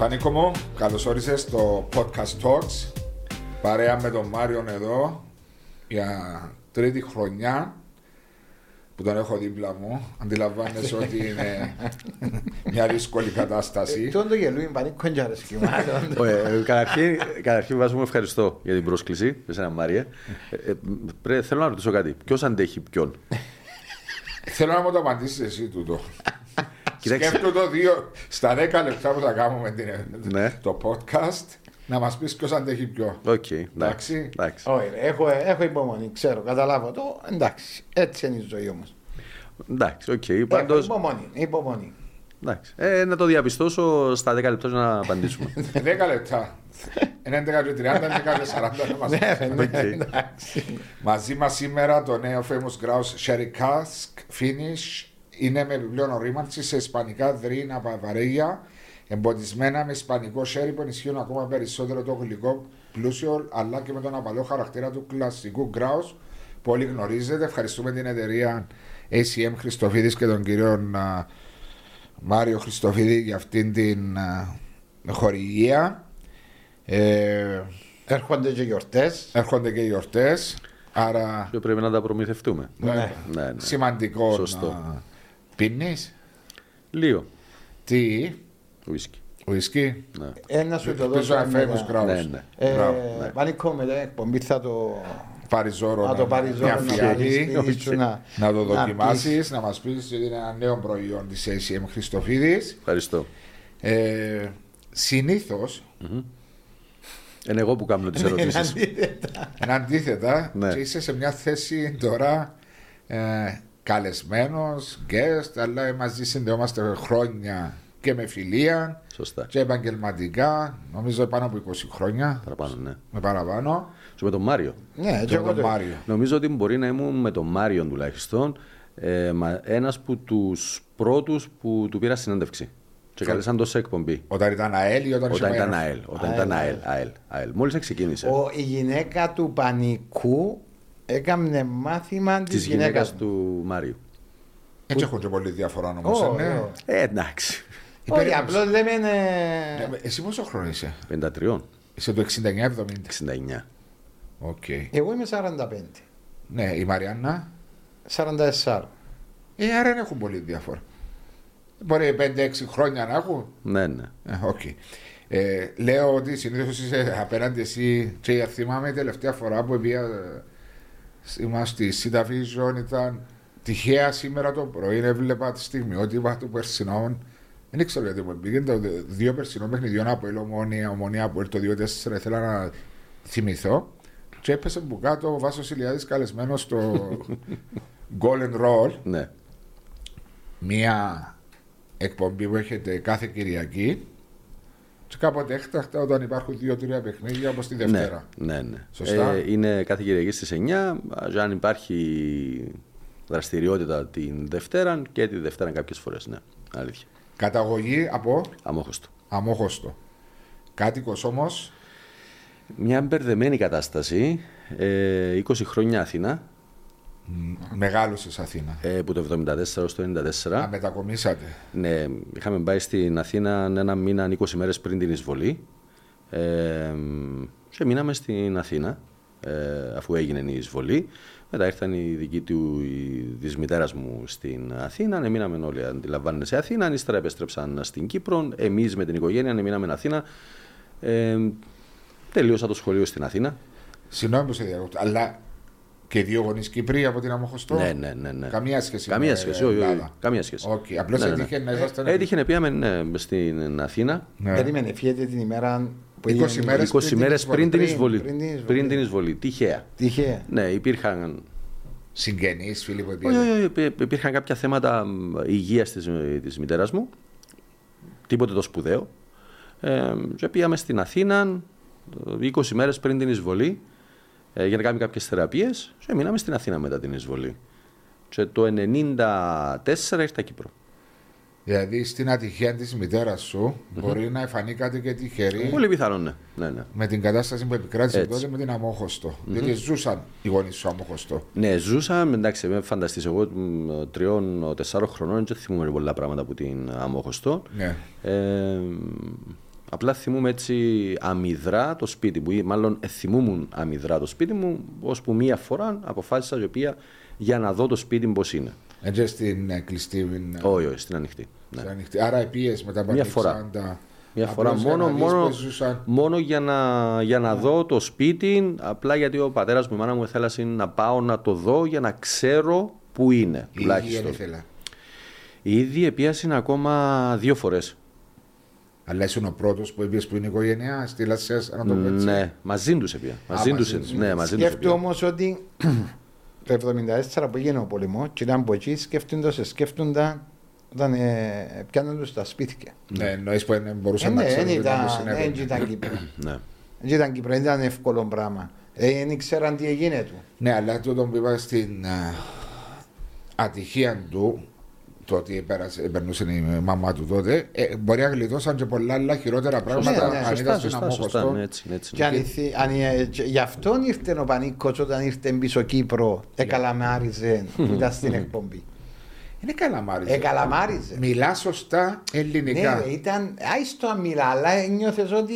Πανίκο μου, καλώς όρισες στο Podcast Talks παρέα με τον Μάριον εδώ για τρίτη χρονιά που τον έχω δίπλα μου. Αντιλαμβάνεσαι ότι είναι μια δύσκολη κατάσταση. Τον το γελούι πανίκο και αρέσει Ε, Καταρχήν, καταρχήν βάζω μου ευχαριστώ για την πρόσκληση, εσένα Μάρια. Ε, ε, πρέ- θέλω να ρωτήσω κάτι. Ποιος αντέχει ποιον; Θέλω να μου το απαντήσεις εσύ τούτο. Κοιτάξτε. Σκέφτομαι το δύο στα 10 λεπτά που θα κάνουμε την- Ναι. το podcast να μας πεις ποιος αντέχει ποιο. Οκ, Εντάξει. εντάξει. εντάξει. Όχι, ρε, έχω, έχω υπομονή, ξέρω, καταλάβω το. Εντάξει, έτσι είναι η ζωή όμως. Εντάξει, οκ. Έχω Πάντως, υπομονή, υπομονή. εντάξει. Ε, να το διαπιστώσω στα 10 λεπτά να απαντήσουμε. 10 λεπτά. Είναι 11 και 30, 11 και 40 να μας Ναι, ρε, ναι, Οκ. εντάξει. Μαζί μας σήμερα το νέο Famous Grouse Sherry Cask Finish είναι με επιπλέον ορίμανση σε ισπανικά δρύνα παβαρέγια εμποτισμένα με ισπανικό sherry που ενισχύουν ακόμα περισσότερο το γλυκό πλούσιο αλλά και με τον απαλό χαρακτήρα του κλασικού grouse που όλοι γνωρίζετε. Ευχαριστούμε την εταιρεία ACM Χριστοφίδης και τον κύριο α, Μάριο Χριστοφίδη για αυτήν την α, χορηγία. Ε, Έρχονται και γιορτές. έρχονται και οι γιορτές, άρα Και πρέπει να τα προμηθευτούμε. Ναι. ναι, ναι. Σημαντικό Σωστό. να πίνεις; Λίγο. Τι, Ουίσκι. ουίσκι. Ναι. Ένα σου το Πίσω δώσω. ένα famous grouse. Ναι, ναι. Ε, Μπράβο, ναι. Πανικό μετά εκπομπή θα το. Πάρεις ζώρο Να το πάρεις μια ζώρο να φιάλη, πάρει σπίτι σου να. να το να δοκιμάσεις, να μας πεις ότι είναι ένα νέο προϊόν της ACM Χριστοφίδης. Ευχαριστώ. Ε, συνήθως, Είναι εγώ που κάνω τις πεις. ερωτήσεις. Αντίθετα. είναι αντίθετα Ναι. και είσαι σε μια θέση τώρα ε, καλεσμένος, guest, αλλά μαζί συνδεόμαστε χρόνια και με φιλία Σωστά. και επαγγελματικά, νομίζω πάνω από 20 χρόνια, Παραπάνω, ναι. με παραπάνω. Και με τον Μάριο. Ναι, Και και με εγώ τον το. Μάριο. Νομίζω ότι μπορεί να ήμουν με τον Μάριον τουλάχιστον ε, μα- ένας από τους πρώτους που του πήρα συνέντευξη. Και καλέσαν το σε εκπομπή. Όταν ήταν ΑΕΛ ή όταν, Όταν είχε ήταν πάει- ΑΕΛ. Όταν ΑΕΛ, ήταν ΑΕΛ. ΑΕΛ. ΑΕΛ, ΑΕΛ. Μόλις ξεκίνησε. Ο, η γυναίκα του Πανίκου έκανε μάθημα της Της γυναίκας γυναίκας του. του Μάριου. Έτσι έχουν και πολύ διαφορά όμως. Ω, ναι. ω. Ε, εντάξει. Η Όχι, περίπτωση- απλώς λέμε. ε, Ναι, Εσύ πόσο χρόνο είσαι, 53, Είσαι το 69-70. 69. Οκ. Εγώ είμαι 45. Ναι, η Μαριάννα; 44. Ε, άρα δεν έχουν πολύ διαφορά. Μπορεί 5-6 χρόνια να έχουν; Ναι, ναι. Ε, οκ. Ε, λέω ότι συνήθως είσαι απέναντι εσύ και θυμάμαι η τελευταία φορά που πήγα ε, είμαστε στη Cytavision ήταν τυχαία σήμερα το πρωί έβλεπα τα στιγμιότυπα του περσινών. Δεν ξέρω γιατί μου πήγαινε το δύο περσινών παιχνιδιών από η Ομόνοια, Ομόνοια από το 2-4 ήθελα να θυμηθώ. Και έπεσε που κάτω ο Βάσος Ηλιάδης καλεσμένος στο Golden Roll. Ναι. μία εκπομπή που έχετε κάθε Κυριακή και κάποτε έκτακτα όταν υπάρχουν δύο-τρία παιχνίδια όπως τη Δευτέρα. Ναι, ναι, ναι. Σωστά. Ε, είναι κάθε Κυριακή στις 9. και Αν υπάρχει δραστηριότητα την Δευτέρα και τη Δευτέρα κάποιες φορές, ναι. Αλήθεια. Καταγωγή από; Αμόχωστο. αμόχωστο. Κάτοικος όμως, Μια μπερδεμένη κατάσταση. Ε, 20 χρόνια Αθήνα, μ, μεγάλωσες Αθήνα. ε, που το 74 ως το 94. Να μετακομίσατε. Ναι, είχαμε πάει στην Αθήνα ένα μήνα, 20 μέρες πριν την εισβολή. Ε, και μείναμε στην Αθήνα, ε, αφού έγινε η εισβολή. Μετά ήρθαν οι δικοί του, οι, της μητέρας μου στην Αθήνα. Ναι, μείναμε όλοι, αντιλαμβάνονται, σε Αθήνα. Ύστερα επέστρεψαν στην Κύπρο. Εμείς με την οικογένεια ναι, μείναμε στην Αθήνα. Ε, τελείωσα το σχολείο στην Αθήνα. Συγγνώμη που σε διακόπτω, αλλά και δύο γονείς Κύπροι από την Αμμόχωστο. Ναι, ναι, ναι, ναι. Καμία σχέση Καμία με σχέση, όχι, όχι, Ελλάδα. καμία σχέση. Οκ, απλώς έτυχε να είσαστε- Έτυχε να πήγαμε ναι, στην Αθήνα. Ναι. Περίμενε, φύγετε την ημέρα που 20 έγινε η- μέρες 20 πριν μέρες την πριν την εισβολή. εισβολή. Πριν την εισβολή. Πριν την εισβολή. Τυχαία. Τυχαία. Ναι, υπήρχαν, Συγγενείς, φίλοι που όχι, πήγατε. όχι, όχι, υπή- υπήρχαν κάποια θέματα υγείας της της μητέρας μου. Τίποτε το σπουδαίο. Ε, και πήγαμε στην Αθήνα ε, 20 μέρες πριν την εισβολή ε, για να κάνουμε κάποιες θεραπείες και μείναμε στην Αθήνα μετά την εισβολή. Και το 1994 ήρθα Κύπρο. Δηλαδή στην ατυχία της μητέρας σου μπορεί να εφανεί κάτι και τυχερή Πολύ πιθανό, ναι. ναι, ναι. με την κατάσταση που επικράτησε Έτσι. τότε με την αμόχωστο. Διότι ζούσαν οι γονείς σου αμόχωστο. Ναι, ζούσα, εντάξει, με φανταστείς εγώ μ, τριών, τεσσάρων χρονών και δεν θυμούμαι πολλά πράγματα από την Αμόχωστο. Ναι. Ε, Απλά θυμούμαι έτσι αμυδρά το σπίτι μου, ή μάλλον θυμούμουν αμυδρά το σπίτι μου, ώσπου μία φορά αποφάσισα η οποία για να δω το σπίτι μου πώς είναι. Έτσι στην ε, κλειστή. ε, Όχι, όχι, στην ανοιχτή. Ναι. στην ανοιχτή. Άρα επίες μετά από Μια φορά. Αλεξάνδρα. Μια φορά Απλώς για μόνο, να δεις μόνο, πώς ζούσαν. μόνο για να, για να δω το σπίτι, απλά γιατί ο πατέρας μου, η μάνα μου θέλασε να πάω να το δω για να ξέρω που είναι, Η ίδια τουλάχιστον. ήθελα. Ήδη επίασαν ακόμα δύο φορές. Αλλά ήσουν ο πρώτος που έπιες που είναι η οικογένεια, στη Λασσέα, να το πω έτσι. Ναι, μαζί τους επία. Μαζί τους, μαζί τους. ναι, μαζί τους Σκέφτομαι επία. όμως ότι το 1974 που έγινε ο πολεμός, και ήταν από εκεί, σκέφτονταν, σκέφτονταν όταν ε, πιάνουν τους τα σπίτια. Ναι, εννοείς που δεν Ε, μπορούσαν να ναι, ξέρουν δεν τι ήταν, τους συνέβαινε. δεν ήταν Κύπρο. Ναι. Δεν ήταν Κύπρο, δεν ήταν εύκολο πράγμα. Ε, Δεν ήξεραν τι έγινε του. Ναι, αλλά τούτο που είπα στην α, ατυχία του, το ότι πέρασε, περνούσε η μαμά του τότε, ε, μπορεί να γλιτώσαν και πολλά άλλα χειρότερα πράγματα ναι, αν Σωστά, ήταν στην σωστά, σωστά, αμόχωστο. ναι, έτσι, έτσι. Και αν, ήθη- αν, ε, και γι' αυτόν ήρθε ο Πανίκος όταν ήρθε πίσω Κύπρο, εκαλαμάριζε, ήταν στην εκπομπή. Είναι καλαμάρι. Εκαλαμάριζε. Μιλά σωστά Ναι, ελληνικά. ρε, ήταν, άιστο αν μιλά, αλλά νιώθες ότι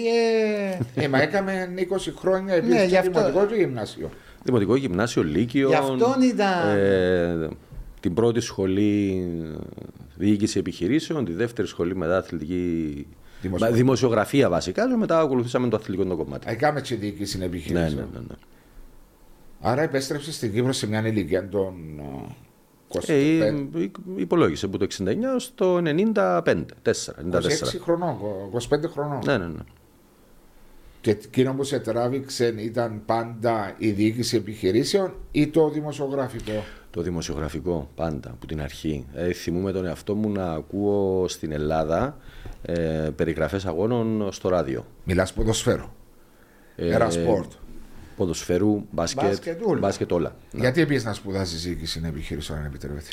ε, Ε, μα έκαμε 20 χρόνια Ναι, επίσης γι' και αυτό. δημοτικό και γυμνάσιο. Δημοτικό γυμνάσιο, Λύκειο. Γι' αυτόν ήταν- ε, την πρώτη σχολή ε, διοίκηση επιχειρήσεων, τη δεύτερη σχολή μετά αθλητική. Δημοσιογραφία. Μα, Δημοσιογραφία βασικά, και μετά ακολουθήσαμε το αθλητικό το κομμάτι. Έκαμε και διοίκηση Ναι, επιχειρήσεων. ναι, ναι. ναι. Άρα επέστρεψε στην Κύπρο σε μια ηλικία των ε, 25. Ε, υ- υ- υπολόγισε από το 69 στο 95, 4, 94. 26 χρονών, 25 χρονών. Ναι, ναι, ναι. Και εκείνο που σε τράβηξε ήταν πάντα η διοίκηση επιχειρήσεων ή το δημοσιογραφικό; Το δημοσιογραφικό πάντα από την αρχή. Ε, θυμούμαι τον εαυτό μου να ακούω στην Ελλάδα ε, περιγραφές αγώνων στο ράδιο. Μιλάς ποδοσφαίρο. Ε, Ένα σπορτ. Ποδοσφαίρου, μπάσκετ, Μπάσκετ, όλα. μπάσκετ όλα. Γιατί επήες να σπουδάσεις διοίκηση επιχειρήσεων, αν επιτρέπεται.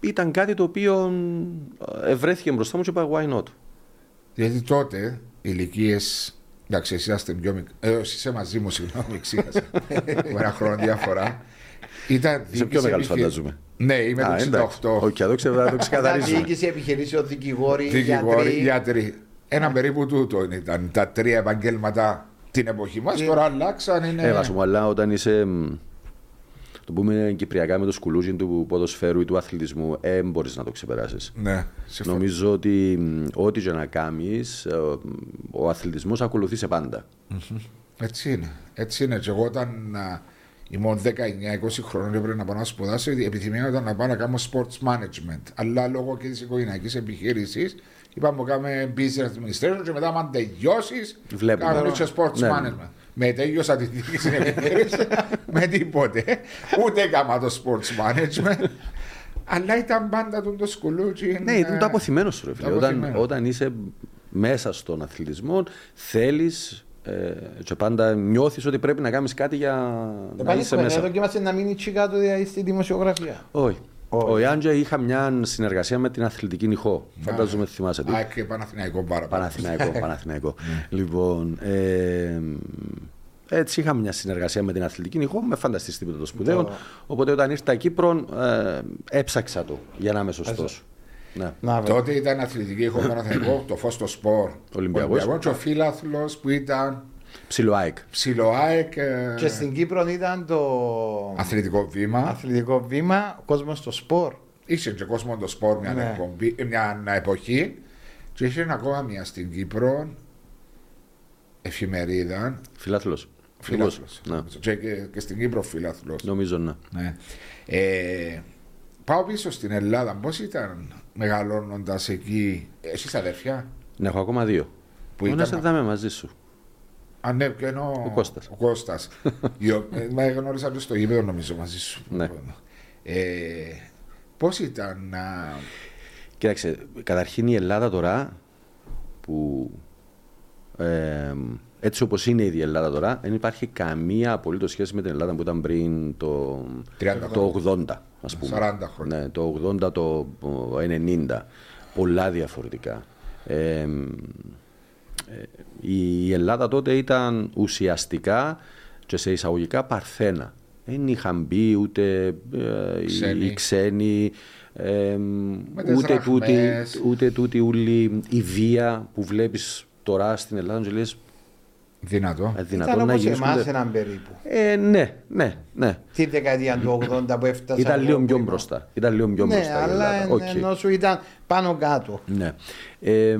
Ήταν κάτι το οποίο ε, ευρέθηκε μπροστά μου και είπα why not; Γιατί τότε ηλικίες. Εντάξει, εσύ είσαστε πιο μικροί. Ε, εσύ είσαι μαζί μου, συγγνώμη, ξέχασα. Με ένα χρόνο διαφορά. Ήταν Είσαι πιο διοίκηση μεγάλος επιχει- φαντάζομαι. Ναι, είμαι Α, το εντάξει. 68. Οκ, εδώ ξέρω, θα το ήταν ξεκαθαρίσουμε. διοίκηση επιχειρήσεων, δικηγόροι, Δικηγόροι, γιατροί. γιατροί. Ένα περίπου τούτο ήταν τα τρία επαγγέλματα την εποχή μας. Τώρα αλλάξαν. Είναι... Ε, Βάσο μου, αλλά όταν είσαι. μ, Το πούμε κυπριακά με το σκουλούτζι του ποδοσφαίρου ή του αθλητισμού, ε, μπορείς να το ξεπεράσεις. Ναι, συμφωνώ. Νομίζω ότι μ, ό,τι και να κάνεις, ο αθλητισμός ακολουθείς σε πάντα. Έτσι είναι. Έτσι είναι. Και εγώ όταν α, ήμουν 19-20 χρόνων και πρέπει να πάω να σπουδάσω, η επιθυμία μου ήταν να πάω να κάνω sports management. Αλλά λόγω και της οικογενειακής επιχείρησης, είπαμε να κάνουμε business administration και μετά, αν τελειώσεις, Βλέπουμε. κάνουμε και sports Ναι, ναι. management. Με τέλειωσα τη διοίκηση επιχείρηση, με τίποτε. Ούτε έκανα το sports management. Αλλά ήταν πάντα τον το σκουλούτσι. Ναι, ήταν το αποθυμένο σου, ρε φίλε. το Όταν, αποθυμένο. όταν είσαι μέσα στον αθλητισμό, θέλεις ε, και πάντα νιώθεις ότι πρέπει να κάνεις κάτι για να Πάλι είσαι έχουμε, μέσα. δοκίμασε να μείνεις τσι κάτω δηλαδή, στη δημοσιογραφία. Όχι. Όχι. Ο Ιάντζα είχα μια συνεργασία με την αθλητική νυχό. Φαντάζομαι θυμάσαι. τι. Α, και Παναθηναϊκό πάρα πολύ. Παναθηναϊκό, Παναθηναϊκό. λοιπόν, ε, έτσι είχα μια συνεργασία με την αθλητική νυχό, με φανταστείς τίποτα το σπουδαίο. Το- Οπότε όταν ήρθα Κύπρο, ε, έψαξα το για να είμαι σωστός. Ναι. Να, βέβαια. Τότε ήταν αθλητική, έχω Παναθηναϊκό, το Φως των Σπορ. Ολυμπιακός. Και ο φίλαθλος που ήταν Ψιλοαέκ. ψιλοαέκ. ε, Και στην Κύπρο ήταν το Αθλητικό βήμα. αθλητικό βήμα, ο κόσμος στο σπορ. Είχε και κόσμο το σπορ μια, Ναι. εκπομπή, ε, μια εποχή. Και είχε ακόμα μια στην Κύπρο εφημερίδα. Φιλάθλο. Φίλαθλος. Ναι. Και, και, και στην Κύπρο φίλαθλος. Νομίζω ναι. Ναι. Ε, πάω πίσω στην Ελλάδα. Πώς ήταν μεγαλώνοντας εκεί, εσείς αδερφιά. Ναι, έχω ακόμα δύο. Που Που ήταν- ήταν... μαζί σου. Α, ναι, και ενώ Ο Κώστας. Ο Κώστας. Οι ο- ε, Μα γνώρισα το στο γήπεδο νομίζω μαζί σου. Ναι. Ε, Πώς ήταν να. Κοίταξε, καταρχήν η Ελλάδα τώρα που ε, έτσι όπως είναι η Ελλάδα τώρα δεν υπάρχει καμία απολύτως σχέση με την Ελλάδα που ήταν πριν το, 30 το 80 ας πούμε. 40 χρόνια. Ναι, το 80, το 90. Πολλά διαφορετικά. Ε, ε, η Ελλάδα τότε ήταν ουσιαστικά και σε εισαγωγικά παρθένα. Δεν είχαν μπει ούτε ε, Ξένοι. οι ξένοι, ε, τις ούτε, τούτη, ραχμές. ούτε τούτη ούλη η βία που βλέπεις τώρα στην Ελλάδα και λες, Δυνατό. ε, Ήταν δυνατόν να όπως γυρίσουμε. εμάς έναν περίπου. Ε, ναι, ναι, ναι. Τη δεκαετία του 80 που έφτασα. Ήταν εγώ λίγο που πιο ήμουν. μπροστά. Ήταν λίγο πιο Ναι, μπροστά. η αλλά Ελλάδα. εν- Οκ. ενώ σου ήταν πάνω κάτω. Ναι. Ε,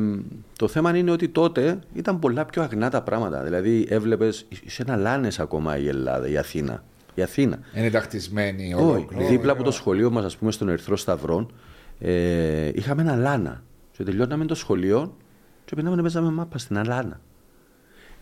το θέμα είναι ότι τότε ήταν πολλά πιο αγνά τα πράγματα. Δηλαδή, έβλεπες σε ένα λάνες ακόμα η Ελλάδα, η Αθήνα. Η Αθήνα. Είναι τακτισμένοι Όχι. ολόκληροι. Δίπλα από το σχολείο μας, ας πούμε, στον Ερυθρό Σταυρό, ε, είχαμε ένα λάνα. Και τελειώναμε το σχολείο και πήγαμε να παίζαμε μάπα στην Αλάνα.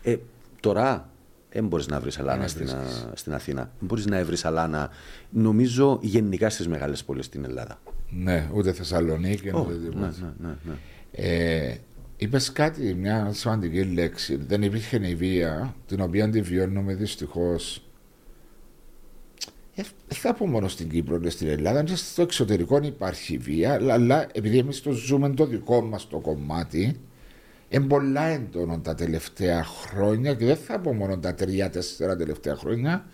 Ε, τώρα δεν μπορείς να βρεις αλάνα στην, α, στην Αθήνα. Δεν μπορείς να βρεις αλάνα, νομίζω, γενικά στις μεγάλες πόλεις στην Ελλάδα. Ναι, ούτε Θεσσαλονίκη, ούτε Ναι, τίποτα. ναι, ναι, ναι. Ε, Είπες κάτι, μια σημαντική λέξη. Δεν υπήρχε η βία, την οποία τη βιώνουμε δυστυχώς. Δεν θα πω μόνο στην Κύπρο και στην Ελλάδα, και στο εξωτερικό υπάρχει βία, αλλά- αλλά επειδή εμείς το ζούμε το δικό μας το κομμάτι, είναι πολλά έντονο τα τελευταία χρόνια και δεν θα πω μόνο τα τρία-τέσσερα τελευταία χρόνια,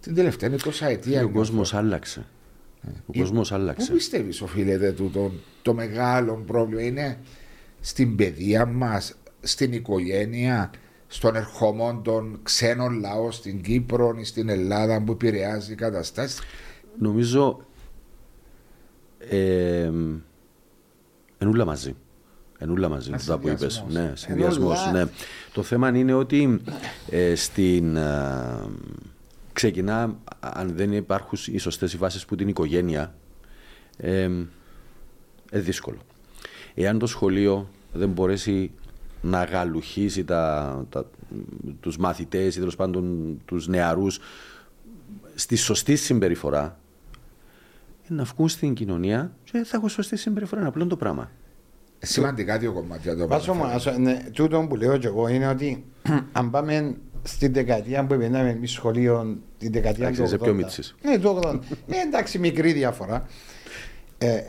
την τελευταία είναι τόσα αιτία. Ο κόσμος άλλαξε. Ο Ε, κόσμο Πού άλλαξε. πιστεύεις, οφείλεται τούτο το μεγάλο πρόβλημα, είναι στην παιδεία μας, στην οικογένεια, στον ερχομό των ξένων λαών στην Κύπρο ή στην Ελλάδα που επηρεάζει οι καταστάσει. Νομίζω. Ε, ενούλα μαζί. Ενούλα μαζί, Ένας αυτά που είπες. συνδυασμός. Ναι, συνδυασμό. Ενούλα. Ναι. Το θέμα είναι ότι ε, στην. ε, ξεκινά, αν δεν υπάρχουν οι σωστές βάσεις που την οικογένεια, ε, ε, δύσκολο. Εάν το σχολείο δεν μπορέσει να γαλουχίσει τα, τα, τους μαθητές ή τέλος πάντων τους νεαρούς στη σωστή συμπεριφορά ε, να βγουν στην κοινωνία και θα έχουν σωστή συμπεριφορά. Είναι απλό το πράγμα. Σημαντικά δύο κομμάτια το Βάσο μου, παραφέρω. ας- ναι, τούτο που λέω και εγώ είναι ότι αν πάμε στην δεκαετία που πήγαμε εμείς σχολείο, την δεκαετία Εντάξει, του είσαι 80. πιο μίτσης. Ναι, του 80. Ε, εντάξει, μικρή διαφορά. Ε,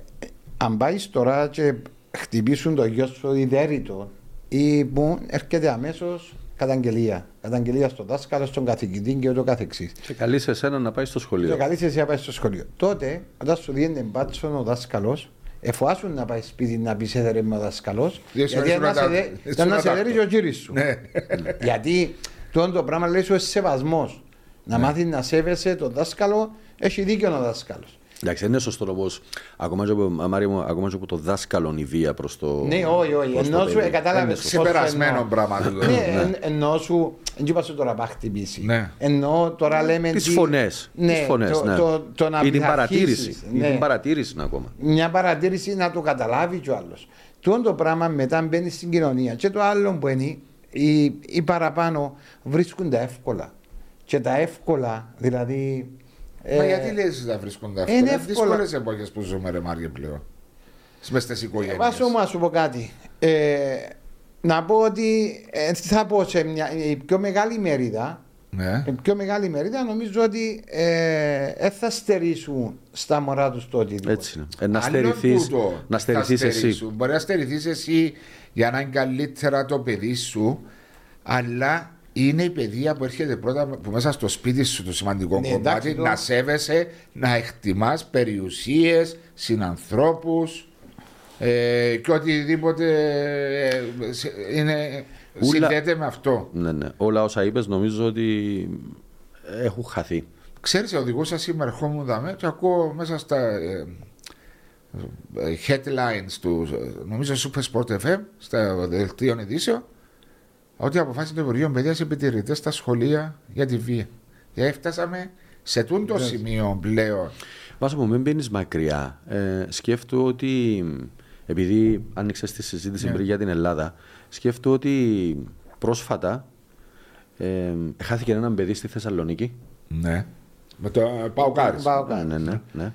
αν πάεις τώρα και χτυπήσουν το γιο σου ιδέρυτο ή που έρχεται αμέσως καταγγελία. Καταγγελία στον δάσκαλο, στον καθηγητή και ούτω καθεξής. Και καλείς σε σένα να πάει στο Και σχολείο. καλείς εσύ να πάεις στο σχολείο. Τότε, όταν σου δίνει μπάτσον ο δάσκαλος, εφοάσουν να πάει σπίτι να πεις έδερε με ο δάσκαλο. Δεν σου Γιατί αρέσουν να τα- σε δεν δέ- σου ήταν να να σε τα- δέρει και ο κύρι σου. Ναι. Γιατί τότε το πράγμα λέει σου σεβασμός. Να μάθεις να σέβεσαι τον δάσκαλο, έχει δίκιο ο δάσκαλος. Εντάξει, δεν είναι σωστός όμω. Ακόμα και από, Μάρια μου, ακόμα και από το δάσκαλο η βία προς το. Ναι, όχι, όχι. προς το Ενώ σου παιδί. κατάλαβες. Δεν είναι σωστό. Ξεπερασμένο πράγμα τούτο. Ναι, εν- ενώ σου. Δεν είπα σου τώρα να χτυπήσει. Ναι. Ενώ τώρα λέμε. Τις τι- φωνές. Ναι, τις φωνές, το, ναι. το, το να ή την πειθαρχήσεις, παρατήρηση. Ή ναι. την παρατήρηση είναι ακόμα. μια παρατήρηση να το καταλάβει κι ο άλλος. Τούτο το πράγμα μετά μπαίνει στην κοινωνία. Και το άλλο που είναι, οι, οι παραπάνω βρίσκουν τα εύκολα. Και τα εύκολα, δηλαδή. Μα ε, γιατί λες να βρίσκουν τα είναι εύκολα. εύκολα. δύσκολες εποχές που ζούμε ρε Μάριε πλέον. Μες στις οικογένειες. Βάσο μου να σου πω κάτι. Ε, να πω ότι ε, θα πω σε μια, η πιο μεγάλη μερίδα Ναι. η πιο μεγάλη μερίδα νομίζω ότι ε, δεν θα στερήσουν στα μωρά τους το οτιδήποτε. Έτσι είναι. Ε, να Άλλο στερηθείς, τούτο να θα στερηθείς εσύ. στερήσουν. Μπορεί να στερηθείς εσύ για να είναι καλύτερα το παιδί σου, αλλά είναι η παιδεία που έρχεται πρώτα που μέσα στο σπίτι σου το σημαντικό Ναι, κομμάτι εντάξει, το- να σέβεσαι, να εκτιμάς περιουσίες, συνανθρώπους ε, και οτιδήποτε ε, σε- είναι, Ούλα- συνδέεται με αυτό. Ναι, ναι. Όλα όσα είπες νομίζω ότι έχουν χαθεί. Ξέρεις, οδηγούσα σήμερα ερχόμουν δαμέ και ακούω μέσα στα ε, ε, headlines του, ε, νομίζω Super Sport FM, στα δελτίων ειδήσεων, ότι αποφάσισε το Υπουργείο Παιδείας επιτηρητές στα σχολεία για τη βία. Και έφτασαμε σε τούτο σημείο πλέον. Βάζω μου, μην μπαίνει μακριά. Ε, σκέφτομαι ότι, επειδή άνοιξε τη συζήτηση Ναι. πριν για την Ελλάδα, σκέφτομαι ότι πρόσφατα ε, χάθηκε ένα παιδί στη Θεσσαλονίκη. Ναι. Με το Παουκάρι. Πάω Ναι, κάτω. ναι, ναι. ναι.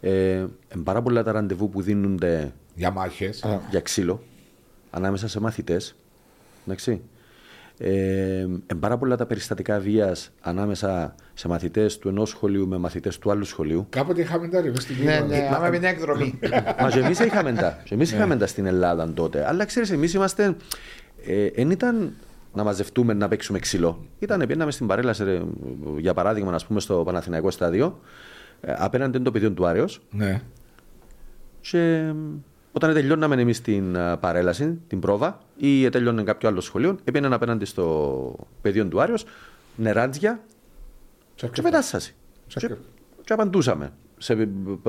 Ε, ε, πάρα πολλά τα ραντεβού που δίνονται Για μάχες. Α. για ξύλο ανάμεσα σε μαθητές. Εντάξει. Ε, ε, πάρα πολλά τα περιστατικά βίας ανάμεσα σε μαθητές του ενός σχολείου με μαθητές του άλλου σχολείου. Κάποτε είχαμε τα ρε μες στην Ναι, Κύπρο. ναι, άμα πει την εκδρομή. Μα και εμείς είχαμε τα. Και εμείς είχαμε τα στην Ελλάδα τότε. Αλλά ξέρεις, εμείς είμαστε... Ε, εν ήταν να μαζευτούμε να παίξουμε ξύλο. Ήταν, πήγαμε στην παρέλαση, ρε, για παράδειγμα, να πούμε, στο Παναθηναϊκό στάδιο. Ε, απέναντι είναι το πεδίο του Άρεος. Ναι. Και όταν τελειώναμε εμείς την α, παρέλαση, την πρόβα, ή τέλειωνε κάποιο άλλο σχολείο, έπαιρνε απέναντι στο πεδίο του Άριος, νεράντζια και πετάσσαση. Και, και απαντούσαμε. Σε,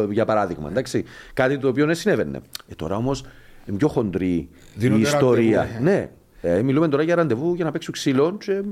για παράδειγμα. Εντάξει. Κάτι το οποίο δεν συνέβαινε. Ε, τώρα όμως είναι πιο χοντρή η Δίνονται ιστορία. ραντεβού. Ναι. Ε, μιλούμε τώρα για ραντεβού για να παίξουν ξύλο και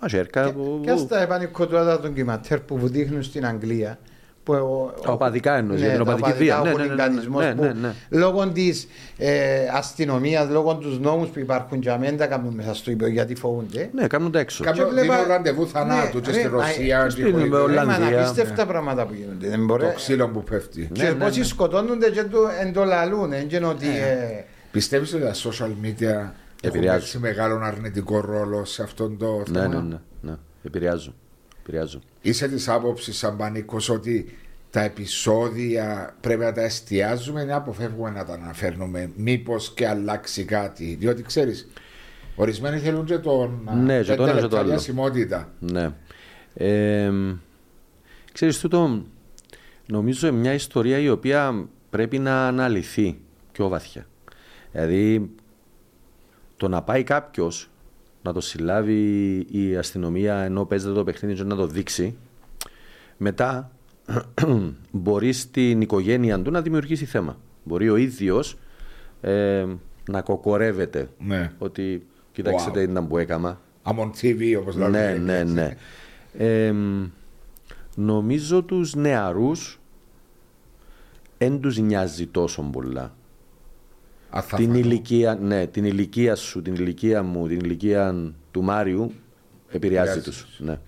μαζέρκα. Και στα επανικοτούματα των κυματέρ που δείχνουν στην Αγγλία. Που ο, Τα οπαδικά εννοείς, για την τα οπαδική οπαδικά, βία. ο Ναι, ναι, ναι, χουλιγκανισμός ναι, που ναι, ναι. Λόγω της ε, αστυνομίας, λόγω τους νόμους που υπάρχουν για μένα τα κάνουν μέσα στο υπέο γιατί φοβούνται. Ναι, κάνουν τα έξω. Κάποιο Και βλέπα- δίνουν ραντεβού θανάτου Ναι, και ρε, στη μα, Ρωσία. στην και πολύ- με Ολλανδία. Ρε, μα Ολλανδία. είναι απίστευτα πράγματα που γίνονται. Δεν μπορεί. Το ξύλο που πέφτει. Και Ναι, ναι, πόσοι ναι. σκοτώνονται και το εντολαλούν. Δεν είναι ότι. ε, Πιστεύεις ότι τα social media έχουν Επηρεάζουν. έτσι μεγάλο αρνητικό ρόλο σε αυτόν το Ναι, θέμα; ναι, ναι, ναι. Επηρεάζουν. Επηρεάζουν. Είσαι της άποψης, σαν πανίκο, ότι τα επεισόδια πρέπει να τα εστιάζουμε ή να αποφεύγουμε να τα αναφέρνουμε. Μήπως και αλλάξει κάτι. Διότι ξέρεις, ορισμένοι θέλουν και τον. Ναι, και την το ένα και το τελευταία άλλο. διασημότητα. Ναι. Ε, ξέρεις τούτο, νομίζω είναι μια ιστορία η οποία πρέπει να αναλυθεί πιο βαθιά. Δηλαδή, το να πάει κάποιος να το συλλάβει η αστυνομία ενώ παίζεται το παιχνίδι και να το δείξει, μετά μπορεί στην οικογένεια του να δημιουργήσει θέμα. Μπορεί ο ίδιος ε, να κοκορεύεται Ναι. ότι κοιτάξτε Wow. τι ήταν που έκανα. Amon TV, όπως λέμε. Ναι, ναι, ναι. Ε, νομίζω τους νεαρούς δεν τους νοιάζει τόσο πολλά. Αν θα Την φανώ. ηλικία, ναι, την ηλικία σου, την ηλικία μου, την ηλικία του Μάριου επηρεάζει Επηρεάζει τους. τους. Ναι.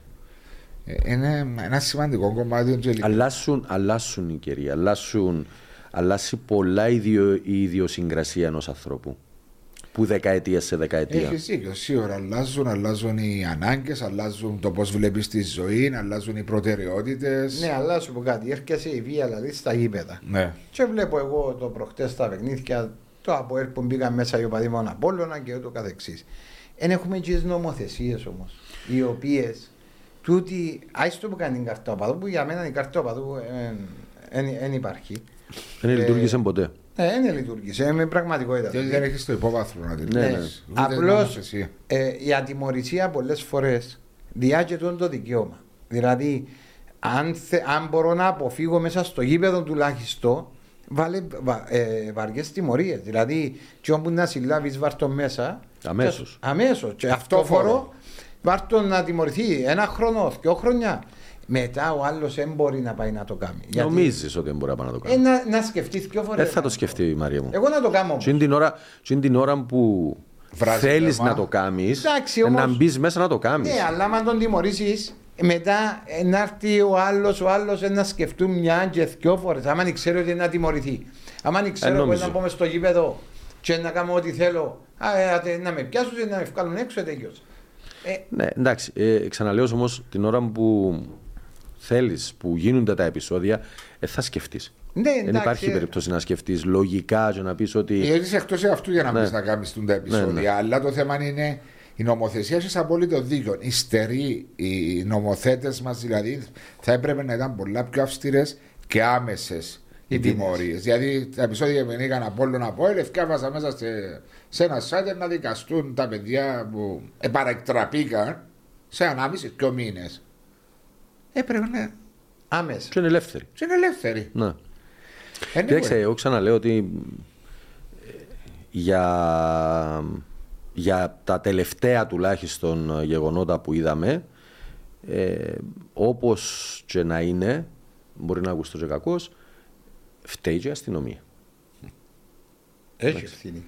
Ε, Είναι ένα σημαντικό κομμάτι του Τζελικού. Αλλάσουν, αλλάσουν οι καιροί, αλλάσουν, αλλάσει πολλά η, ιδιο, η ιδιοσυγκρασία ενός ανθρώπου. Που δεκαετία σε δεκαετία. Έχει δίκιο. Σίγουρα αλλάζουν, αλλάζουν οι ανάγκες, αλλάζουν το πώς βλέπεις τη ζωή, αλλάζουν οι προτεραιότητες. Ναι, αλλά σου πω κάτι. Έρχεσαι η βία δηλαδή στα γήπεδα. ναι. Και βλέπω εγώ το προχτές στα παιχνίδια, το ΑΠΟΕΛ που μπήκαν μέσα οι οπαδοί μόνο Απόλλωνα και ούτω καθεξής. Εν έχουμε και τις νομοθεσίες όμως, οι οποίες τούτη, άιστο που κάνει την καρτά οπαδού, που για μένα η καρτά οπαδού δεν υπάρχει. Δεν Ε, λειτουργήσε ποτέ. Ναι, δεν λειτουργήσε, με πραγματικότητα. Και δεν έχεις το υπόβαθρο να την Ναι, ναι, ναι. Απλώς ε, η ατιμορρησία πολλές φορές διάγεται το δικαίωμα. Δηλαδή, αν, θε, αν μπορώ να αποφύγω μέσα στο γήπεδο τουλάχιστον, βάλε βα, ε, βαριές τιμωρίες. Δηλαδή, και όπου να συλλάβεις βάρ' το μέσα, Αμέσως. και- αμέσως. Και αυτό Αυτόφορο. φορό, βάρ' το να τιμωρηθεί ένα χρόνο, δύο χρόνια. Μετά ο άλλος δεν μπορεί να πάει να το κάνει. Γιατί- Νομίζεις ότι δεν μπορεί να πάει να το Ε, κάνει. να, να σκεφτείς δύο φορές. Δεν θα το σκεφτεί η Μαρία μου. Εγώ να το κάνω όμως. Τι είναι την ώρα, τι είναι την ώρα που Βράζει θέλεις θέμα. να το κάνεις, Εντάξει, ε, όμως- να μπεις μέσα να το κάνεις. Ναι, αλλά αν τον τιμωρήσεις, μετά ε, να έρθει ο άλλος, ο άλλος να σκεφτούν μια και δυο φορές. Άμα δεν ξέρω ότι είναι να τιμωρηθεί. Άμα δεν ξέρω Ε, ότι νομίζω. να πάμε στο γήπεδο και να κάνω ό,τι θέλω, α, ε, ατε, να με πιάσουν και να με βγάλουν έξω, τέτοιο. Ε, Ναι, εντάξει. Ε, ξαναλέω όμως την ώρα που θέλεις, που γίνονται τα επεισόδια, ε, θα σκεφτείς. ναι, Δεν εντάξει, υπάρχει ε, περίπτωση να σκεφτείς λογικά και να πεις ότι. Γιατί είσαι εκτός αυτού για να Ναι. μην να κάνεις τα επεισόδια. Ναι, ναι. Αλλά το θέμα είναι η νομοθεσία έχει απόλυτο δίκιο. Οι στεροί, οι νομοθέτες μας δηλαδή, θα έπρεπε να ήταν πολλά πιο αυστηρές και άμεσες οι Οι ποινές. τιμωρίες. Δηλαδή τα επεισόδια που είχαν από όλων από όλε, έφτιαβασα μέσα σε, σε ένα site να δικαστούν τα παιδιά που επαρεκτραπήκαν σε ανάμιση δύο μήνε. Έπρεπε να Άμεσα. Και είναι ελεύθεροι. είναι ελεύθεροι. Ναι. Anyway. Κοίταξε, εγώ ξαναλέω ότι ε, για, για τα τελευταία τουλάχιστον γεγονότα που είδαμε, ε, όπως και να είναι, μπορεί να ακουστώ και κακός, φταίει και η αστυνομία. Έχει ευθύνη.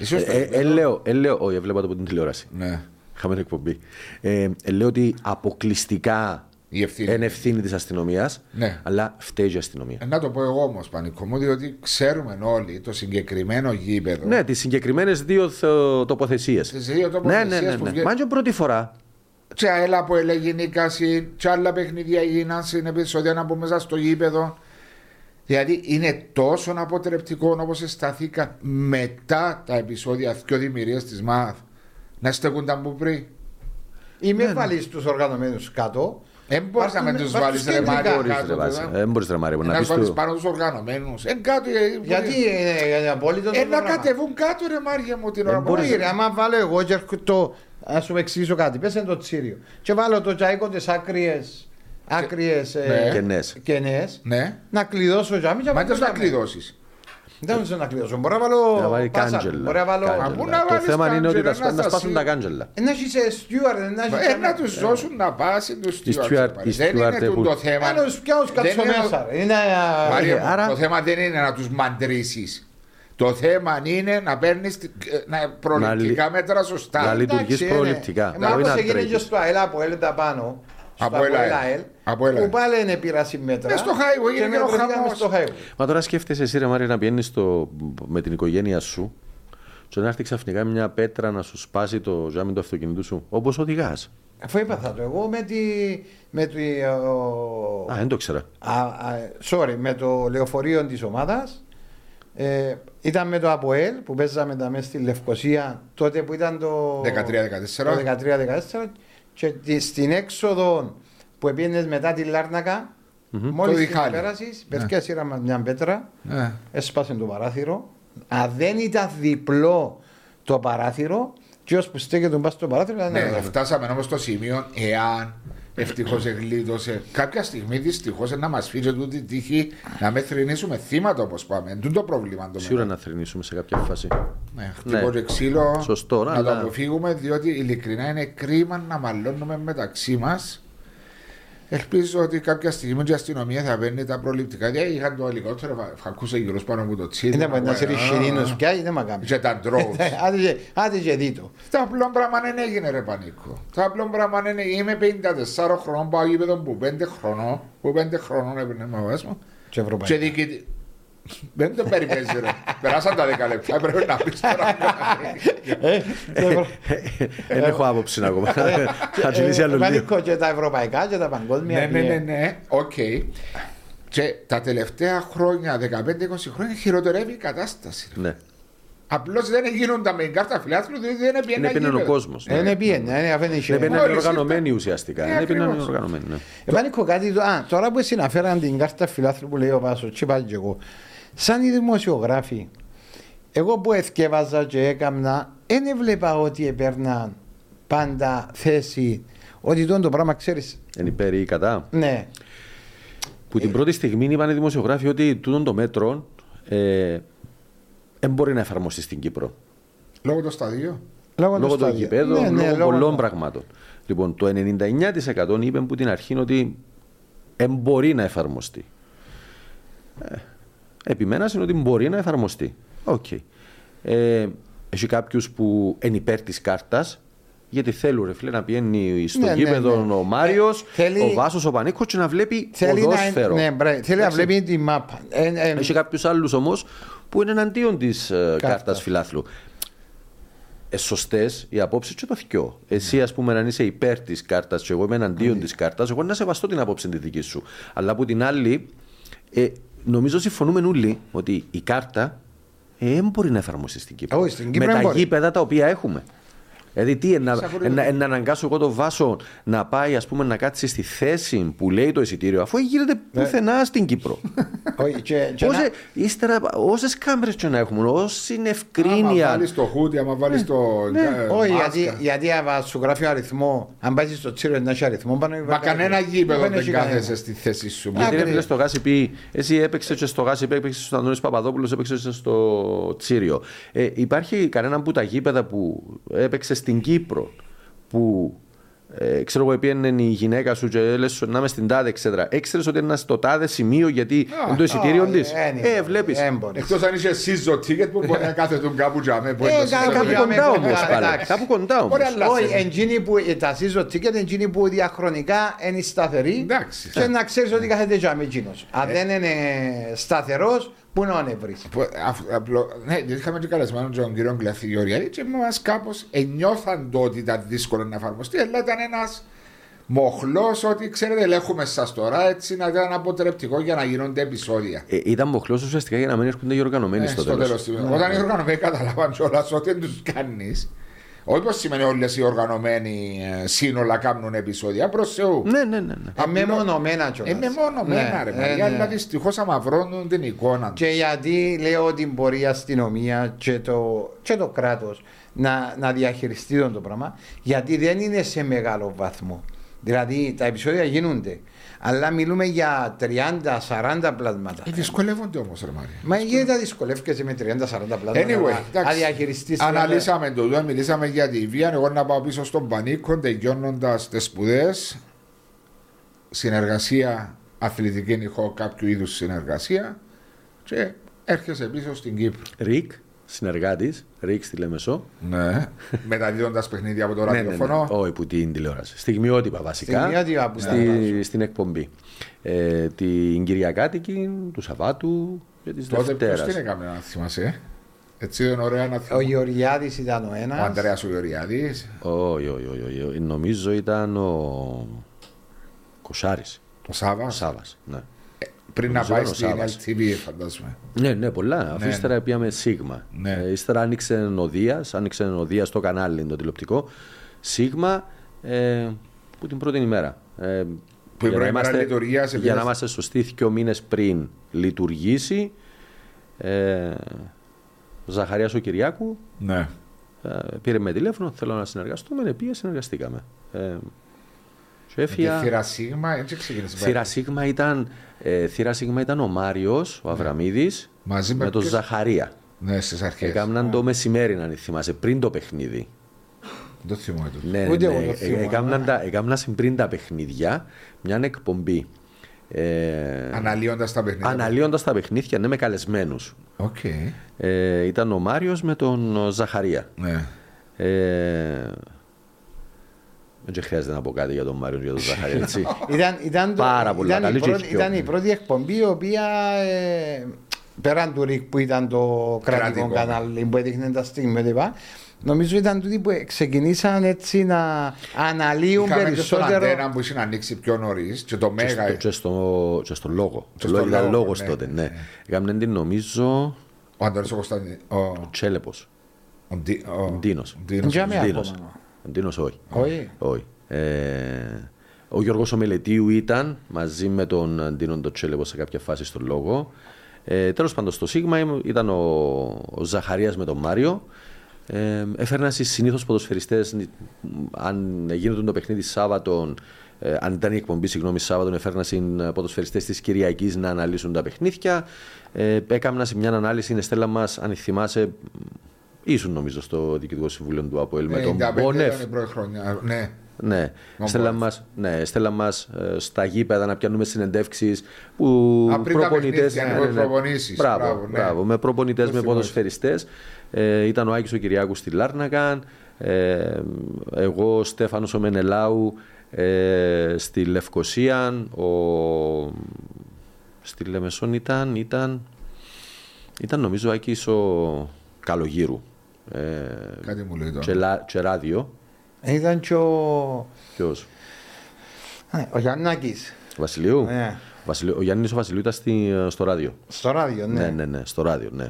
Ίσως το Ε, ε, επίπεδο- ε, λέω, ε, λέω, όχι, βλέπω από την τηλεόραση. Ναι. Είχαμε την εκπομπή. Ε, ε, λέω ότι αποκλειστικά Η ευθύνη. είναι ευθύνη της αστυνομίας, Ναι. αλλά φταίει και η αστυνομία. Ε, Να το πω εγώ όμως, Πανικό μου, διότι ξέρουμε όλοι το συγκεκριμένο γήπεδο. Ναι, τις συγκεκριμένες δύο θ- τοποθεσίες. Τις δύο Ναι, τοποθεσίες ναι, ναι. που ναι. βγαίνει- Μα και πρώτη φορά. Τσαέλα που έλεγε Νίκαση, και άλλα παιχνίδια έγιναν στην επεισόδια να μπούμε μέσα στο γήπεδο. Δηλαδή είναι τόσο αποτρεπτικό όπως σταθήκα μετά τα επεισόδια δύο δημιουργίες της ΜΑΘ να στέκονταν που πριν. Ή Ναι, με βάλεις τους οργανωμένους κάτω Δεν μπορείς να με Βάζουν- τους βάζουν βάλεις ρε κεντρικά. Μάριο Μπορείς, κάτω. ρε, βάση. τώρα. Ε, μπορείς, ρε, Μάριο, να Να πεις τους βάλεις του- πάνω τους οργανωμένους. Εν κάτω. ε, Γιατί είναι, είναι απόλυτο το Ε, να πράγμα. κατεβούν κάτω ρε Μάρια μου την ώρα που Όχι ρε, άμα βάλω εγώ και έρχομαι το... Ας σου εξηγήσω κάτι, πες είναι το τσίριο. Και βάλω το τζάικο τις άκριες, άκριες Ναι. ε, Κενές. κενές, Ναι. να κλειδώσω τζάμι και Μα βάλω δεν να τζάμι. κλειδώσεις. Δεν θέλω να κλειδώσω, μπορώ να Να βάλω βάλει πάσα, κάντζελα. μπορώ να βάλω... Κάντζελα. Κάντζελα. πού να Το βάλεις θέμα είναι ότι κάντζελα, τα σπα- να να σπάσουν στασί- τα κάντζελα. Ε, Να έχεις ε, στιούαρ, να έχεις... Ε, να τους δώσουν να πάσει τους Οι stewards, steward- ρε, οι Δεν steward είναι έχουν- το θέμα. Άλλο πιάω Δεν κάτσω είναι ο- μέσα. ρε. Είναι... Μάρια ε, μου, Άρα... Το θέμα δεν είναι να τους μαντρήσεις. Το θέμα είναι να παίρνεις ε, να- προληπτικά μέτρα να σωστά. λειτουργεί. λειτουργείς Εντάξει, είναι. προληπτικά, Ε, δεν Μα μπορεί όπως να έγινε και τρέχεις. στο ΑΕΛ από ΕΛ πάνω. Στο Από ΕΛ, ΑΕΛ, ΑΕΛ. Από ΕΛ, Που ΑΕΛ. πάλι είναι πειράση μέτρα. Μες στο highway και έγινε και ο βρεθήκαμε χαμός. στο highway. Μα τώρα σκέφτεσαι εσύ, ρε Μάρια, να πηγαίνεις με την οικογένεια σου και να έρθει ξαφνικά μια πέτρα να σου σπάσει το ζάμι του αυτοκινήτου σου. Όπως οδηγάς. Αφού έπαθα το εγώ με τη. Με τη ο- Α, δεν το ήξερα. α, α, sorry, με το λεωφορείο της ομάδας. Ε, ήταν με το ΑΠΟΕΛ που παίζαμε τα μέσα στη Λευκοσία τότε που ήταν το 13-14. το 13-14 και τη- στην έξοδο που πήγαινε μετά τη Λάρνακα Το μόλις την διχάλι. πέρασεις Ναι. πέφτει σειρά μας μια πέτρα Ναι. έσπασε το παράθυρο αν δεν ήταν διπλό το παράθυρο και ως που στέκεται μπας στο παράθυρο ήταν Ναι, ένα φτάσαμε όμως στο σημείο εάν ευτυχώς εγκλείδωσε. Κάποια στιγμή δυστυχώς να μας φύγει τούτη τύχη να με θρυνήσουμε θύματα όπως πάμε. Τούτο το πρόβλημα. Το Σίγουρα μεγάλο. να θρυνήσουμε σε κάποια φάση. Ναι, χτυπώ Ναι. και ξύλο. Σωστό, να αλλά- το αποφύγουμε διότι ειλικρινά είναι κρίμα να μαλώνουμε μεταξύ μας. Ελπίζω ότι κάποια στιγμή και η αστυνομία θα παίρνει τα προληπτικά. Γιατί είχαν το ελικόπτερο, θα ακούσε γύρω πάνω από το τσίδι. είναι με να σε ρισχυρίνους πια ή δεν μ' κάνει Και τα drones. Άντε και- άντε και δίτο Το απλό πράγμα δεν έγινε ρε πανίκο. Το απλό πράγμα δεν έγινε. Είμαι 54 χρονών, πάω γήπεδο που 5 χρονών, που 5 χρονών έπαιρνε με βάση μου. και Και ευρωπαϊκά διοικητή. Δεν το περιπέζεις ρε. Περάσαν τα 10 λεπτά, πρέπει να πεις τώρα. Ε, το ευρω- Δεν έχω άποψη ακόμα. Θα τσιλήσει Ε, άλλο λίγο. Πανίκο και τα ευρωπαϊκά και τα παγκόσμια Ναι, ναι, ναι, βιέ. ναι, οκ. Και τα τελευταία χρόνια, 15-20 χρόνια, χειροτερεύει η κατάσταση. Ναι. Απλώς δεν γίνονταν με την κάρτα φιλάθλου, διότι δεν έπαιρνε Είναι πίναν ο κόσμος. Ε, ναι, πήγαινε, ναι, αφού είναι Είναι χέρι. πίναν Μόλις οργανωμένοι ουσιαστικά. Ναι, Είναι πίναν ακριβώς. οργανωμένοι. ναι. Επανήκω κάτι, το- α, τώρα που εσύ αναφέραν την κάρτα φιλάθλου που λέει ο Βάσος και πάλι και εγώ, σαν οι δημοσιογράφοι, εγώ που εθκεύαζα και έκαμνα, δεν έβλεπα ότι έπαιρναν πάντα θέση, ότι τον το πράγμα ξέρεις, Είναι υπέρ ή κατά. ναι, Που την πρώτη στιγμή είπαν οι δημοσιογράφοι ότι τούτο το μέτρο ε, δεν μπορεί να εφαρμοστεί στην Κύπρο. Λόγω το σταδίο. λόγω, Λόγω του των σταδίου. γηπέδων, Ναι, ναι, λόγω λόγω πολλών του- πραγμάτων. Λοιπόν, το 99% είπε που την αρχή είναι ότι δεν μπορεί να εφαρμοστεί. Ε, επιμένας είναι ότι μπορεί να εφαρμοστεί. Οκ. Ε, έχει κάποιους που είναι υπέρ της κάρτας, γιατί θέλουν ρε φίλε να πηγαίνει στο Ναι, ναι, γήπεδο ναι. ο Μάριος, Ε, θέλει- ο Βάσος, ο Πανίκος και να βλέπει Θέλει ποδόσφαιρο. να, ναι, μπρε, θέλει να Εντάξει. βλέπει τη μάπα. Ε, ε, Έχει κάποιους άλλους όμως που είναι εναντίον της κάρτας φιλάθλου. Ε, Σωστές οι απόψεις και το θυκιό. Εσύ, ας πούμε, αν είσαι υπέρ της κάρτας και εγώ είμαι εναντίον Ναι. της κάρτας, εγώ να σεβαστώ την απόψη τη δική σου. Αλλά από την άλλη, ε, νομίζω συμφωνούμε όλοι ότι η κάρτα ε, δεν μπορεί να εφαρμοστεί στην Κύπρο. Όχι, στην Κύπρο Με δεν τα μπορεί. γήπεδα τα οποία έχουμε. Δηλαδή, τι, να, Σαφώς. να, να αναγκάσω εγώ το Βάσο να πάει ας πούμε, να κάτσει στη θέση που λέει το εισιτήριο, αφού δεν γίνεται Ναι. πουθενά στην Κύπρο. όχι, και- και να- Όσε, ύστερα, όσες κάμερες και να έχουμε, όση είναι Άμα ευκρίνεια. βάλεις το χούτι, άμα βάλεις το ναι. ε, Όχι, μάσκα. γιατί, γιατί άμα σου γράφει αριθμό, αν πάει στο τσίρο να έχει αριθμό πάνω. Μα κανένα γήπεδο Δεν δεν έχει κάθεσαι κανένα. στη θέση σου. Α, Γιατί ρε Άκρη. φίλε στο Γάσιπι, εσύ έπαιξε και στο Γάσιπι, έπαιξε στον Αντώνης Παπαδόπουλος, έπαιξε στο Τσίριο. Ε, υπάρχει κανένα από τα γήπεδα που έπαιξε στην Κύπρο που ε, ξέρω εγώ, πήγαινε η γυναίκα σου και έλεγε σου να είμαι στην τάδε, etc. Έξερε ότι είναι στο τάδε σημείο γιατί είναι το εισιτήριο όχι, της; δεν είναι. Ε, βλέπεις. Δεν μπορεί. Εκτός αν είσαι season ticket που μπορεί να κάθεται κάπου τζαμέ. μπορεί Ε, να σε κάπου σέβεται. κάπου Κοντά όμως εντάξει. πάλι. Κάπου κοντά όμως. Μπορεί να Όχι, αλλάξει. εντζίνοι που τα season ticket, εντζίνοι που διαχρονικά είναι σταθεροί Εντάξει. και να ξέρεις ότι κάθεται τζάμι εκείνος. Αν δεν είναι σταθερός, πού να ανεβρεις. Που- αφ- απλό- Ναι, γιατί είχαμε και καλεσμένο τον κύριο Γκλαθιόριαλη και μας κάπως ενιώθαν το ότι ήταν δύσκολο να εφαρμοστεί, αλλά ήταν ένας μοχλός ότι ξέρετε, ελέγχουμε σας τώρα έτσι να ήταν αποτρεπτικό για να γίνονται επεισόδια. Ε, ήταν μοχλός ουσιαστικά για να μην έρχονται οι οργανωμένοι Ε, στο στο τέλος. τέλος του- Όταν οι οργανωμένοι καταλάβαν κιόλας ότι δεν τους κάνεις, Όχι πως σημαίνει όλες οι οργανωμένοι ε, σύνολα κάνουν επεισόδια. Προς Θεού. Ναι, ναι, ναι. ναι. Ε, μεμονωμένα κιόλας. Ε, μεμονωμένα, ρε. Ναι, παιδιά, ε, ναι. Αλλά δυστυχώς αμαυρώνουν την εικόνα. Και γιατί λέω ότι μπορεί η αστυνομία και το, και το κράτος να, να διαχειριστεί τον το πράγμα, γιατί δεν είναι σε μεγάλο βαθμό. Δηλαδή τα επεισόδια γίνονται, αλλά μιλούμε για 30-40 πλάσματα. Ε, δυσκολεύονται όμως, ρε Μάρια. Μα γιατί τα δυσκολεύκεσαι με 30-40 πλάσματα Anyway, να εντάξει, διαχειριστείς. αναλύσαμε το τούτο, μιλήσαμε για τη βία. Εγώ να πάω πίσω στον Πανίκο, τελειώνοντας τις σπουδές. Συνεργασία αθλητική, έχω κάποιο είδους συνεργασία. Και έρχεσαι πίσω στην Κύπρο. Ρικ, συνεργάτης, Ρικ στη Λεμεσό. Ναι. Μεταδίδοντας παιχνίδια από το Ναι, ναι, ναι. ραδιοφωνό. Όχι, που την τηλεόραση. Στιγμιότυπα βασικά. Στιγμιότυπα που στη- διαβάζω. στην εκπομπή. Ε, την Κυριακάτικη, του Σαββάτου και της Τότε ποιος Δευτέρας. την έκαμε να θυμάσαι. ε; Έτσι δεν ωραία να Ο θυμάσαι. Γεωργιάδης ήταν ο ένας. Ο Αντρέα ο Γεωργιάδης. Όχι, όχι, όχι, όχι. Νομίζω ήταν ο Κοσάρης. Ο Σάβας. Ο Σάβας. Ναι. Πριν να Νομίζω πάει ήταν ο στην Σάββας. LTV, φαντάζομαι. Ναι, ναι, πολλά. Αφού Ναι, ύστερα πήγαμε Σίγμα. Ναι. Ε, ύστερα άνοιξε ο Δίας, άνοιξε ο Δίας στο κανάλι το τηλεοπτικό. Σίγμα ε, που την πρώτη ημέρα. Ε, Που η πρώτη μέρα λειτουργίας, για επειδή- να είμαστε σωστοί, δύο μήνες πριν λειτουργήσει, ε, ο Ζαχαρίας ο Κυριάκου Ναι. ε, πήρε με τηλέφωνο, θέλω να συνεργαστούμε, ναι, πήγε, συνεργαστήκαμε. Ε, και Και έφυγα- θύρα Σίγμα, έτσι ξεκίνησε. Θύρα Σίγμα ήταν, ε, θύρα Σίγμα ήταν ο Μάριος, ο Αβραμίδης, Μαζί με με τον ποιους; Ζαχαρία. Ναι, στις αρχές. Έκαναν το μεσημέρι, αν θυμάσαι, πριν το παιχνίδι. Δεν θυμάμαι το. Ναι, Ούτε ναι, εγώ το ε, θυμάμαι. έκαναν τα- έκαναν πριν τα παιχνίδια μια εκπομπή. Ε, Αναλύοντας τα παιχνίδια. Αναλύοντας τα παιχνίδια, ναι, με καλεσμένους. Οκ. Ε, ήταν ο Μάριος με τον Ζαχαρία. Ναι. Ε, δεν χρειάζεται να πω κάτι για τον Μάριο και για τον Ζαχαρία, έτσι. Ήταν, ήταν, το- Πάρα πολλά ήταν, καλή η και πρώτη, πιο. ήταν η πρώτη εκπομπή η οποία ε, πέραν του ΡΙΚ που ήταν το κρατικό Κρατικό. κανάλι που έδειχνε τα στιγμιότυπα νομίζω ήταν τούτοι που ξεκινήσαν έτσι να αναλύουν Είχαμε και στον περισσότερο αντένα που είχε ανοίξει πιο νωρίς και το και, Μέγα. στο, και, στο, και στο λόγο. Και Το στο λόγο ήταν λόγο, λόγος ναι, τότε, ναι. ναι. Έκαναν την νομίζω Ο Αντώνης ο Κωνσταντίνο. Ο Τσέλεπος. ο Ντι- ο- Ντίνος. ο Ντίνος. Για μένα Ντίνος. ακόμα. Ο Ντίνος όχι. όχι Όχι. Ε, ο Γιώργος ο Μελετίου ήταν μαζί με τον Αντίνον το Τσέλεβο σε κάποια φάση στο λόγο. Ε, τέλος πάντων στο Σίγμα ήταν ο, ο Ζαχαρίας με τον Μάριο. Ε, έφερναν στις συνήθως ποδοσφαιριστές, αν γίνεται το παιχνίδι Σάββατον, ε, αν ήταν η εκπομπή, συγγνώμη, Σάββατον, έφερναν συν ποδοσφαιριστές της Κυριακής να αναλύσουν τα παιχνίδια. Ε, έκαναν σε μια ανάλυση, η Στέλλα μας, αν θυμάσαι, ήσουν νομίζω στο Διοικητικό Συμβούλιο του ΑΠΟΕΛ με τον 95 Μπόνεφ. ήταν η πρώτη χρονιά. Ναι. Ναι, Τον στέλνα Μπόνεφ. μας, ναι, στέλνα μας ε, στα γήπεδα να πιάνουμε συνεντεύξεις που Α, πριν τα προπονητές... παιχνίδια, με προπονήσεις. Μπράβο, Μπράβο, ναι. μπράβο, με προπονητές, Το με θυμάμαι. ποδοσφαιριστές. Ε, ήταν ο Άκης ο Κυριάκου στη Λάρνακα, ε, εγώ ο Στέφανος ο Μενελάου ε, στη Λευκοσία, ο, στη Λεμεσόν ήταν, ήταν, ήταν νομίζω ο Άκης ο Καλογύρου. Ε, Κάτι μου λέει και, τώρα. λα- και ράδιο. ήταν και ο, Ποιος; ε, ο Γιαννάκης Βασιλείου; Ναι. Βασιλείου. Ο Γιάννης ο Βασιλείου ήταν στη, στο ράδιο. στο ράδιο ναι, Ναι, ναι, ναι, στο ράδιο, ναι.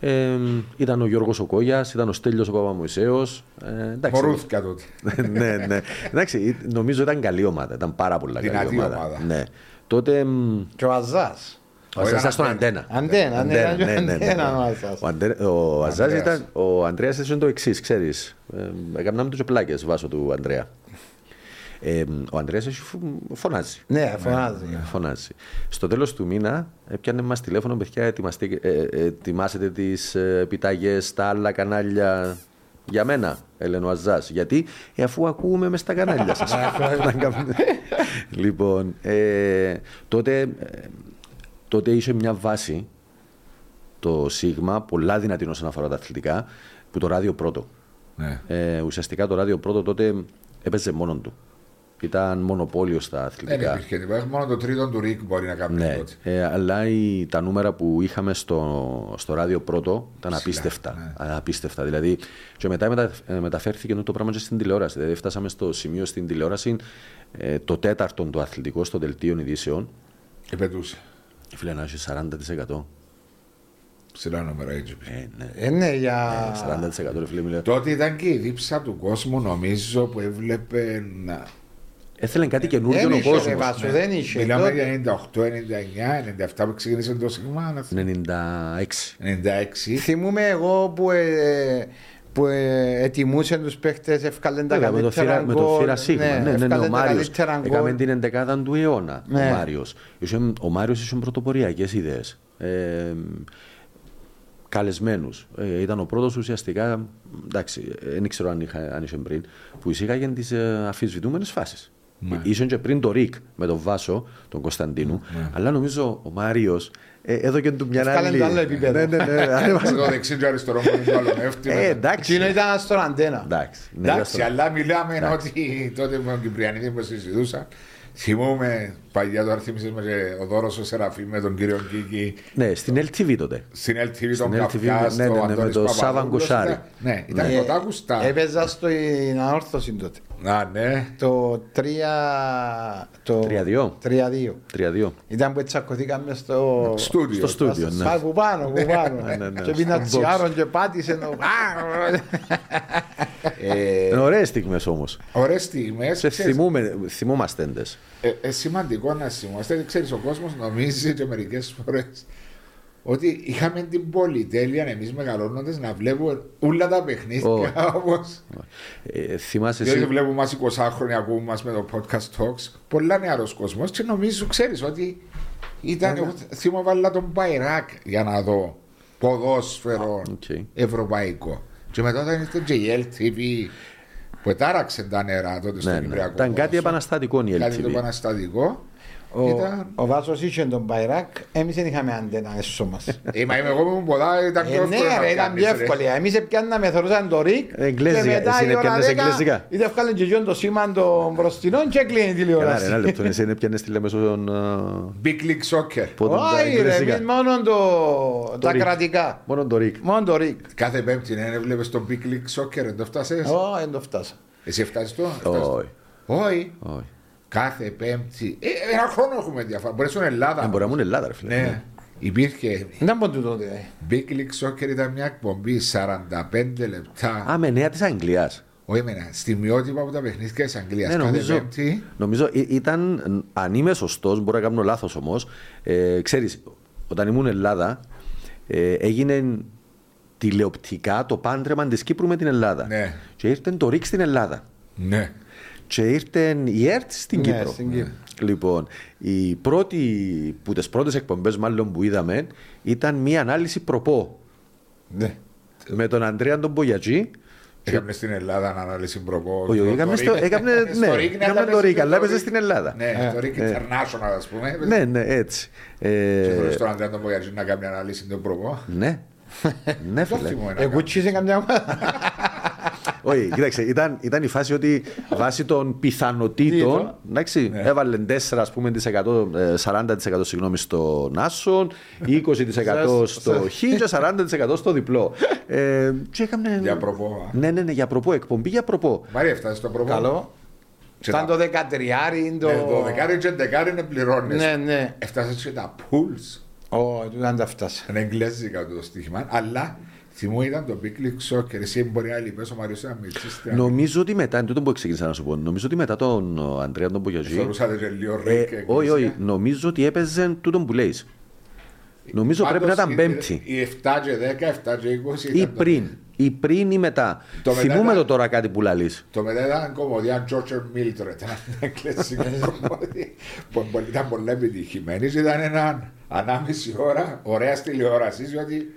Ε, ήταν ο Γιώργος ο Κόγιας, ήταν ο Στέλιος ο Παπαμωυσέος. Ε, εντάξει, Μορούθηκα τότε. ναι, ναι. Εντάξει, νομίζω ήταν καλή ομάδα. Ήταν πάρα πολύ καλή Δυνατή ομάδα. ομάδα. Ναι. Τότε. μ, και ο Αζάς Ο Ο Αζάς ήταν ήταν στον Αντένα. Αντένα. Αντένα, ναι, ήταν και ο Αντένα ο Αζάς. Ο, Αντε- ο Αζάς Ανδρέας. ήταν. Ο Ανδρέας ήταν το εξής, ξέρεις. Ε, Έκαναμε τους πλάκες βάσο του Ανδρέα. Ε, ο Ανδρέας έχει φου- φωνάζει. ναι φωνάζει Φωνάζει. Στο τέλος του μήνα έπιανε μας τηλέφωνο, παιδιά, ετοιμαστεί- ε, ε, ετοιμάσετε τις ε, επιταγές στα άλλα κανάλια για μένα, έλεγε ο Αζάς. Γιατί, ε, αφού ακούμε μες στα κανάλια σας. λοιπόν, ε, τότε, ε, τότε είχε μια βάση το Σίγμα, πολλά δυνατή όσον αφορά τα αθλητικά, που το ράδιο πρώτο. Ναι. Ε, ουσιαστικά το ράδιο πρώτο τότε έπαιζε μόνο του. Ήταν μονοπόλιο στα Δεν αθλητικά. υπήρχε τίποτα. Μόνο το τρίτο του Ρικ μπορεί να κάνει Ναι, τότε. ε, αλλά η, τα νούμερα που είχαμε στο, στο ράδιο πρώτο ήταν Ψηλά, απίστευτα. ναι. Α, απίστευτα. Δηλαδή, και μετά μετα, ε, μεταφέρθηκε το πράγμα και στην τηλεόραση. Δηλαδή, φτάσαμε στο σημείο στην τηλεόραση ε, το τέταρτο το αθλητικό στο δελτίο ειδήσεων. Επαιτούσε. Φίλε, να έχει 40%. Ψηλά νούμερα AGP. Ε, ναι. Ε, ναι, για... 40% ρε φίλε μιλάω. Τότε ήταν και η δίψα του κόσμου, νομίζω, που έβλεπε να. Έθελε κάτι καινούργιο Δεν ο είχε, ρε κόσμο. Βάσο, δεν είχε. Μιλάμε Τότε- για 98, 99, 97 που ξεκίνησε το Σίγμα. 96. 96. Θυμούμαι εγώ που, ε, που ε, ετοιμούσε τους παίχτες, ευκάλεν τα Βέβαια, με το καλύτερα θύρα, με το γκολ. θύρα σίγμα. Ναι, ναι, ναι, ευκάλεν ο τα Μάριος. καλύτερα γκολ. Έκαμε την εντεκάδα του αιώνα. Ναι. Ο Μάριος. Είχε- Ο Μάριος είχε πρωτοποριακές ιδέες. Ε, καλεσμένους. Ε, ήταν ο πρώτος ουσιαστικά, εντάξει, δεν ξέρω αν, είχα, αν είχε πριν, που εισήγαγε τις ε, αφισβητούμενες φάσεις. Ναι. Ήσουν και πριν το Ρικ με τον Βάσο, τον Κωνσταντίνου, Ναι. αλλά νομίζω ο Μάριος ε, έδωκε του μια Ευκάλεν άλλη... το άλλο επίπεδο. Ναι, ναι, ναι. ανέβασε. Το δεξί και αριστερό μου είναι το άλλο εύτη. Ε, εντάξει. Εκείνο ήταν στον αντένα. Εντάξει. ναι, Εντάξει, ήταν στο- αλλά μιλάμε ότι τότε με τον Κυπριανίδη που συζητούσα. Θυμούμαι παλιά το θύμισες με ο Δώρος ο Σεραφή με τον κύριο Κίκη Ναι, στην LTV τότε. στην LTV τον Στην LTV, Καφιά, ναι, στο ναι, ναι, με Αντώνης τον Παπαδόπουλος. Σάββαν Κοσάρη. Ήταν- Ναι, ήταν Ε, κοντά ακουστά. Έπαιζα στην ανόρθωση τότε. Α, ναι. Το 3... Το 3-2. 3-2. 3-2. Ήταν που τσακωθήκαμε στο... Στούντιο. Στο στούντιο, ναι. Πα- Που πάνω, που πάνω. Ναι, ναι, ναι. Και πίνα Στον box. τσιάρον και πάτησε. το- Ε, Είναι ωραίες στιγμές όμως. Ωραίες στιγμές. Σε Ξέρεις, θυμούμε, θυμόμαστε έντες. ε, ε, σημαντικό να θυμάστε. Ξέρεις, ο κόσμος νομίζει και μερικές φορές ότι είχαμε την πολυτέλεια εμείς μεγαλώνοντας να βλέπουμε όλα τα παιχνίδια Ω. όπως Ε, θυμάσαι Διότι εσύ. βλέπουμε μας 20 χρόνια ακούμε μας με το podcast talks πολλά νεαρός κόσμος και νομίζω ξέρεις ότι ήταν, εγώ θυμώ βάλα τον Παϊράκ για να δω ποδόσφαιρο Οκ. ευρωπαϊκό και μετά όταν ήρθε και η LTV που ετάραξε τα νερά τότε στο Ναι, ναι. Κυπριακό Ήταν κάτι ποδόσφαιρο. επαναστατικό η κάτι το LTV. επαναστατικό Ο, ήταν ο Βάσος είχε τον Παϊράκ, εμείς δεν είχαμε αντένα έσω μας. Είμαι είμαι εγώ που ήμουν ποδά ήταν πιο Ε, ναι, εύκολο να ρε, ήταν πιάνεις, πιο ρε. εύκολη. Εμείς πιάνναμε, θεωρούσαν το ρίκ Εγγλέζικα, και μετά εσύ η ώρα έπιανες 10 εγγλέζικα. είτε βγάλουν και γιον το σήμα των μπροστινών και έκλεινε η Καλά, ρε, τηλεόραση. ένα λεπτό. Εσύ είναι πιάνες τηλεμεσόν. Big League Soccer Πότε τα Όχι ρε, εγγλέζικα. εμείς μόνο το- τα ρίκ. κρατικά. Μόνο το Ρικ. Μόνο το ρίκ. κάθε πέμπτη ναι, βλέπεις το Big League Soccer δεν το φτάσες; Ω, δεν το φτάσα. εσύ φτάσεις το; Φτάσεις το; Όχι. όχι όχι. Κάθε Πέμπτη. Ε, ένα χρόνο έχουμε διαφορά. Μπορεί στην Ελλάδα. Ε, Μπορεί να μου είναι Ελλάδα, ρε φίλε. Ναι. Υπήρχε. Δεν πω τούτο δηλαδή. Big League Soccer ήταν μια εκπομπή 45 λεπτά. Α, με νέα της Αγγλίας. Όχι εμένα. Στιγμιότυπα από τα παιχνίδια της Αγγλίας. Ναι, Κάθε νομίζω, Πέμπτη. νομίζω ή- ήταν, αν είμαι σωστός, μπορώ να κάνω λάθος όμως. Ε, Ξέρεις, όταν ήμουν Ελλάδα, ε, έγινε τηλεοπτικά το πάντρεμα της Κύπρου με την Ελλάδα. Ναι. Και ήρθε το ρίξ στην Ελλάδα. Ναι. Και ήρθε η ΕΡΤ στην Ναι, Κύπρο. στην Κύπρο. Λοιπόν, η πρώτη, που τις πρώτες εκπομπές μάλλον που είδαμε ήταν μια ανάλυση προπό Ναι. με τον Αντρέα τον Μπογιατζή Έκαμε στην Ελλάδα ανάλυση προπό. Όχι, Το- έκαμε το στο- Rick- έκαμε- στο ναι, Rick, έκαμε αλλά το έπαιζε Rick, αλλά έπαιζε Rick. στην Ελλάδα. Ναι, το Ε, Rick International, ας πούμε. Ναι, ναι, έτσι. Ε, Και χωρίς τον Αντρέα τον Μπογιατζή να κάνει ανάλυση του προπό. ναι. ναι, Το φίλε. θυμούμαι να Εγώ κάνω. τσίσε καμιά ομάδα. Όχι, κοίταξε, ήταν, ήταν η φάση ότι βάσει των πιθανότητων Τίτο. εντάξει, Ναι. έβαλε 4, ας πούμε, της 100, ε, 40% συγγνώμη, στο Νάσον, 20% στο Χ και 40% στο διπλό. Ε, και έκαμε... Για προπό. α. Ναι, ναι, ναι, για προπό, εκπομπή για προπό. Μαρία, έφτασε στο προπό. Καλό. Και Ήταν τα- το δεκατριάρι. Το... Ναι, Το δεκάρι και δεκάρι είναι πληρώνεις. Ναι, ναι. Έφτασες και τα pools. Ω, δεν τα φτάσα. Είναι εγγλέζικα το στοίχημα. Αλλά θυμού ήταν το Big League Soccer. Εσύ μπορεί να λυπές ο Μαριός να μιλήσεις. Νομίζω ότι μετά, είναι τούτο που ξεκίνησα να σου πω, νομίζω ότι μετά τον ο, Αντρέα τον Μπογιαζή, Θεωρούσατε και λίγο ε, Rick. όχι, όχι, εγγλέζικα. νομίζω ότι έπαιζε τούτο που λέεις. Νομίζω πρέπει να Πάντως, ήταν η- πέμπτη. Οι 7 και 10, 7 και 20 Ή ήταν το- πριν, ή πριν ή μετά. Το μετά Θυμούμε ήταν- το τώρα κάτι που λαλείς. Το μετά ήταν κομμωδία George Mildred, ένα εγγλέζικο κομμωδία που που ήταν πολύ επιτυχημένη. Ήταν ένα ανάμιση ώρα ωραία τηλεόρασης, διότι.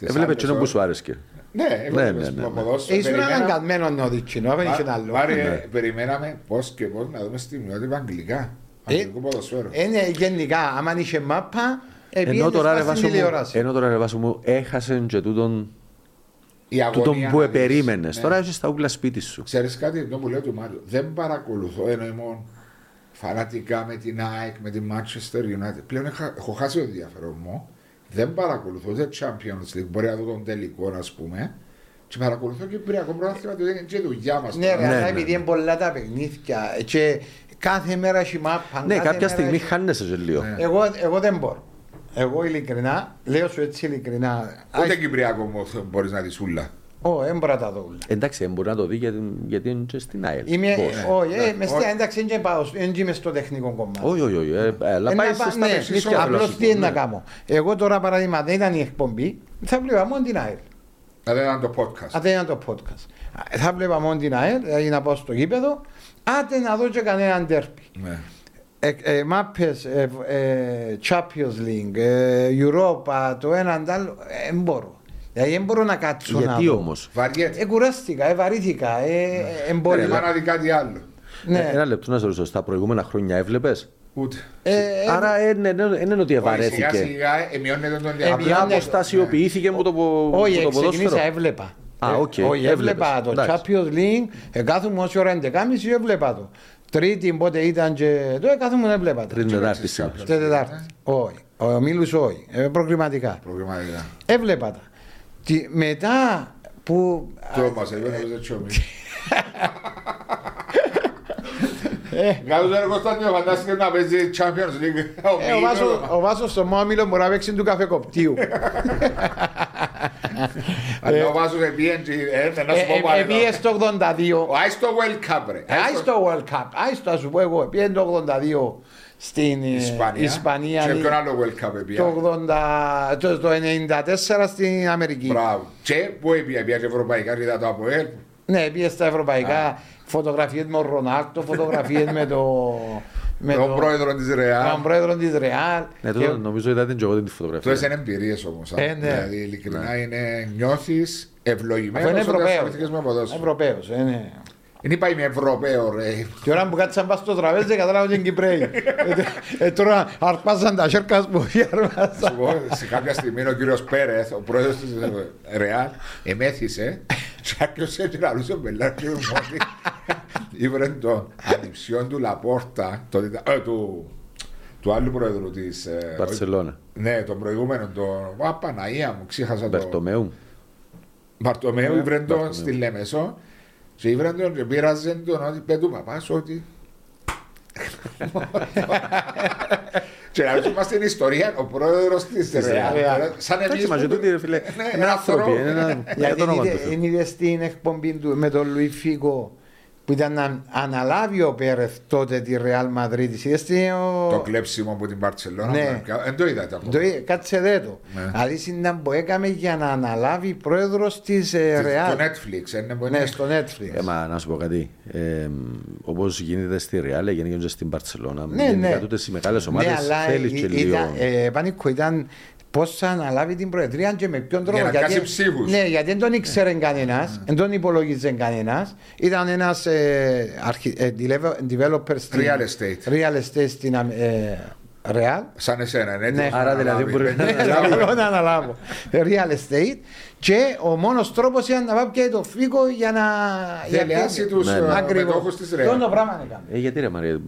Τις Έβλεπε άλλες εκείνο που ώρες- σου άρεσε. Ναι, Ναι, έβλεπες ναι, ναι, το ναι. ποδόσφαιρο. Ήσουν Περιμέναμε- αναγκασμένος να οδηγήσει, δεν είχε άλλο. Μάρι, Ναι. περιμέναμε πώς και πώς να δούμε στιγμιότυπα αγγλικά. Ε, Αγγλικό ποδοσφαίρο. Είναι γενικά, άμα είχε μάπα, Ενώ επήγαινες τώρα, ρε πας στην Βάσο μου, τηλεόραση. ενώ τώρα ρε Βάσο μου, έχασε και τούτον, Η τούτον αγωνία που να δεις. περίμενες. Ναι. Τώρα έχεις τα ούγκλα σπίτι σου. Ξέρεις κάτι, το που λέει του Μάριος, δεν παρακολουθώ ενώ ήμουν φανατικά με την ΑΕΚ, με την Manchester United. Πλέον έχω, έχω χάσει το ενδιαφέρον μου. Δεν παρακολουθώ ούτε Champions League, μπορεί να δω τον τελικό, ας πούμε. Και παρακολουθώ και Κυπριακό πρωτάθλημα, διότι είναι και η δουλειά μας. Ναι, ρε, Ναι, αλλά ναι, επειδή ναι. είναι πολλά τα παιχνίδια και κάθε μέρα έχει μάπα. Ναι, κάθε κάποια μέρα στιγμή έχει- χάνεσαι και λίγο. Ναι. Εγώ, εγώ δεν μπορώ. Εγώ ειλικρινά, λέω σου έτσι ειλικρινά. Ούτε Κυπριακό μου μπορείς να δεις ούλα. Ω, δεν μπορώ να τα δω όλα. Εντάξει, δεν μπορεί να το δει γιατί, γιατί είναι και στην ΑΕΛ. Είμαι, Πώς; όχι, ε, μες όχι. στην- εντάξει, δεν πάω, δεν είμαι στο τεχνικό κομμάτι. Όχι, όχι, όχι. ε, ε, Αλλά Ε, πάει να πά- στα ναι, παιχνίδια. Απλώς φυλακικό, τι είναι να ναι. κάνω. Εγώ τώρα παράδειγμα δεν ήταν η εκπομπή, θα βλέπα μόνο την ΑΕΛ. Δηλαδή ήταν το podcast. Αν δεν ήταν το podcast. Α, Θα βλέπα μόνο την ΑΕΛ, δηλαδή να πάω στο γήπεδο, άντε να δω και κανέναν τέρπι. Ναι. Ε, ε, μάπες, ε, ε, Champions League, ε, Europa, το έναν το άλλο, ε, δεν μπορώ. Δηλαδή δεν μπορώ να κάτσω να Γιατί δω. όμως; Βαριέται. Ε, κουράστηκα, ε, βαρύθηκα, ε, ε, ε, μπορεί Μπορεί να- να δει κάτι άλλο. Ναι. Ένα λεπτό να σε ρωτήσω. Στα προηγούμενα χρόνια έβλεπες; Ούτε. Ε, ε, Άρα δεν είναι ότι Όχι, Σιγά ευαρέθηκε. σιγά εμειώνεται τον Ε, διάβολο. Απλά μειώνεται. αποστασιοποιήθηκε με το, πο- Όχι, με το ξεκίνησα, ποδόσφαιρο. έβλεπα. Α, Ε, οκ, Όχι, έβλεπα έβλεπες. το Εντάξει. Champions League, ε, κάθομαι όση ώρα 11.30 έβλεπα το. Τρίτη, πότε ήταν και το, ε, κάθομαι έβλεπα το. Τρίτη Τετάρτη παίξεις σήμερα. κάποιο. Τε Τετάρτη. Όχι. Ο Μίλους όχι. Ε, προκριματικά. Προβληματικά. Έβλεπα τα. Τι- μετά που. Το μας είπε, νομίζω έτσι ομίλη. Ε, Κάτω τον Κωνσταντίνο φαντάστηκε να παίζει Champions League. ε, ο, Βάσος, ο Βάσος στο Μόμιλο μπορεί να παίξει του καφεκοπτίου. Αλλά ο Βάσος επίεν και ε, να σου πω πάλι. Επίε στο 82. Ο Άις το World Cup ρε. Ε, Άι στο World Cup. Άι στο, ας σου πω εγώ. Επίε το 82 στην ε, Ισπανία. Ισπανία. Και ποιον άλλο World Cup επία. Το, 80, το, το 94 στην Αμερική. Μπράβο. Και πού επία, επία και ευρωπαϊκά και είδα το ΑΠΟΕΛ. Ναι, πήγε στα ευρωπαϊκά. Φωτογραφίες με τον Ρονάλτο, φωτογραφίες με το. με Τον το- πρόεδρο της με Ρεάλ. τον πρόεδρο της Ρεάλ. Ναι, Και- τότε νομίζω είδατε και εγώ την φωτογραφία. Τόες είναι εμπειρίες όμως. α. Ε, ναι. Δηλαδή ειλικρινά είναι, νιώθεις Αφού ευλογημένος είναι όταν Ευρωπαίος. Ασχοληθήκες με ποδόσφαιρο. Ευρωπαίος, ε, ναι. Δεν είπα είμαι Ευρωπαίο ρε. Και ώρα που κάτσαν πας στο τραπέζι κατάλαβα ότι είναι Κυπρέοι. Ε, ε, Τώρα αρπάζαν τα σέρκα μου. Σου πω, σε κάποια στιγμή ο κύριος Πέρεθ, ο πρόεδρος της ε, Ρεάλ, εμέθησε και άρχισε και λαλούσε μπελάκι μου μόνοι. Ήβρε τον ανιψιόν του Λαπόρτα, το διτα- ε, του, του άλλου πρόεδρου της... ε, Μπαρσελόνα. Ναι, τον προηγούμενο, τον... Α, Παναγία μου, ξέχασα τον... Μπερτομέου. Μπαρτομέου, ήβρε τον Μπαρτομέου. στη Λέμεσο και ήβρε τον και πήραζε τον ότι πέ του παπάς ότι... Και να ρωτήσουμε στην ιστορία, ο πρόεδρος της Ρεάλ, Ρεάλ. σαν Εντάξει, εμείς μαζί που- του, ρε φίλε. Ναι, Είναι άνθρωποι. είναι ένα- για Γιατί το όνομα του είδε- Θεού. δεν είδες στην εκπομπή του με τον Λουί Φίγκο που ήταν να αναλάβει ο Πέρεθ τότε τη Ρεάλ Μαδρίτη. Είδες τι ο. Το κλέψιμο από την Παρσελόνα. Ναι. Δεν το είδατε ακόμα. Το, είδε, κάτσε δε το. Ναι. Δηλαδή ήταν που έκαμε για να αναλάβει πρόεδρος της Της- Ρεάλ. Το Netflix, είναι που είναι. Ναι, στο Netflix. Ε, μα να σου πω κάτι. Ε, Όπως γίνεται στη Ρεάλ, έγινε και στην Παρσελόνα. Ναι, Γενικά ναι. τούτες οι μεγάλες ομάδες ναι, αλλά θέλεις και ε, λίγο. ήταν, ε, Πανίκο, ήταν πώ θα αναλάβει την Προεδρία και με ποιον τρόπο. να κάσει ψήφους. Ναι, γιατί δεν τον ήξερε κανένα, δεν τον υπολόγιζε κανένα. Ήταν ένα ε, αρχι- ε, develop- developer στην Real estate. real estate στην ε, Real. Σαν εσένα, είναι Ναι. έτοιμος να Άρα δηλαδή αναλάβει. μπορεί να- Ναι, Ναι, αναλάβει. θέλω να αναλάβω. Real estate. Και ο μόνος τρόπος ήταν να πάει και το φύγο για να. Δελεάσει τους Ναι, ναι. ε, Ακριβώς. μετόχους της Αυτό Ρεάλ. το πράγμα έκανε. Ε, γιατί ρε Μαρία,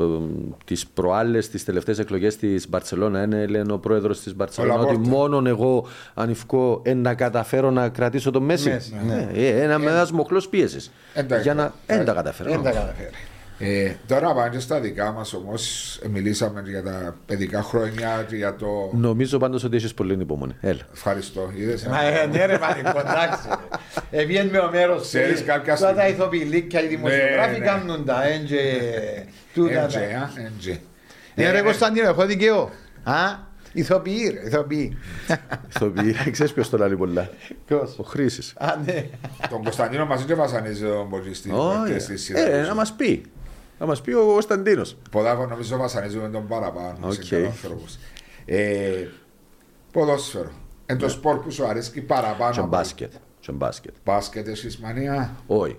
τις προάλλες, τις τελευταίες εκλογές της Μπαρσελόνα, είναι λένε ο πρόεδρος της Μπαρσελόνα ότι Λαπόρτα. μόνον εγώ ανηφκώ ε, να καταφέρω να κρατήσω το Μέση. Μέση, Ναι, ε, ένα μεγάλο μοχλός πίεσης. Ε, εντάξει. Για να. Δεν τα καταφέρω. Δεν τα καταφέρει. Ε, τώρα πάμε και στα δικά μας όμως. Μιλήσαμε για τα παιδικά χρόνια και για το. Νομίζω πάντως ότι έχεις πολύ υπομονή. Έλα. Ευχαριστώ. Είδες, Μα ε, ναι ρε Πανικό, εντάξει. Εβγαίνει με ο μέρος Ξέρεις κάποια Τώρα τα στιγμή- ηθοποιηλίκια, οι δημοσιογράφοι ναι. κάνουν τα έντζε. τούτα τα. Έντζε, α, έντζε. Ναι Ε, ρε ε, Κωνσταντίνο, έχω δικαιό. Α, ηθοποιοί ρε, ηθοποιοί. Ηθοποιοί, ξέρεις ποιος το λέει πολλά. Ποιος; Ο Χρήσης. Α, ναι. Τον Κωνσταντίνο μαζί και βασανίζει τον Μποτζιστή. Όχι. Ε, να μας πει. Να μας πει ο Κωνσταντίνος. Ποδάβο νομίζω βασανίζουμε τον παραπάνω. Οκ. Okay. Είναι άνθρωπος. Ε, ποδόσφαιρο. Εν το σπορ που σου αρέσει παραπάνω. Και από- μπάσκετ. Και μπάσκετ. Μπάσκετ έχεις μανία; Όχι.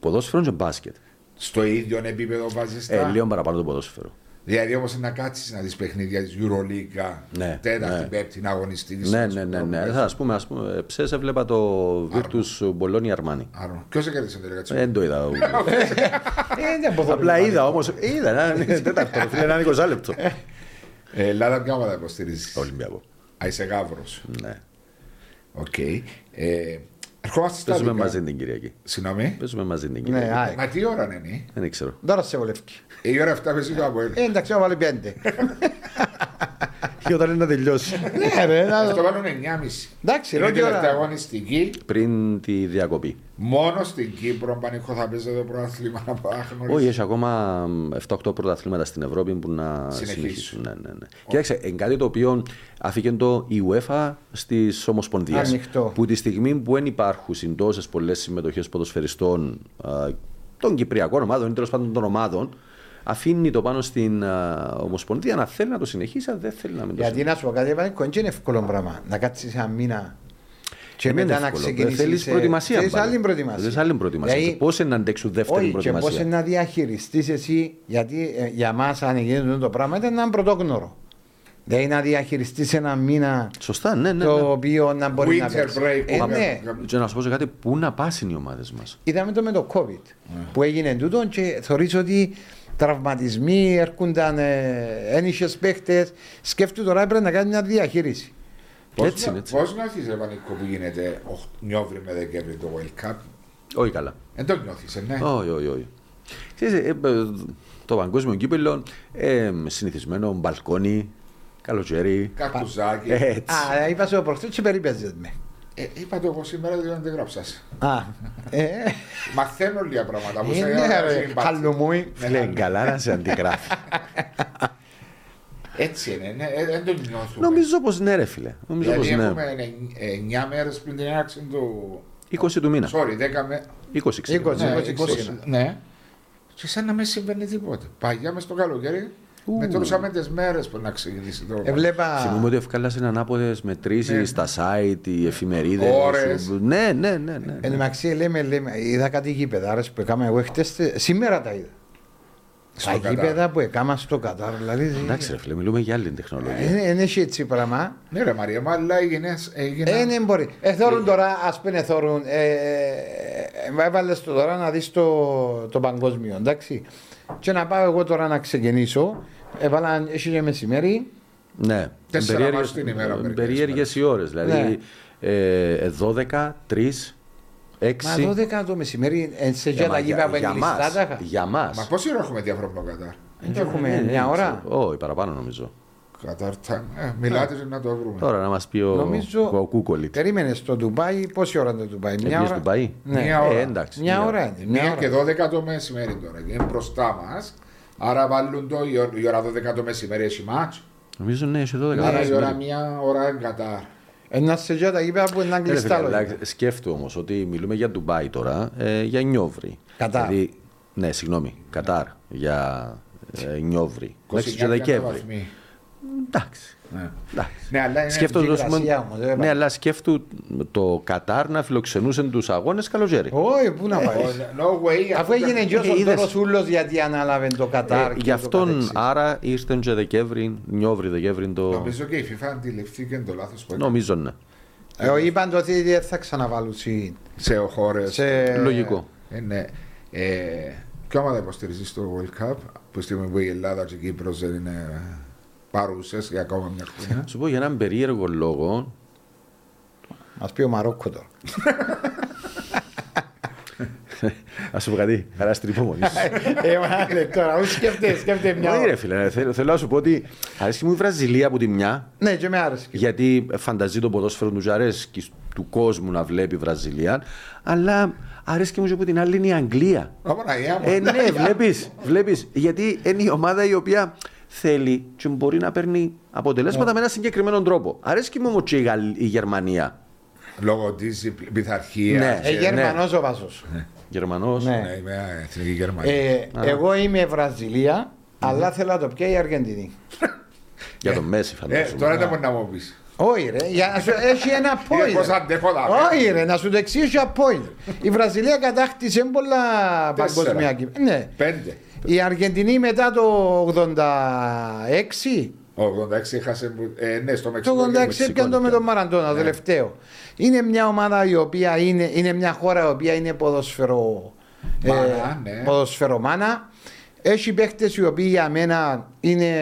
Ποδόσφαιρο και μπάσκετ. Στο ίδιο επίπεδο βάζεις Ε, τα. λίγο παραπάνω το ποδόσφαιρο. Δηλαδή όμως να κάτσεις να δεις παιχνίδια της Euroleague, Ναι, τέταρτη, ναι. πέμπτη, να αγωνιστείς. Ναι, ναι, ναι. ναι. Θα ας πούμε, ας πούμε, ψες έβλεπα το Virtus Bologna Armani. Άρα, ποιος έκατσε την τελικά Δεν το είδα. Ε, δεν μπορώ Απλά να είδα όμως. Είδα ένα τέταρτο, φίλε, ένα 20 λεπτό. Ε, Ελλάδα ποια ομάδα υποστηρίζεις; Ολυμπιακό. Α, είσαι γάβρος. Ναι. Οκ. Ε, ερχόμαστε στα Παίζουμε δικά. μαζί την Κυριακή. Συγγνώμη. Παίζουμε μαζί την Ναι, Κυριακή. ΑΕΚ. Μα τι ώρα είναι. Δεν ξέρω. Τώρα σε βολεύει. Η ώρα 7 παίζει το Αποέλ. Ε, εντάξει, να βάλει πέντε. Και όταν είναι να τελειώσει. Ναι, ρε, να- Αυτό βάλουν 9,5. Εντάξει, Είναι ρε, τελευταία ώρα. αγωνιστική. Πριν τη διακοπή. Μόνο στην Κύπρο, Πανικό, θα παίζεται το πρωτάθλημα να πάχνω. Όχι, έχει ακόμα 7-8 πρωταθλήματα στην Ευρώπη που να Συνεχίσουν. συνεχίσουν. Ναι, ναι, ναι. Κοίταξε, είναι κάτι το οποίο αφήκε το η UEFA στις Ομοσπονδίες. Ανοιχτό. Που τη στιγμή που δεν υπάρχουν τόσες πολλές συμμετοχές ποδοσφαιριστών α, των Κυπριακών ομάδων ή τέλος πάντων των ομάδων, αφήνει το πάνω στην α, Ομοσπονδία να θέλει να το συνεχίσει, αν δεν θέλει να μην το Γιατί να σου πω κάτι, Πανίκο, δεν είναι εύκολο πράγμα να κάτσεις ένα μήνα και Δεν είναι μετά να εύκολο. ξεκινήσεις. Θέλεις προετοιμασία. Θέλεις πάλι. άλλη προετοιμασία. Θέλεις άλλη προετοιμασία. Δηλαδή, Πώς να αντέξουν δεύτερη όχι, και πώς προετοιμασία. να διαχειριστείς εσύ, γιατί ε, για μας αν γίνεται το πράγμα ήταν ένα πρωτόγνωρο. Δηλαδή να διαχειριστείς ένα μήνα Σωστά, ναι, ναι. το ναι. οποίο να μπορεί να Winter παίξει. break, Ε, που ναι. λέγαμε. Και να σου πω σε κάτι, πού να πάσουν οι ομάδες μας. Είδαμε το με το COVID που έγινε τούτο και θεωρείς ότι τραυματισμοί έρχονταν ένιχες παίχτες σκέφτου τώρα πρέπει να κάνει μια διαχείριση Έτσι είναι, έτσι. Πώς νιώθει, Ρε Πανικό, που γίνεται Νιόβρη με Δεκέμβρη το World Cup. Όχι καλά. Δεν το νιώθεις, ναι. Όχι, όχι, όχι. Ξέρεις, ε, ε, το παγκόσμιο κύπελο, ε, συνηθισμένο μπαλκόνι, καλοκαίρι. Καρτουζάκι. Έτσι. Α, είπα σε ο προχτές και περίπαιζες με Ε, είπα το εγώ σήμερα, δεν δεν γράψα. Α, ε, Μαθαίνω λίγα πράγματα. που σε είναι έγραψα ρε, στην μπάτσα. χαλουμούι. Φίλε, καλά να σε αντιγράφει. Έτσι είναι, ναι, ε, δεν το νιώθουμε. Νομίζω πως ναι ρε φίλε. Νομίζω πως Δηλαδή ναι. έχουμε 9 μέρες πριν την έναρξη του. 20 του μήνα. Sorry, 10 με. 20 ξέρω. 20. Ναι, 20, 20, ναι. Και σαν να μην συμβαίνει τίποτα. Παγιά μες στο καλοκαίρι, μετρούσαμε τι μέρε που να ξεκινήσει το. Έβλεπα Θυμούμαι ότι ευκάλασαν ανάποδες μετρήσεις Ναι. στα site, οι εφημερίδες. Ώρες. Ναι, ναι, ναι. ναι. Εν τω μεταξύ λέμε, λέμε, είδα κάτι γήπεδα που έκαμε εγώ χτες, σήμερα τα είδα. Στο Τα Κατάρ. γήπεδα που έκαμα στο Κατάρ, δηλαδή. Εντάξει ρε φίλε, μιλούμε για άλλη τεχνολογία. Δεν έχει έτσι πράγμα. Ναι, ρε Μαρία, μα αλλά έγινε. Ε, ναι, μπορεί. Εθώρουν τώρα, α πούμε, εθώρουν. Ε, ε, έβαλε το τώρα να δει το, το παγκόσμιο, εντάξει. Και να πάω εγώ τώρα να ξεκινήσω. Έβαλα, έχει και μεσημέρι. Ναι. Τέσσερα Περίεργες- μάτς την ημέρα μερικές Περίεργες οι ώρες. Δηλαδή ε, 12, 3, 6. Μα 12 το μεσημέρι, ε, σε Ε, για μα τα γήπεδα που για είναι μας, κλειστά τα. Για μας. Μα πόση ώρα έχουμε διαφορετικό Κατάρ; Δεν έχουμε Ε, μια δεν ώρα. ξέρω. Όχι, παραπάνω νομίζω. Κατάρ time. Ε, μιλάτε για να το βρούμε. Τώρα να μας πει ο, Νομίζω- ο Κούκολιτ. Περίμενες στο Ντουμπάι, πόση ώρα είναι το Ντουμπάι, μια Πήγες ώρα. του Μπαΐ. Ναι. Μια ώρα. Ε, εντάξει. Μια ώρα είναι. Μια Μία ώρα. και 12 το μεσημέρι τώρα. Και είναι μπροστά μας. Άρα βάλουν το η ώρα- η ώρα 12 το μεσημέρι έχει μάτς. Νομίζω ναι, έχει 12 Άρα η μεσημέρι. ώρα μία ώρα είναι Κατάρ. Ένα σε για τα γήπεδα που είναι Ε, ρε κλειστά. φίλε, λόγια. αλλά Σκέφτου όμως ότι μιλούμε για Ντουμπάι τώρα, ε, για Νιόβρη. Κατάρ. Δηλαδή, ναι, συγγνώμη, Κατάρ για ε, Νιόβρη. 29 Μέχρι και Δεκέμβρη. Βαθμοί. Εντάξει. Ναι. εντάξει. Ναι, αλλά είναι Σκέφτομαι, υγρασία ας πούμε, όμως, δεν ναι, πάει. αλλά σκέφτου το Κατάρ να φιλοξενούσε τους αγώνες καλοκαίρι. Όχι, πού να πάει. No way. Αφού έγινε και ο Ε, είδες. Σοντόρος Ούλος γιατί ανάλαβε το Κατάρ. Ε, και γι' το αυτόν καθεξής. άρα ήρθε και Δεκέμβρη, Νιόβρη, Δεκέμβρη το. Νομίζω και η FIFA αντιληφθήκε το λάθος που έκανε Νομίζω ναι. Ε, είπαν το ότι δεν θα ξαναβάλουν συ- σε χώρες. σε... Λογικό. Ε, ναι. Ε, ποια ομάδα υποστηρίζεις στο World Cup, που στη στιγμή που η Ελλάδα και η Κύπρος δεν είναι παρούσε για ακόμα μια χρονιά. Σου πω για έναν περίεργο λόγο. Μας πει ο Μαρόκο τώρα. Α σου πω κάτι, χαρά στην υπομονή σου. Ε, μα, ναι, τώρα, ούτε σκέφτεται, σκέφτεται μια Όχι, ρε ώρα. φίλε, θέλω, θέλω να σου πω ότι αρέσει μου η Βραζιλία από τη μια, Ναι, και με άρεσε. γιατί φανταζεί το ποδόσφαιρο του και αρέσει του κόσμου να βλέπει Βραζιλία, αλλά αρέσει και μου και από την άλλη είναι η Αγγλία. Απαναγία μου. Ε, ναι, βλέπεις, βλέπεις, γιατί είναι η ομάδα η οποία θέλει και μπορεί να παίρνει αποτελέσματα με έναν συγκεκριμένο τρόπο. Αρέσει και μου όμως και η, Γαλλ- η Γερμανία. Λόγω της πειθαρχίας. Ναι. Ε, Γερμανός ο Βάσος. Γερμανός. Ναι. Ναι, είμαι εθνική Γερμανία. Ε, εγώ είμαι Βραζιλία, αλλά θέλω να το πιάει η Αργεντινή. Για τον Μέση Ε, φαντάζομαι. τώρα δεν μπορεί να μου πει. Όχι ρε, για να σου έχει ένα Είναι πώς point. αντέχω τα Όχι ρε, να σου το εξηγήσω ένα point. Η Βραζιλία κατάκτησε πολλά Τέσσερα. παγκοσμία κύπελα. Ναι. Πέντε. Η Αργεντινή μετά το 86 Ο 86 έχασε. που- Ε, ναι, στο Μεξικό. Το 86 και- έπιαν το με τον Μαραντόνα, Ναι. τελευταίο. Είναι μια ομάδα η οποία είναι, είναι μια χώρα η οποία είναι ποδοσφαιρο, Μάνα, ναι. ποδοσφαιρομάνα. Έχει παίχτε οι οποίοι για μένα είναι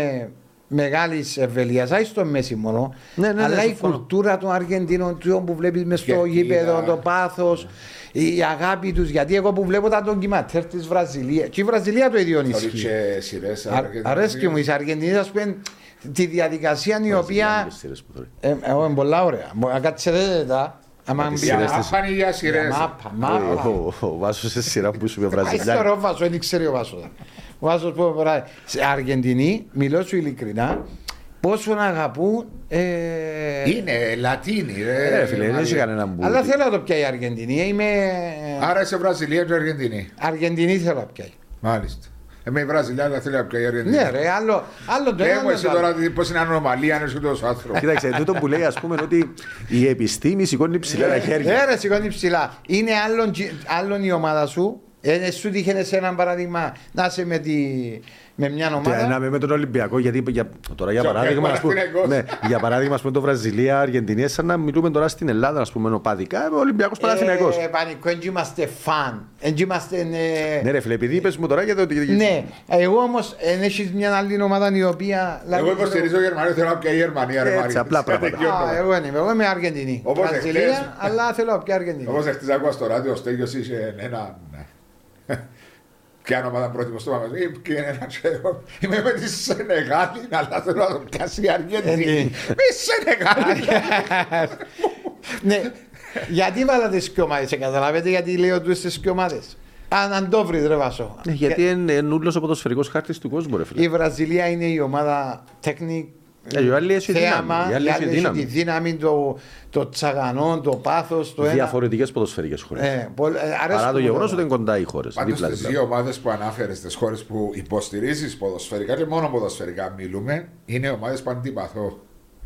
μεγάλης ευελία, όχι στο μέση μόνο. Ναι, ναι, ναι, αλλά η συμφωνώ. κουλτούρα των Αργεντίνων, του που βλέπεις μες στο Γιατί, γήπεδο, α, το πάθος, η αγάπη τους. Γιατί εγώ που βλέπω τα ντοκιματέρ της Βραζιλία, και η Βραζιλία το ίδιο Θωρείς ισχύει. και σειρές Α- Αργεντινής. Αρέσκει μου, οι Αργεντινοί, ας πούμε, τη διαδικασία η οποία. Βραζιλιάνικες σειρές που θωρεί. Ε, Εγώ είναι πολλά ωραία. Μπορεί να κάτσετε τα. Άμα τις μπει- Για σειρές της. μάπαν ή για σειρές. Μάπα, Ο- μάπα. ο- Ο Βάσος σε σειρά που σου είπε Πάει Βραζιλιάνη. στο Βάσο, δεν ξέρει ο Βάσο. Ο Βάσο που πέρα σε Αργεντινή, μιλώ σου ειλικρινά, πόσο να αγαπούν. Ε, Είναι Λατίνη, ρε. Ε, φίλε, δεν Μαρία. έχει κανένα που. Αλλά θέλω να το πιάει η Αργεντινή. Είμαι. Άρα είσαι Βραζιλία και Αργεντινή. Αργεντινή θέλω να πιάει. Μάλιστα. Είμαι η Βραζιλιά, αλλά θέλω να πιάει η Αργεντινή. Ναι, ρε, άλλο, άλλο το Πες ένα. μου άλλο εσύ το άλλο. τώρα πώς είναι ανομαλία αν είσαι τόσο άνθρωπος. Κοίταξε, τούτο που λέει, ας πούμε, ότι η επιστήμη σηκώνει ψηλά τα χέρια. Ε, ρε, σηκώνει ψηλά. Είναι άλλον, τζι- άλλον η ομάδα σου. Ε, σου τύχαινε σε έναν παράδειγμα να είσαι με, τη, με μια Και ομάδα. να είμαι με τον Ολυμπιακό, γιατί για, τώρα για Και ο παράδειγμα, ας πούμε, Παναθηναϊκός. ναι, για παράδειγμα, ας πούμε, το Βραζιλία, Αργεντινή, σαν να μιλούμε τώρα στην Ελλάδα, ας πούμε, οπαδικά, ο Ολυμπιακός Παναθηναϊκός. Ε, πανικό, δεν είμαστε φαν. Δεν είμαστε. ε, Ναι, ρε φίλε, επειδή είπες μου τώρα για το ότι. Ναι, εγώ όμως δεν έχεις μια άλλη ομάδα η οποία. Εγώ υποστηρίζω Γερμανία, θέλω να πιάει η Γερμανία. ρε Έτσι, Μαρία. απλά πράγματα. Α, εγώ δεν είμαι, εγώ είμαι Αργεντινή. Όπως Βραζιλία, εχθές. αλλά θέλω να πιω Αργεντινή. Όπως εχθές άκουα στο ράδιο, ο Στέγιος είχε ένα. Ναι. Ποια ομάδα πρότιμο στο μαγαζί, και είναι ένα ξέρω. Είμαι με τη Σενεγάλη, αλλά θέλω να το πιάσει η Αργεντινή. Ε, ναι. Μη Σενεγάλη. ναι, γιατί βάλατε τις ομάδες, καταλαβαίνετε γιατί λέω τους στι ομάδες. Αν, αν το βρει, ρε Βάσο. Ναι, Γιατί είναι νουλός ο ποδοσφαιρικός χάρτης του κόσμου, ρε φίλε. Η Βραζιλία είναι η ομάδα τέχνη. Ε, η άλλη έχει θέαμα, δύναμη, η άλλη η έχει άλλη έχει τη δύναμη. δύναμη, το, το τσαγανό, το πάθος, το ένα. Διαφορετικές ποδοσφαιρικές χώρες. Ε, πολλ- ε, αρέσκουν Παρά το μου γεγονός όλα. ότι είναι κοντά οι χώρες. Πάντως στι δύο ομάδες που ανάφερες, στι χώρες που υποστηρίζεις ποδοσφαιρικά και μόνο ποδοσφαιρικά μιλούμε, είναι ομάδες που αντιπαθώ.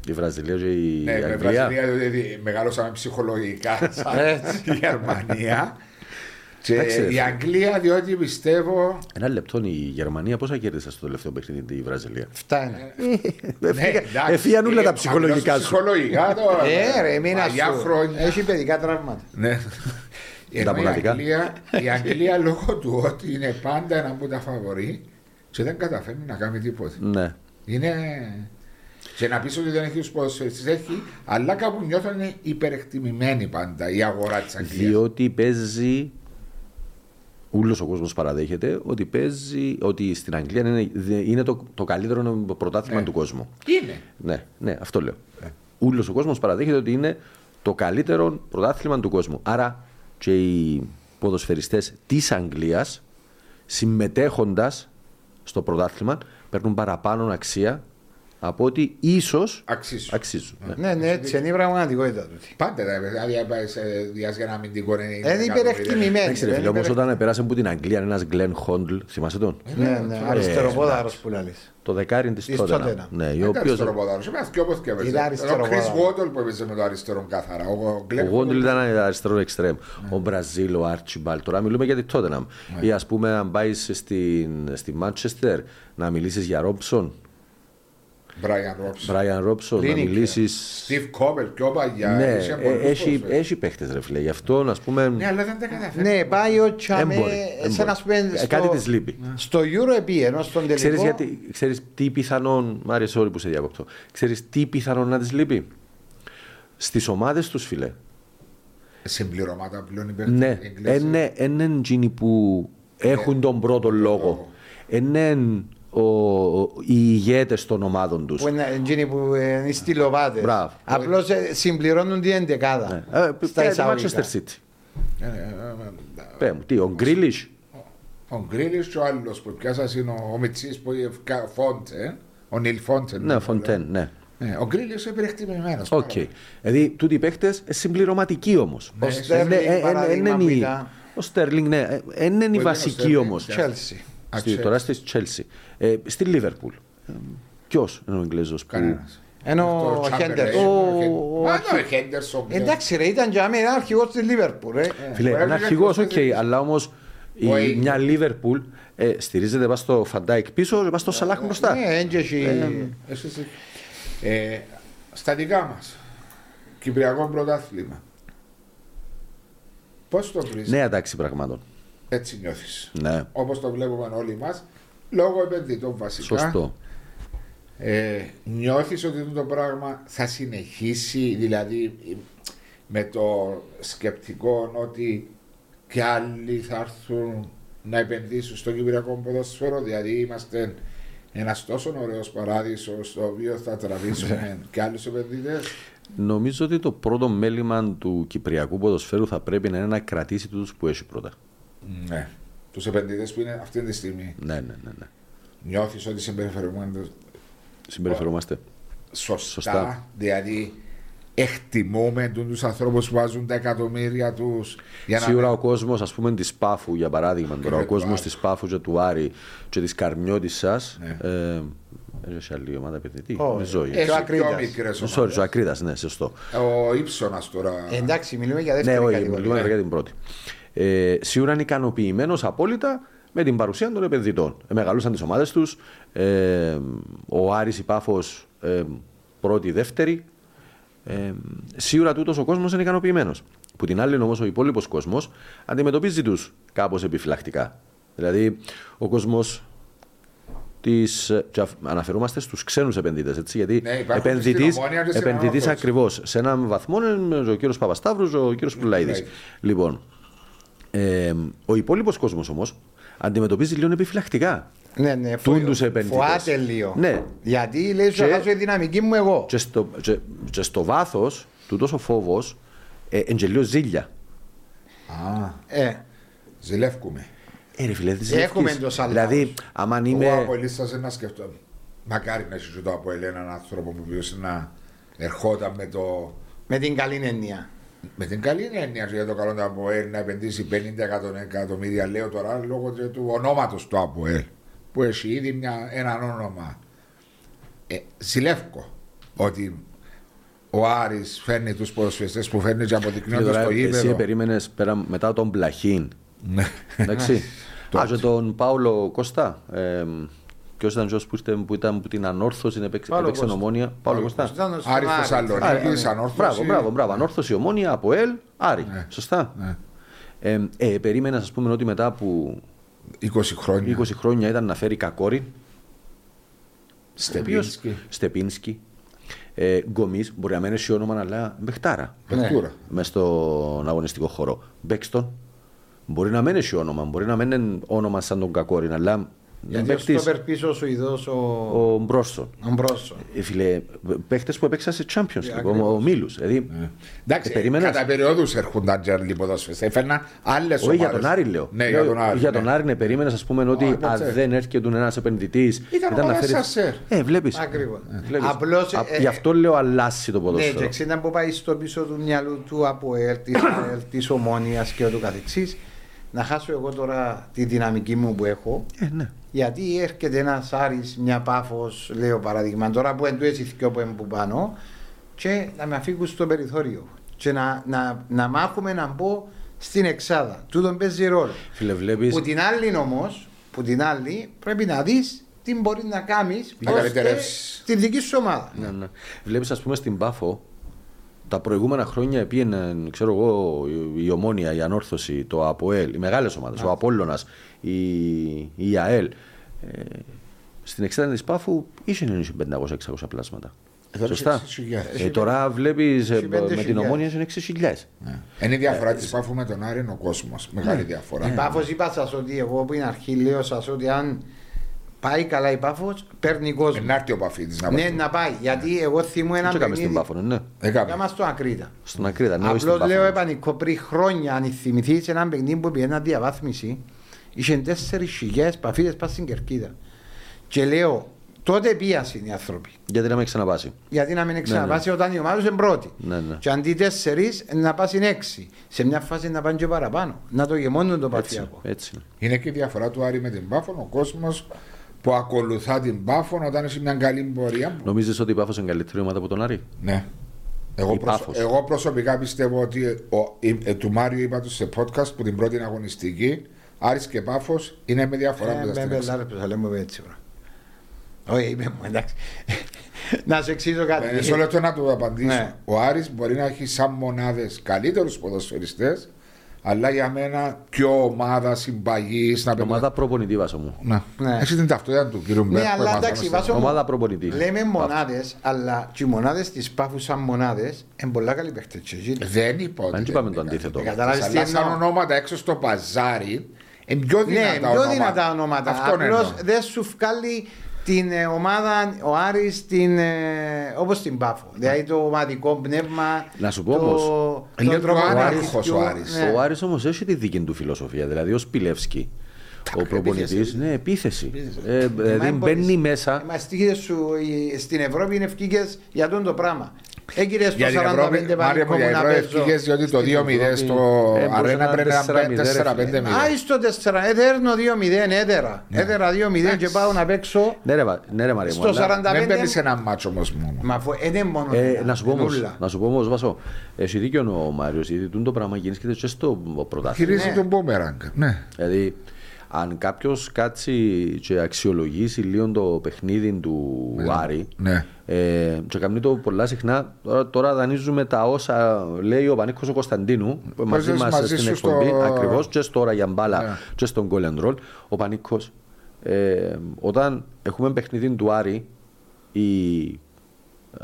Η Βραζιλία και η Ναι, με Αγγλία. Βραζιλία δηλαδή μεγαλώσαμε ψυχολογικά σαν Έτσι. η Γερμανία. Και Εντάξει, ρε η φίλε. Αγγλία, διότι πιστεύω. Ένα λεπτό η Γερμανία πόσα κέρδισε στο τελευταίο παιχνίδι τη Βραζιλία; Φτάνει. εντάξει, Εφύγαν όλα ε, τα ψυχολογικά απλώς σου. Ψυχολογικά τώρα. Ε, ρε, μην Παλιά ασου. χρόνια. Έχει παιδικά τραύματα. Ναι. Ενώ η μοναδικά. Αγγλία, η Αγγλία λόγω του ότι είναι πάντα ένα από τα φαβορή και δεν καταφέρνει να κάνει τίποτα. Ναι. Είναι. Και να πεις ότι δεν έχει τους ποδοσφαιριστές, έχει, αλλά κάπου νιώθω είναι υπερεκτιμημένη πάντα η αγορά της Αγγλίας. Διότι παίζει. Ούλος ο κόσμος παραδέχεται ότι παίζει, ότι στην Αγγλία είναι, είναι το, το καλύτερο πρωτάθλημα Ναι. του κόσμου. Είναι. Ναι, ναι, αυτό λέω. Ούλος ο κόσμος παραδέχεται ότι είναι το καλύτερο πρωτάθλημα του κόσμου. Άρα και οι ποδοσφαιριστές της Αγγλίας συμμετέχοντας στο πρωτάθλημα παίρνουν παραπάνω αξία από ότι ίσως Αξίζουν. αξίζουν. Ναι. Ναι, ναι, έτσι είναι η πραγματικότητα τους. Πάντα τα δηλαδή πάει σε διάς για ένα αμυντικό είναι. Είναι υπερεκτιμημένη. Εντάξει, ρε δεν φίλε, όμως υπερεκ- όταν πέρασε από την Αγγλία ένας Γκλέν Χόντλ, θυμάσαι τον; Ναι, ναι, αριστεροπόδαρος που λαλείς. Το δεκάρι της Της τότε. Tottenham. Ναι, ο Είναι οποίο. αριστεροπόδαρος. Είμαι και όπως και έπαιζε. Είναι Ο αριστεροπόδαρος. Chris Waddle που έπαιζε με το αριστερό καθαρά. Ο Glenn Ο Γόντλ Waddle. ήταν αριστερό εξτρέμ. Ο Μπραζίλ, ο Άρτσιμπαλ. Τώρα μιλούμε για τη Τότεναμ. Ή ας πούμε, αν πάεις στην, στη Μάντσεστερ να μιλήσεις για Ρόμπσον, Brian Robson. Μπράιαν Ρόμπσον, να Λίνικερ. μιλήσεις. Steve Coppel, πιο παλιά. Ναι, είχε ε, πολλούς έχει, ποδοσφαιριστές. έχει παίχτες ρε φίλε. Γι' αυτό να πούμε. Ναι, αλλά δεν τα καταφέρει. Ναι, πάει ο Τσαμέ, Έμπορε, σαν έμπορε. να σου πει, Ε, στο- Κάτι της λείπει. Στο Euro επί, ενώ στον τελικό. Ξέρεις, γιατί, ξέρεις τι πιθανόν, μ' άρεσε όλοι που σε διακόπτω, ξέρεις τι πιθανόν να της λείπει; Στις ομάδες τους φίλε. Συμπληρώματα πλέον υπέρ Ναι, οι Εγγλέζοι. είναι είναι εκείνοι που έχουν τον πρώτο λόγο. Είναι ο, ο- οι ηγέτες των ομάδων τους. Που είναι εκείνοι που ε, είναι οι στυλοβάτες. Μπράβο. Απλώς ε, συμπληρώνουν την εντεκάδα. Ναι. Ε, Στα και το εισαγωγικά. Manchester City. Ε, ε, ε, ε, Πέ μου, τι, ο Γκρίλις; Ο Γκρίλις και ο άλλος που πιάσας είναι ο, ο Μιτσής που είναι ο Φόντεν. Ο Νιλ Φόντεν. Ναι, Φόντεν, ναι. Ναι, ο Γκρίλις είναι υπερεκτιμημένος. Οκ. Δηλαδή, τούτοι οι παίχτες είναι συμπληρωματικοί όμως. Ο Ναι, Στέρλινγκ, Ε, ε, ε, παράδειγμα, είναι που η- ήταν Ο Στέρλινγκ, ναι. ε, ε, Είναι η είναι ο βασική Στέρλινγκ, όμως. ναι. Chelsea. Στη, τώρα στη Chelsea. Ε, στη Λίβερπουλ. Ποιος είναι ο Εγγλέζος που. Κανένας. Ενώ ο Αυτό, Χέντερσον. Chamberlain, Ο- ο- Α, ναι, ο Χέντερσον. Εντάξει ρε, ήταν για μένα αρχηγός της Λίβερπουλ. ρε. Φίλε, ο είναι Εύγενος αρχηγός, δεν οκ, θέλει. αλλά όμως Ο Ι- μια Λίβερπουλ ε, στηρίζεται πάνω στο Φαν Ντάικ πίσω και πάνω στο Σαλάχ μπροστά. Ναι, έτσι έχει- Εσύ, εσύ. Ε, στα δικά μας. Κυπριακό πρωτάθλημα. Πώς το βρει, Νέα τάξη πραγμάτων. Έτσι νιώθεις. Ναι, Όπως το βλέπουμε όλοι μας, λόγω επενδυτών βασικά. σωστό. Ε, νιώθεις ότι αυτό το πράγμα θα συνεχίσει, δηλαδή με το σκεπτικό ότι και άλλοι θα έρθουν να επενδύσουν στο κυπριακό ποδόσφαιρο, δηλαδή είμαστε Ένας τόσο ωραίος παράδεισος στο οποίο θα τραβήσουμε και άλλους επενδυτές. Νομίζω ότι το πρώτο μέλημα του Κυπριακού ποδοσφαίρου θα πρέπει να είναι να κρατήσει του που έχει πρώτα. Ναι. Τους επενδυτές που είναι αυτή τη στιγμή. Ναι, ναι, ναι. ναι. Νιώθεις ότι συμπεριφερόμαστε Συμπεριφερόμαστε. σωστά. Σωστά. Δηλαδή, εκτιμούμε του ανθρώπους που βάζουν τα εκατομμύρια τους. Σίγουρα ο κόσμος, ας πούμε, της Πάφου για παράδειγμα, τώρα, Και ο του κόσμος Άρη. της Πάφου και του Άρη και της Καρμιώτησα. Ναι. Ε, έχει άλλη ομάδα επενδυτή. Όχι. με ζωή. Ε, Έχει ο πιο Ακρίτας. μικρέ Sorry, ο Ακρίδας, ναι, σωστό. Ο ύψονα τώρα. Ε, εντάξει, μιλούμε για Ναι, δεύτερη όχι, κατηγορία. μιλούμε για την πρώτη. Ε, σίγουρα είναι ικανοποιημένος απόλυτα με την παρουσία των επενδυτών. Ε, μεγαλούσαν τις ομάδες τους. Ε, ο Άρης η Πάφο ε, πρώτη, δεύτερη. Ε, σίγουρα τούτος ο κόσμος είναι ικανοποιημένος. Που την άλλη όμως ο υπόλοιπος κόσμος αντιμετωπίζει τους κάπως επιφυλακτικά. Δηλαδή ο κόσμος της, και αφ- αναφερόμαστε στους ξένους επενδυτές, έτσι, γιατί Ναι, υπάρχουν επενδυτής, στην Ομόνια και στην επενδυτής Ανόρθωση. ακριβώς, σε έναν βαθμό είναι ο κύριος Παπασταύρος, ο κύριος Πουλαίδης. Πουλαίδης. Λοιπόν, ε, ο υπόλοιπος κόσμος όμως αντιμετωπίζει λίγο επιφυλακτικά. Ναι, ναι, Τούν φο- τους επενδυτές. Φοάται λίγο. Ναι. Γιατί λέει σου Και- χάσω η δυναμική μου εγώ. Και στο, και, και στο βάθος, τούτος ο φόβος, ε, εντελείω ζήλια. Α, Ε, ζηλεύκουμε. Ε, ρε φίλε, δεν Έχουμε ζηλεύκεις. το σαν Δηλαδή, λαός. άμα Εγώ είμαι... από ελίστα να σκεφτώ. Μακάρι να έχει ζητώ από Ελένα έναν άνθρωπο που βιώσει να ερχόταν με, το, με την καλή έννοια. Με την καλή έννοια για το καλό του ΑΠΟΕΛ να επενδύσει 50 εκατο- εκατομμύρια. Λέω τώρα λόγω του- του ονόματος του ΑΠΟΕΛ που έχει ήδη μια, έναν όνομα. Ε, ζηλεύω ότι ο Άρης φέρνει τους ποδοσφαιριστές που φέρνει και Φίλε, αποδεικνύονται τώρα, στο εσύ γήπεδο. περίμενες πέρα, μετά τον Πλαχίν. Ναι. Εντάξει. Το Α, έτσι. και τον Πάολο Κώστα. Ε, Ποιος ήταν ο που, ήρθε- που ήταν από την ανόρθωση, έπαιξε, Παύλο έπαιξε Κώστα. ομόνια; Πάολο Κώστα. Ήταν στον Άρης Άρης. Θεσσαλονίκης, Α, ανόρθωση. Μπράβο, μπράβο, μπράβο. Ανόρθωση, ομόνια, από ΕΛ, Άρη. Ναι. Σωστά. Ναι. Ε, ε, περίμενα, ας πούμε, ότι μετά από 20 χρόνια. 20 χρόνια ήταν να φέρει Κακόρη. Στεπίνσκι. Στεπίνσκι. Ε, Γκομής, μπορεί να μένει έχει όνομα, αλλά μπεχτάρα. Παιχτούρα. μες στον αγωνιστικό χώρο. Μπέξτον. Μπορεί να μένει έχει όνομα, μπορεί να μένει όνομα σαν τον Κακόρη, αλλά Γιατί ο παίκτης, στόπερ πίσω σου ειδός ο, ο Μπρόσον. ο Μπρόσο. Ε, φίλε, παίχτες που έπαιξαν σε Champions League, ακριβώς. ο, ο Μίλους. Δηλαδή, Εντάξει, ε, περίμενες. κατά περιόδους έρχονταν τζέρλι ποδοσφαιριστές. Έφερνα άλλες ομάδε. Όχι για τον Άρη λέω. Ναι, Λέω, για τον Άρη. Για ναι. τον Άρη, ναι, περίμενε, ας πούμε, ότι Α, αν κάτσε. δεν έρχεται ένας επενδυτής. Ήταν ομάδα Σασέρ. Ε, βλέπεις. Ακριβώς. Βλέπεις. Απλώς, Α, ε, Γι' αυτό λέω αλλάσει το Ναι, ποδόσφαιρο. και ξέρετε που πάει στο πίσω του μυαλού του από ΕΛ, της, ΑΕΛ, της Ομόνιας και ούτω καθεξής. Να χάσω εγώ τώρα τη δυναμική μου που έχω. Ε, ναι. Γιατί έρχεται ένας Άρης, μια πάφος, λέω παράδειγμα, τώρα που εντού έτσι θυκιό που είναι που πάνω, και να με αφήγουν στο περιθώριο. Και να, να, να μάχουμε να μπω στην εξάδα. Τούτον παίζει ρόλο. Φίλε, βλέπει. Που την άλλη όμως, που την άλλη πρέπει να δεις τι μπορεί να κάνεις Να καλυτερεύσεις. τη δική σου ομάδα. Ναι, ναι. Βλέπεις, ας πούμε, στην Πάφο τα προηγούμενα χρόνια πήγαινε, ξέρω εγώ, η- η Ομόνια, η Ανόρθωση, το ΑΠΟΕΛ, οι μεγάλες ομάδες, ο Απόλλωνας, η, η ΑΕΛ. Ε, στην εξέδρα της Πάφου είχε 500-600 πλάσματα. Ε, τώρα Σωστά. έχει 6.000. Ε, τώρα βλέπεις Έχει με 5.000. την Ομόνια είναι 6.000. Ναι. Είναι η διαφορά της Πάφου με τον Άρη είναι ο κόσμος. Μεγάλη διαφορά. Η Πάφο είπα σας ότι εγώ που είναι αρχή λέω σας ότι αν πάει καλά η Πάφος, παίρνει κόσμο. Να έρθει ο Παφίτη να Ναι, πάει. να πάει. Γιατί εγώ θυμούμαι Τι ένα έκαμε στην παιχνίδι. Πάφο, ναι. Έκαμε. Κάμα στο Ακρίτα. Στον Ακρίδα, ναι, όχι στην Απλώ Πάφο. λέω επανικό πριν χρόνια, αν θυμηθείς ένα παιχνίδι που πήγαινε διαβάθμιση, είχε τέσσερις χιλιάδε παφίδες πας στην κερκίδα. Και λέω, τότε πίασαν οι άνθρωποι. Γιατί να μην ξαναπάσει. Γιατί να μην ξαναπάσει όταν η ομάδα του είναι πρώτη. Ναι, ναι. Και αντί τέσσερις να πάσει έξι. Σε μια φάση να πάνε και παραπάνω. Να το γεμώνουν το Έτσι, παθιακό. έτσι. είναι. Είναι και η διαφορά του Άρη με την Πάφο. Ο κόσμος που ακολουθά την Πάφο όταν έχει μια καλή πορεία. Νομίζεις ότι η Πάφος είναι καλύτερη ομάδα από τον Άρη; Ναι. Εγώ, Η προσω- Πάφος. εγώ προσωπικά πιστεύω ότι ο, η- ε, του Μάριο είπα τους σε podcast που την πρώτη αγωνιστική Άρης και Πάφος είναι με διαφορά που Ε, τα με στην εξ- μπελάρες που θα λέμε έτσι. βρω. Όχι, είπε μου, εντάξει. Να σου εξηγήσω Ε, κάτι. Μισό λεπτό να του απαντήσω. Ναι. Ο Άρης μπορεί να έχει σαν μονάδες καλύτερους ποδοσφαιριστές αλλά για μένα πιο ομάδα συμπαγή. Να Ομάδα προπονητή βάσο μου. Να. Ναι. Έχεις την ταυτότητα του κύριου Μπέρ. Ναι, που αλλά έμαθαμε εντάξει, στα- βάζω μου. Ομάδα προπονητή. Λέμε μονάδες, αλλά και οι μονάδες της Πάφου σαν μονάδες είναι πολλά καλοί παίχτες. Δεν είπα ότι. Αν δεν και πάμε είναι το καλή. αντίθετο. Καταλάβεις τι Αλλά σαν εννοώ. ονόματα έξω στο παζάρι είναι πιο Ναι, δυνατά πιο ονόματα. δυνατά ονόματα. Αυτόν Απλώς εννοώ. δεν σου βγάλει την ε, ομάδα, ο Άρης, την, ε, όπως την Πάφο. Δηλαδή το ομαδικό πνεύμα. Να σου πω το- όμως, τον λίγο τρόπο άναρχος παιχνιδιού. ο Άρης. Ναι. Ο Άρης όμως έχει τη δική του φιλοσοφία. Δηλαδή ο Σπιλεύσκι, ο προπονητής, ναι, επίθεση. Ε, Μα δηλαδή δεν μπαίνει μπορείς. μέσα. Μα στοιχείες σου οι- στην Ευρώπη είναι ευκήγες για τον το πράγμα. Έγκυρες στο Για την 45 Ευρώπη, Μάρια πανικό μου, μου για να Ευρώπη παίζω. ευκήγες διότι το Στην 2-0 Ευρώπη, στο ε, μπορούσε αρένα να πρέπει να είναι μπει 4-0, 4-5-0. Άι στο 4, έδερνο 2-0, έδερα. Ναι. Έδερα 2-0 και πάω να παίξω Ναι ρε, μα- ναι, ρε Μαρία μου, στο αλλά- 45. Δεν παίρνεις ένα μάτσο όμως μόνο. Μα αφού είναι μόνο Ε, ένα, να σου πω είναι όμως, ούλα. να σου πω όμως, Βάσο, έχει δίκιο ο Μάριος, γιατί τούτο το πράγμα γίνεται και στο πρωτάθλημα. Χειρίζει Ναι. τον μπούμεραγκ. Ναι. Δηλαδή, αν κάποιος κάτσει και αξιολογήσει λίγο το παιχνίδι του Άρη, Ναι. ε, και κάνει το πολλά συχνά, τώρα, τώρα δανείζουμε τα όσα λέει ο Πανίκος ο Κωνσταντίνου, που είναι μαζί Παίζεις μας μαζί στην σου εκπομπή, στο- ακριβώς, και στο ώρα για μπάλα Ναι. και στον goal and roll. Ο Πανίκος, ε, όταν έχουμε παιχνίδι του Άρη, η ε,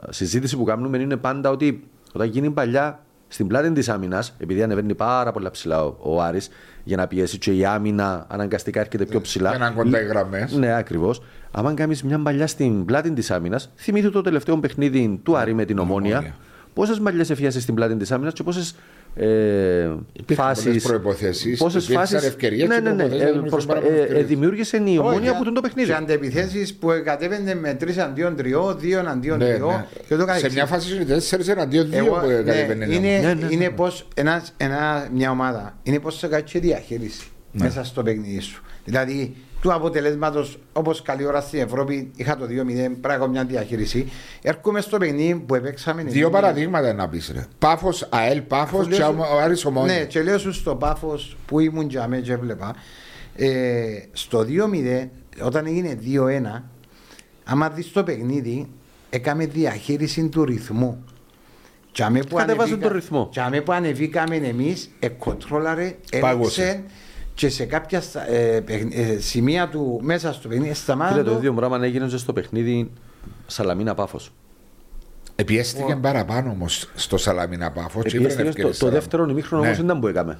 συζήτηση που κάνουμε είναι πάντα ότι όταν γίνει παλιά στην πλάτη της άμυνας, επειδή ανεβαίνει πάρα πολλά ψηλά ο, ο Άρης, για να πιέσει και η άμυνα αναγκαστικά έρχεται πιο ψηλά. Για να είναι κοντά οι γραμμές. Ναι, ακριβώς. Αν κάνεις μια παλιά στην πλάτη της άμυνας, θυμήθη το τελευταίο παιχνίδι του Άρη με την Ομόνια. Ομόνια. Πόσες μαλλιές εφιάσει στην πλάτη της άμυνας και πόσες ε, Υπήρχαν φάσει. πολλές προϋποθέσεις, υπήρξαν ευκαιρίες Ναι, και ναι, ναι. υποθέσεις να Ε, δημιουργηθούν προσπα- πάρα πολλές ε, ε, ευκαιρίες. δημιούργησε η Ομόνια Όχι, που τον το παιχνίδι. Σε αντεπιθέσεις που κατέβαινε με 3 αντίον 3, 2 αντίον 3 Ναι, ναι. και το Σε καθεξής. μια φάση είναι 4 εναντίον 2 Εγώ, που ναι, κατεβαίνει. είναι, Ναι, ναι, είναι ναι. πως ένας, ένα, μια ομάδα είναι πως σε κάτσει διαχείριση Ναι. μέσα στο παιχνίδι σου. Δηλαδή, του αποτελέσματος, όπως καλή ώρα στην Ευρώπη, είχα το 2-0, πράγμα μια διαχείριση. Έρχομαι στο παιχνίδι που επέξαμε. Δύο παραδείγματα να πεις ρε. Πάφος, ΑΕΛ, Πάφος Αφού και λέω ο σου- Άρης Ομόνια. Ναι, και λέω σου στο πάφος που ήμουν για μέ και έβλεπα. Ε, στο 2-0, όταν έγινε 2-1, άμα δεις το παιχνίδι, έκαμε διαχείριση του ρυθμού. Τζαμέ που, Κατεβάζουν ανεβήκα- τον ρυθμό. τζαμέ που ανεβήκαμε εμείς, εκκοντρόλαρε, Πάγωσε. έλεξε και σε κάποια στα- ε, παιχνι- ε, σημεία του μέσα στο παιχνίδι Φίλε, σταμάτησε. το ίδιο πράγμα έγινε και στο παιχνίδι Σαλαμίνα Πάφος. Επιέστηκε παραπάνω όμως στο Σαλαμίνα Πάφος. και ήβρε Το, ευκαιρίες το τώρα. δεύτερο ημίχρονο Ναι. όμως δεν ήταν που έκαμε.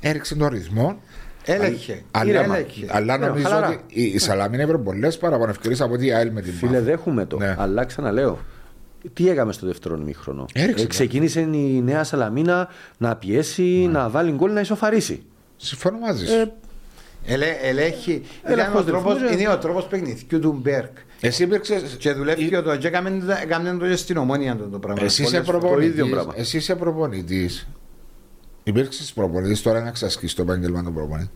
Έριξε τον ρυθμό. Έλεγχε. Αλλά, Έλεγχε. αλλά Ναι, νομίζω χαλαρά. ότι η η Σαλαμίνα έβρε πολλές παραπάνω ευκαιρίες από ότι η ΑΕΛ με την Φίλε, Πάφος. δέχομαι το. Ναι. Αλλά ξαναλέω. Τι έκαμε στο δεύτερο ημίχρονο; Έριξε, Ε, ξεκίνησε η νέα Σαλαμίνα να πιέσει, να βάλει γκολ, να ισοφαρίσει. Συμφωνώ μαζί σου. Ε, Ελέ- Ελέγχει. Έλεγχος Ήταν ο τρόπος- ρυθμού, Είναι ο τρόπος παιχνιδιού του Μπέρκ. Εσύ υπήρξε. Και δουλεύει και το και έκαμε έκαμε το και στην ομόνια το, το πράγμα. Εσύ είσαι Πολλές φορές. το ίδιο προπονητής, πράγμα. Εσύ είσαι προπονητής. Υπήρξες προπονητής, τώρα να εξασκήσει το επάγγελμα του προπονητή.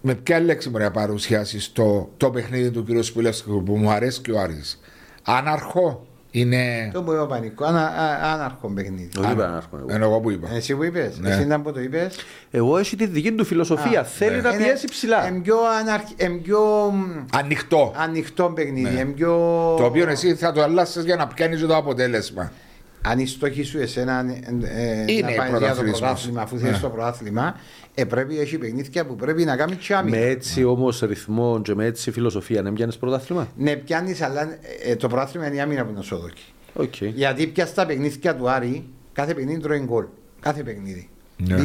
Με ποια λέξη μπορεί να παρουσιάσεις το, το παιχνίδι του κ. Σπουλεύσκου που μου αρέσει και ο Άρης. Άναρχο είναι. Το που είπα πανικό. Ανα, α- άναρχο παιχνίδι. όχι, είπα να έρχομαι εγώ. Ενώ εγώ που είπα. Εσύ που είπες, Ναι. εσύ ήταν που το είπες. Εγώ έχει τη δική του φιλοσοφία. Θέλει να πιέσει ψηλά. Είναι πιο, αναρχ... είναι πιο μ, Ανοιχτό. ανοιχτό παιχνίδι. Ναι. είναι πιο... Το οποίο εσύ θα το αλλάξεις για να πιάνεις το αποτέλεσμα. Αν η στόχη σου εσένα ε, Είναι να πάει για το πρωταθλητισμός. πρωτάθλημα, αφού θέλεις Ναι. το πρωτάθλημα, ε, πρέπει έχει παιχνίδια που πρέπει να κάνει τσάμι. Με έτσι όμως ρυθμό και με έτσι φιλοσοφία να πιάνεις πρωτάθλημα; Ναι, πιάνεις, αλλά ε, το πρωτάθλημα είναι η άμυνα που να σου δώσει. Οκ. Γιατί πια στα παιχνίδια του Άρη, κάθε παιχνίδι τρώει γκολ. Κάθε παιχνίδι. Ναι. 2-1,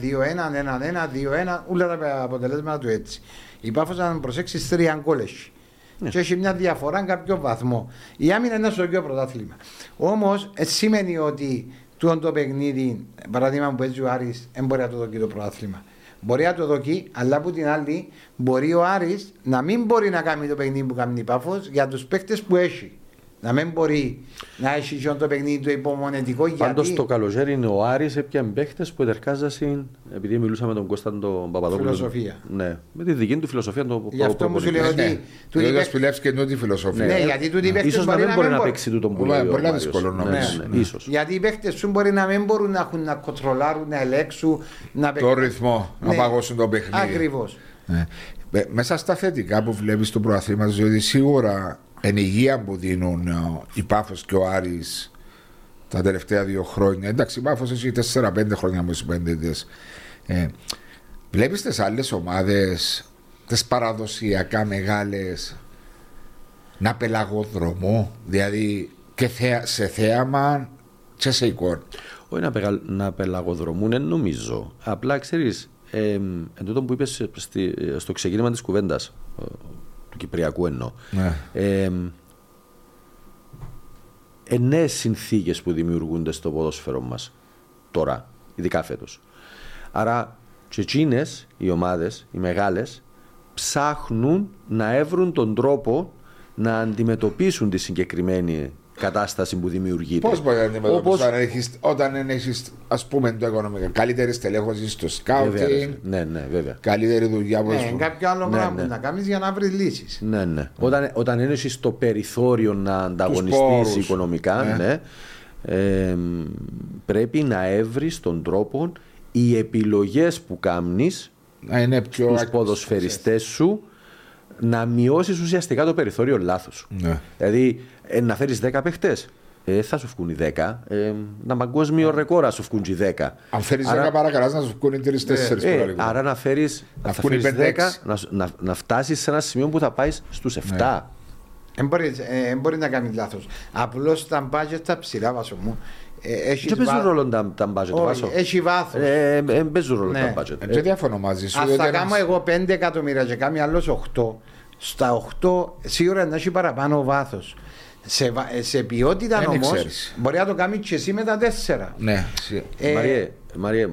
2-1, 1-1, 2-1, όλα τα αποτελέσματα του έτσι. Η Πάφος αν προσέξεις τρία γκολ έχει. Ναι. Και έχει μια διαφορά κάποιο βαθμό. Η άμυνα είναι στο ίδιο πρωτάθλημα. Όμως σημαίνει ότι τούτο το παιχνίδι, παράδειγμα που παίζει ο Άρης, δεν μπορεί να το δοκεί το πρωτάθλημα. Μπορεί να το δοκεί, αλλά από την άλλη μπορεί ο Άρης να μην μπορεί να κάνει το παιχνίδι που κάνει η Πάφος για τους παίκτες που έχει. Να μην μπορεί να έχει και το παιχνίδι του υπομονετικό Πάντως γιατί το καλοκαίρι είναι ο Άρης έπιαν παίχτες που εδερκάζασαν, επειδή μιλούσαμε με τον Κώσταν τον Παπαδόπουλο. Φιλοσοφία. Ναι, με τη δική του φιλοσοφία. Το Γι' αυτό μου σου λέω ότι Ναι. τούτοι Διότι παίκτες- σπηλεύει και τούτη φιλοσοφία. Ναι, γιατί τούτοι οι παίκτες Ίσως να μπορεί μην μπορεί να μπορούν. παίξει τούτο που Πολλά- λέει ο πολλά Μάριος. δύσκολο Ναι, νομίζω. ναι, Ναι. ίσως. Γιατί οι παίχτες σου μπορεί να μην μπορούν να έχουν να κοντρολάρουν, να ελέγξουν, να Το ρυθμό, να Ναι. παγώσουν το παιχνίδι. Ακριβώς. Ναι. Ε, Μέσα στα θετικά που βλέπεις του προαθλήματο, διότι σίγουρα εν υγεία που δίνουν ε, η Πάφος και ο Άρης τα τελευταία δύο χρόνια. Εντάξει, η Πάφος έχει 4-5 χρόνια με συμπέντητε. Ε, βλέπεις τις άλλες ομάδες, τις παραδοσιακά μεγάλες, να πελαγοδρομώ, δηλαδή και θέα- σε θέαμα και σε εικόνα. Όχι να, πεγα- να πελαγοδρομούν, δεν νομίζω. Απλά ξέρεις, ε, εν τούτο που είπες στο ξεκίνημα της κουβέντας, του Κυπριακού εννοώ. Ναι. Ε, ε, νέες συνθήκες που δημιουργούνται στο ποδόσφαιρο μας τώρα, ειδικά φέτος. Άρα και εκείνες οι ομάδες, οι μεγάλες, ψάχνουν να έβρουν τον τρόπο να αντιμετωπίσουν τη συγκεκριμένη κατάσταση που δημιουργείται. Πώς μπορεί να αντιμετωπίσει Όπως- όταν έχεις, όταν δεν έχεις, ας πούμε, το οικονομικό. Καλύτερη στελέχωση στο Βέβαια, ρε. σκάουτινγκ, Ναι, ναι, βέβαια. καλύτερη δουλειά που Ναι, σου- κάποιο άλλο Ναι, πράγμα ναι. που να κάνεις για να βρεις λύσεις. Ναι, ναι. Όταν, όταν είναι στο περιθώριο να πόρους. ανταγωνιστείς οικονομικά, Ναι. ναι. ε, πρέπει να έβρεις τον τρόπο οι επιλογές που κάνεις να είναι πιο. στους άκ- ποδοσφαιριστές σου να μειώσεις ουσιαστικά το περιθώριο λάθους σου. Ναι. Δηλαδή, ε, να φέρεις 10 παίχτες, ε, θα σου βγουν οι 10. Ε, να παγκόσμιο ρεκόρ, να σου βγουν και οι 10. Αν φέρεις Άρα- 10 παρακαλάς να σου βγουν 3-4 ε, άρα να φέρει Να να, βγουν οι φέρεις 10, 5-6. να, να, να φτάσεις σε ένα σημείο που θα πάεις στους 7. Δεν μπορεί, ε, μπορεί να κάνεις λάθος. Απλώς τα budget τα ψηλά βάσο μου. Ε, έχεις Δεν παίζουν βά- ρόλο τα, τα budget, Όχι, Βάσο. έχει βάθος. Ε, ε, ε, παίζουν ρόλο Ναι. τα budget. Δεν διαφωνώ μαζί σου. Αν διότι θα ένας- κάνω εγώ 5 εκατομμύρια και κάνει άλλος 8, στα 8 σίγουρα να έχει παραπάνω βάθος. Σε, βα- ε, σε ποιότητα Δεν όμω ξέρεις. μπορεί να το κάνεις και εσύ με τα 4. Ναι, σι- Ε, Μαριέ, Μαριέ, ε, ε,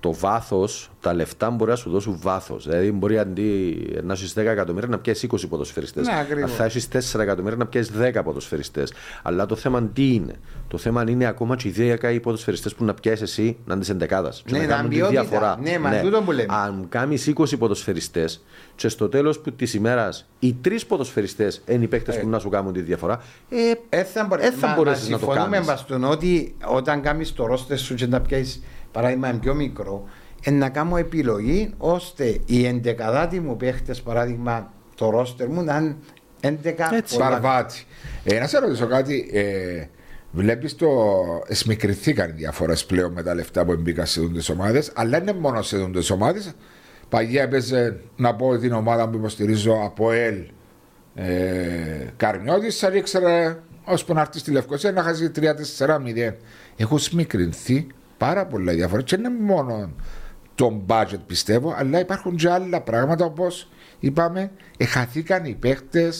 το βάθος, τα λεφτά μπορεί να σου δώσουν βάθος. Δηλαδή, μπορεί αντί να έχεις 10 εκατομμύρια να πιάσει 20 ποδοσφαιριστές. Ναι, ακριβώς. Αν θα έχεις 4 εκατομμύρια να πιάσει 10 ποδοσφαιριστές. Αλλά το θέμα τι είναι; Το θέμα είναι ακόμα και οι 10 οι ποδοσφαιριστές που να πιάσει εσύ να είναι σε εντεκάδα. Ναι, να ποιότητα. Ναι, μα τούτο που λέμε. Αν κάνεις 20 ποδοσφαιριστές και στο τέλος της ημέρας οι τρεις ποδοσφαιριστές είναι οι παίκτες που να σου κάνουν τη διαφορά, ε, Ε, θα, μπορέ... Ε, θα μα- μπορέσεις μα να το συμφωνούμε κάνεις. μπαστούν ότι όταν κάνεις το ρόστερ σου και να πιάσει παράδειγμα είναι πιο μικρό, ε, να κάνω επιλογή ώστε οι εντεκαδάτοι μου παίχτες, παράδειγμα το ρόστερ μου, να είναι 11 Έτσι. πολλά- Μπαρβάτη. Ε, να σε ρωτήσω κάτι. Ε, Βλέπεις το. Εσμικριθήκαν οι διαφορές πλέον με τα λεφτά που μπήκαν σε τι ομάδες, αλλά είναι μόνο σε τι ομάδες. Παγιά έπαιζε να πω την ομάδα που υποστηρίζω από ΕΛ ε, Καρμιώτη, θα ήξερε ώσπου να έρθει στη Λευκοσία να χάσει 3-4-0. Έχουν σμικρινθεί πάρα πολλά διαφορά και δεν είναι μόνο το budget πιστεύω, αλλά υπάρχουν και άλλα πράγματα όπως είπαμε, εχαθήκαν οι παίχτε,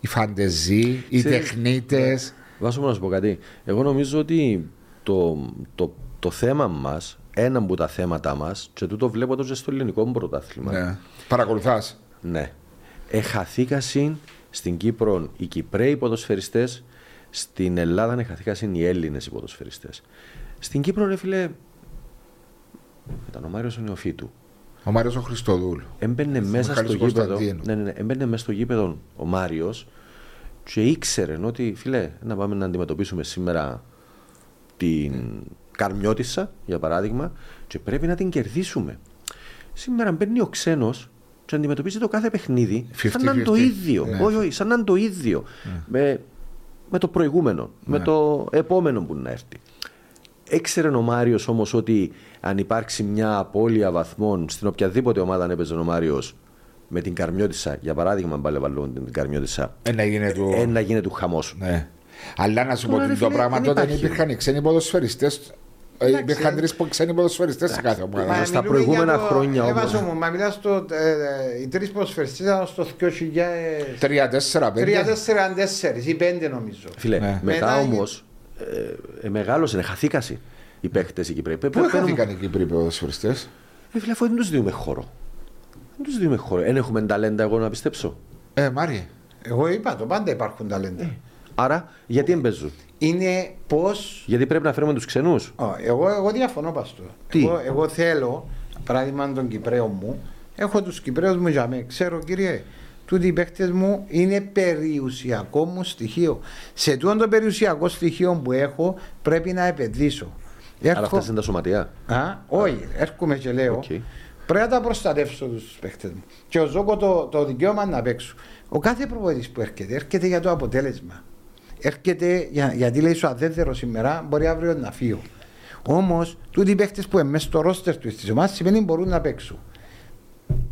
οι φαντεζοί, οι Ξέρεις, τεχνίτες. Βάσο μου να σου πω κάτι. Εγώ νομίζω ότι το, το, το θέμα μας, ένα από τα θέματα μας, και τούτο βλέπω το και στο ελληνικό μου πρωτάθλημα. Ναι. Παρακολουθάς. Ναι. Εχαθήκασιν στην Κύπρο οι Κυπρέοι ποδοσφαιριστές, στην Ελλάδα εχαθήκασιν οι Έλληνες οι ποδοσφαιριστές. Στην Κύπρο, ρε φίλε, ήταν ο Μάριος ο Νεοφύτου. Ο Μάριος ο Χριστοδούλου. Έμπαινε μέσα στο Μιχάλης γήπεδο. Κωνσταντίνου. Ναι, ναι, ναι, έμπαινε μέσα στο γήπεδο ο Μάριος και ήξερε ότι φίλε, να πάμε να αντιμετωπίσουμε σήμερα την Καρμιώτισσα, για παράδειγμα, και πρέπει να την κερδίσουμε. Σήμερα μπαίνει ο ξένος και αντιμετωπίζει το κάθε παιχνίδι σαν να είναι το 50-50. ίδιο. Ναι. Όχι, όχι, σαν να είναι το ίδιο. Με, με το προηγούμενο, με Ναι. το επόμενο που να έρθει. Έξερε ο Μάριος όμως ότι αν υπάρξει μια απώλεια βαθμών στην οποιαδήποτε ομάδα αν έπαιζε ο Μάριος με την Καρμιώτισσα, για παράδειγμα, αν πάλι βάλω την Καρμιώτισσα, Ένα γίνεται του. ε, να γίνεται του χαμός. Ναι. Αλλά να σου πω Τώρα, ότι ρε το φίλε, πράγμα δεν τότε υπάρχει. υπήρχαν οι ξένοι ποδοσφαιριστές. Εντάξει. Υπήρχαν τρεις ξένοι ποδοσφαιριστές σε κάθε ομάδα. Μα- στα μιλούμε προηγούμενα για το- χρόνια ε, όμως. βάζω μου, μα μιλάς στο, ε, ε, οι τρεις ποδοσφαιριστές ήταν στο 2003, Τρία, τέσσερα, πέντε. 4, 4 ή 5 νομίζω. Φίλε, Ναι. μετά Μετά όμως ε, ε, μεγάλωσε, χαθήκασε οι παίχτε οι Κυπρέοι. Πε- Πού πε- παίρνουμε- είχαν οι Κύπροι ποδοσφαιριστέ. Ε, φίλε, αφού δεν τους δίνουμε χώρο. Δεν τους δίνουμε χώρο. Δεν έχουμε ταλέντα, εγώ να πιστέψω. Ε, Μάριε. Εγώ είπα το πάντα υπάρχουν ταλέντα. Άρα, γιατί δεν παίζουν; Είναι πώς Γιατί πρέπει να φέρουμε τους ξενούς; Ω, εγώ, εγώ διαφωνώ παστό. Τι; Εγώ, εγώ θέλω, παράδειγμα των Κυπρέων μου, έχω τους Κυπρέους μου για μέ. Ξέρω κύριε, τούτοι οι παίχτες μου είναι περιουσιακό μου στοιχείο. Σε τούτο το περιουσιακό στοιχείο που έχω πρέπει να επενδύσω. Άρα Έρχο- αυτά είναι τα σωματεία. Α, όχι, έρχομαι και λέω. Οκ. Πρέπει να τα προστατεύσω τους παίχτε μου. Και ο Ζόκο το, το δικαίωμα να παίξω. Ο κάθε προπονητής που έρχεται, έρχεται για το αποτέλεσμα. Έρχεται για, γιατί λέει σου αδέτερο σήμερα, μπορεί αύριο να φύγω. Όμως, τούτοι οι παίχτε που είναι μέσα στο ρόστερ του τη ομάδα σημαίνει μπορούν να παίξουν.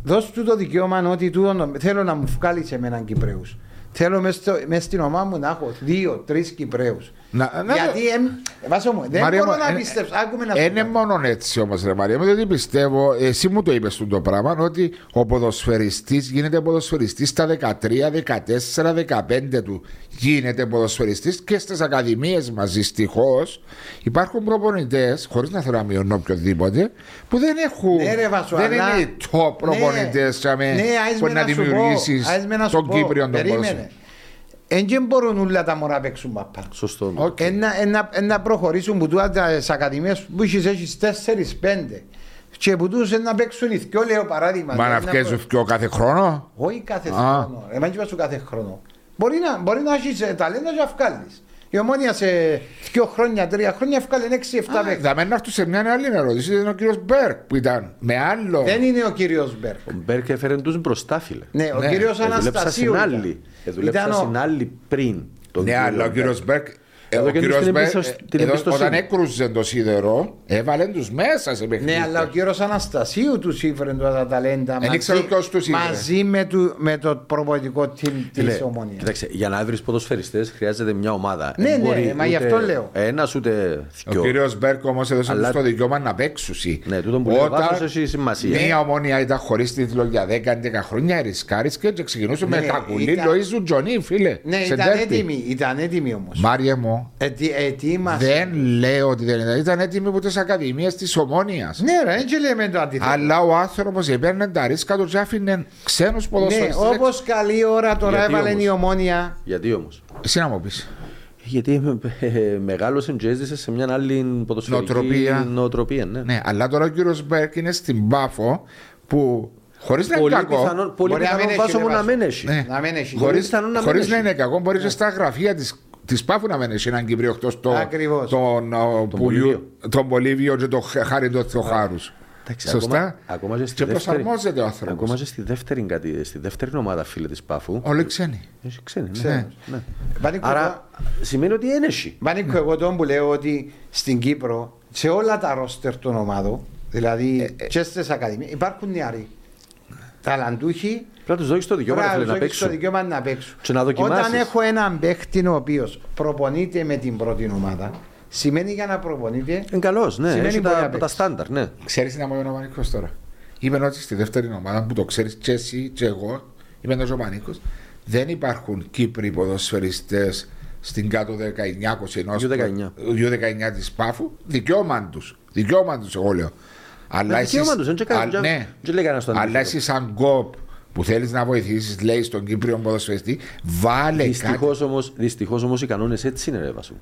Δώσ' του το δικαίωμα ότι τούτο, θέλω να μου βγάλεις σε έναν Κυπρέους. Θέλω μες, στο, μες στην ομάδα μου να έχω δύο-τρει Κυπρέους. Να- να- Γιατί εμ, βάσο μου, δεν Μαρία μπορώ μου, να ε, πιστέψω. Άκουμε να σου Είναι πω. μόνο έτσι όμως, ρε Μαρία μου, διότι πιστεύω, εσύ μου το είπες το πράγμα, ότι ο ποδοσφαιριστής γίνεται ποδοσφαιριστής στα 13, 14, 15 του. Γίνεται ποδοσφαιριστής και στις ακαδημίες μα δυστυχώ υπάρχουν προπονητές, χωρίς να θέλω να μειώνω οποιοδήποτε, που δεν έχουν. Ναι, ρε, Βάσο, δεν αλλά- είναι οι top προπονητές Ναι, ναι, άις που με να σου πω, δημιουργήσεις άις με να σου τον πω, Κύπριο τον περίμενε. ποδοσφαιριστή. Εν και μπορούν όλα τα μωρά να παίξουν μαπά. Σωστό. Οκ. Ένα, ένα, ένα προχωρήσουν που τούτα τις ακαδημίες που έχεις, έχεις 4-5 και που τους να παίξουν οι δυο λέω παράδειγμα. Μα να Δηλαδή, βγαίνουν πιο κάθε χρόνο; Όχι κάθε Α. χρόνο. Εμάς είπα σου κάθε χρόνο. Μπορεί να, μπορεί να έχεις ε, ταλέντος και να βγάλεις. Η ομόνια σε δύο χρόνια, τρία χρόνια βγάλει 6-7 παίκτες. Θα μένω αυτούς σε μια άλλη ερώτηση. Ήταν ο κύριος Μπέρκ που ήταν με άλλο. Δεν είναι ο κύριος Μπέρκ. Ο Μπέρκ έφερε τους μπροστά, φίλε. Ναι, ο Ναι, κύριος Ε, δούλεψα Αναστασίου. στην ήταν. άλλη. Ε, δούλεψα Ήταν ο- στην άλλη πριν. τον Ναι, αλλά ο κύριος Μπέρκ. Εδώ Ο και κύριος την Μπέρκ, εμπιστοσ- την εδώ, εμπιστοσύνη. όταν έκρουζε το σίδερο, έβαλε τους μέσα σε παιχνίδια. Ναι, αλλά ο κύριος Αναστασίου τους ήφερε τώρα τα ταλέντα Δεν ξέρω ποιος τους ήφερε. μαζί με, του, με το προπονητικό team της Φίλε, ομόνια. Κοίταξε, για να βρεις ποδοσφαιριστές χρειάζεται μια ομάδα. Ναι, Δεν ναι, μπορεί μα γι' ούτε αυτό λέω. Ένας ούτε Ο δυο. κύριος Μπέρκ όμως έδωσε Αλλά- τους το δικαίωμα να παίξουν. Ναι, τούτο που λέει ο Βάσος έχει σημασία. Μία ομόνια ήταν χωρίς τίτλο για 10-11 χρόνια, ρισκάρισκε και ξεκινούσε με Ναι, τα κουλή ήταν- Λοίζου Τζονί, φίλε. Ναι, σε ήταν ντέρμπι. έτοιμοι, ήταν έτοιμοι όμω. Μάριε μου, Ετοίμασε. δεν λέω ότι δεν ήταν. Ήταν έτοιμοι από τις ακαδημίες της ομόνοια. Ναι, ρε, έτσι λέμε το αντίθετο. Αλλά ο άνθρωπος έπαιρνε τα ρίσκα του και άφηνε ξένου Ναι, ποδοσφαιριστές. όπως καλή ώρα τώρα Γιατί έβαλε όμως; η ομόνια. Γιατί όμως; Εσύ να μου πεις. Γιατί ε, μεγάλωσε και έζησε σε μια άλλη ποδοσφαιρική Νοοτροπία. νοοτροπία. Ναι. Ναι, αλλά τώρα ο κύριος Μπέρκ είναι στην Πάφο που χωρίς να είναι Πολύ κακό. πιθανόν, πολύ Μπορεί να πιθανόν μην βάσο έχει, μου ρε, να Βάσο. μην έχει. Ναι. Να μην έχει. Χωρίς- Χωρίς, πιθανόν να μην χωρίς έχει. να είναι κακό, μπορείς και στα γραφεία της, της Πάφου να μένει έναν Κύπριο εκτός το, Ακριβώς. τον, ο, Πουλιού- Βολίβιο. τον Πολύβιο και τον Χ- Χάρη τον Θεοχάρους. Εντάξει, Σωστά; Ακόμα, ακόμα και, στη και δεύτερη, προσαρμόζεται ο άνθρωπος. ακόμα και στη δεύτερη, κατη- στη δεύτερη ομάδα φίλε της Πάφου. Όλοι ξένοι. Έχει ξένοι, ναι. Ξένους. ναι. Βανίκο, Άρα σημαίνει ότι είναι έχει. Μάνικο, εγώ τον που λέω ότι στην Κύπρο, σε όλα τα ρόστερ των ομάδων, δηλαδή Ε, και στις ακαδημίες, υπάρχουν νεαροί. Ταλαντούχοι, Πρέπει να τους δώσεις το δικαίωμα ρε, φίλε, Μπράβο, να έχεις το παίξουν. δικαίωμα να παίξουν. Και να δοκιμάσεις. Όταν έχω έναν παίχτη ο οποίος προπονείται με την πρώτη ομάδα, σημαίνει για να προπονείται. Είναι καλός, ναι. Σημαίνει Έχει μπορεί να τα, παίξει. τα στάνταρ, ναι. Ξέρεις τι να μου είπε ο Μανίκος τώρα; Είπε ότι στη δεύτερη ομάδα που το ξέρεις και εσύ και εγώ, είπε ο Μανίκος, δεν υπάρχουν Κύπροι ποδοσφαιριστές στην κάτω 19-20 ενός U19. U19 της Πάφου. Δικαίωμα τους. Δικαίωμα τους εγώ λέω. Αλλά Ε, δικαίωμα εσείς- τους, δεν και κάνω- Α, δεν- ναι. δεν λέει κανένας το Αλλά αντίθετο. εσύ σαν κοπ που θέλεις να βοηθήσεις λέει στον Κύπριο ποδοσφαιριστή βάλε Δυστυχώς κάτι. όμως δυστυχώς όμως, οι κανόνες έτσι είναι, ρε Βάσου.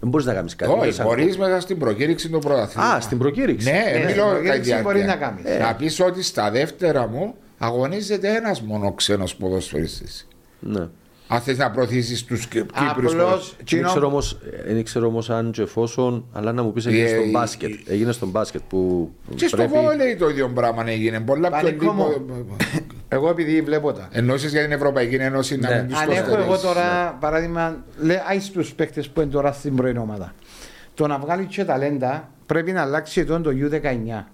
Δεν μπορείς να κάνεις κάτι. Όχι, σαν- μπορείς μέσα στην προκήρυξη του πρωταθλήματος. Α, στην προκήρυξη. Ναι, Ναι, δεν στην μιλώ προκήρυξη κατά τη μπορεί διάρκεια. να κάνει. Να πεις ότι στα δεύτερα μου αγωνίζεται ένας μόνο ξένος ποδοσφαιριστής. Ναι. Αν θες να προωθήσεις τους Κύπριους Απλώς. Δεν ξέρω όμως, ε, δεν ξέρω όμως αν και εφόσον, αλλά να μου πεις έγινε Ε, στον ε, μπάσκετ. ε, Έγινε στον μπάσκετ που Και στο πρέπει... βόλεϊ το ίδιο πράγμα έγινε. Πολλά πιο Πανικό μου. λίγο. Εγώ επειδή βλέπω τα. Ενώσεις για την Ευρωπαϊκή Ένωση να Ναι. μην τους Αν έχω εγώ τώρα, παράδειγμα, λέει στους παίκτες που είναι τώρα στην πρώην ομάδα. Το να βγάλει και ταλέντα πρέπει να αλλάξει εδώ το U19.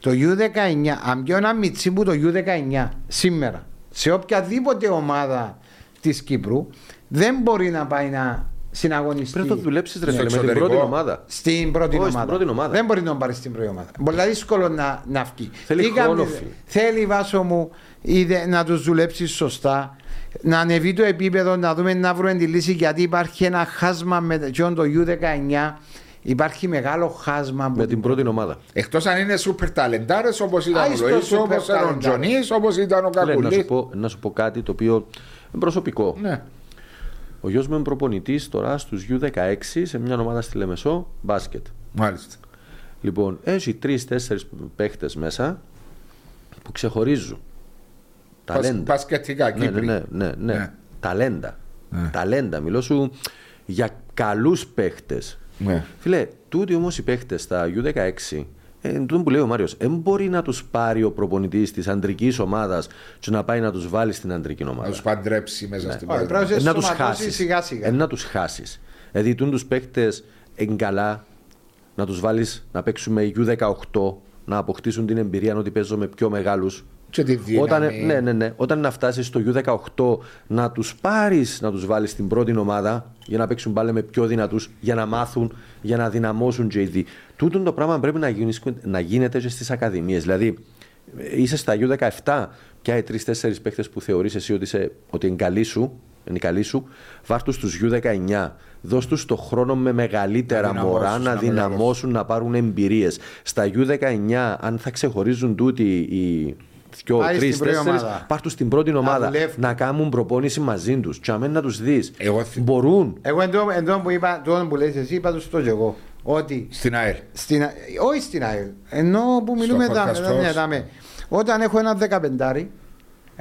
Το U19, αν πιω ένα μιτσί που το U19 σήμερα σε οποιαδήποτε ομάδα της Κύπρου δεν μπορεί να πάει να συναγωνιστεί Πρέπει να το δουλέψεις ρε Στο φίλε με την εξωτερικό. πρώτη ομάδα. στην πρώτη, Όχι, στην ομάδα. πρώτη ομάδα. Δεν μπορεί να τον πάρει στην πρώτη ομάδα. Πολύ δύσκολο να, να βγει. Θέλει Τι χρόνο, κάνει, φίλε. Θέλει βάσο μου είδε, να τους δουλέψεις σωστά. Να ανεβεί το επίπεδο, να δούμε να βρούμε τη λύση γιατί υπάρχει ένα χάσμα με το U19. Υπάρχει μεγάλο χάσμα. που- Με την πρώτη ομάδα. Εκτός αν είναι σούπερ ταλεντάρες όπως ήταν Α, ο στο Λοίσο, σούπερ όπως ήταν ο ταλεντάρες. Τζονί, όπως ήταν ο Φίλε, να, σου Κακουλής. πω, να σου πω κάτι το οποίο είναι προσωπικό. Ναι. Ο γιος μου είναι προπονητής τώρα στους U16 σε μια ομάδα στη Λεμεσό, μπάσκετ. Μάλιστα. Λοιπόν, έχει τρει-τέσσερι παίχτες μέσα που ξεχωρίζουν. Ταλέντα. Πασκετικά Ναι, ναι, Κύπροι. ναι, ναι, ναι. Ναι. Ταλέντα. Ναι. Ταλέντα. Μιλώ σου για καλούς παίχτες. Ναι. Φίλε, τούτοι όμως οι παίχτες στα U16, ε, τούτο που λέει ο Μάριος, δεν μπορεί να τους πάρει ο προπονητής της αντρικής ομάδας και να πάει να τους βάλει στην αντρική Να ομάδα. τους παντρέψει μέσα στην Όχι, πόλη. πρέπει Ε, να τους ενσωματώσει χάσεις. σιγά σιγά. να τους χάσεις. Δηλαδή, τούν τους παίχτες εγκαλά να τους βάλεις να παίξουν με U18, να αποκτήσουν την εμπειρία ότι παίζω με πιο μεγάλους Και τη δύναμη. Όταν, ναι, ναι, ναι. Όταν να φτάσεις στο U18 να τους πάρεις, να τους βάλεις στην πρώτη ομάδα για να παίξουν πάλι με πιο δυνατούς, για να μάθουν, για να δυναμώσουν JD. Τούτο το πράγμα πρέπει να, γίνεις, να γίνεται και στις ακαδημίες. Δηλαδή, είσαι στα U17, ποια οι τρει-τέσσερι παίχτε που θεωρείς εσύ ότι, είσαι, ότι είναι καλοί σου, είναι καλοί σου, βάρ τους στου U19. Δώσ' τους το χρόνο με μεγαλύτερα Να μωρά δυναμώσουν, να να δυναμώσουν, να πάρουν εμπειρίες. Στα U19, αν θα ξεχωρίζουν τούτοι οι δυο, Πάει τρεις, στην πρώτη τέσσερις, ομάδα. πάρ' τους στην πρώτη ομάδα δουλεύουν. να κάνουν προπόνηση μαζί τους. Και αμέν να τους δεις. Εγώ θυ- Μπορούν. Εγώ εντό, εντό που είπα, το που λες εσύ, είπα το στο και εγώ. Ότι Στην ΑΕΛ. στην, Α- όχι στην ΑΕΛ, ενώ που μιλούμε podcast τα, host. ναι, δάμε. όταν έχω ένα δεκαπεντάρι, ε,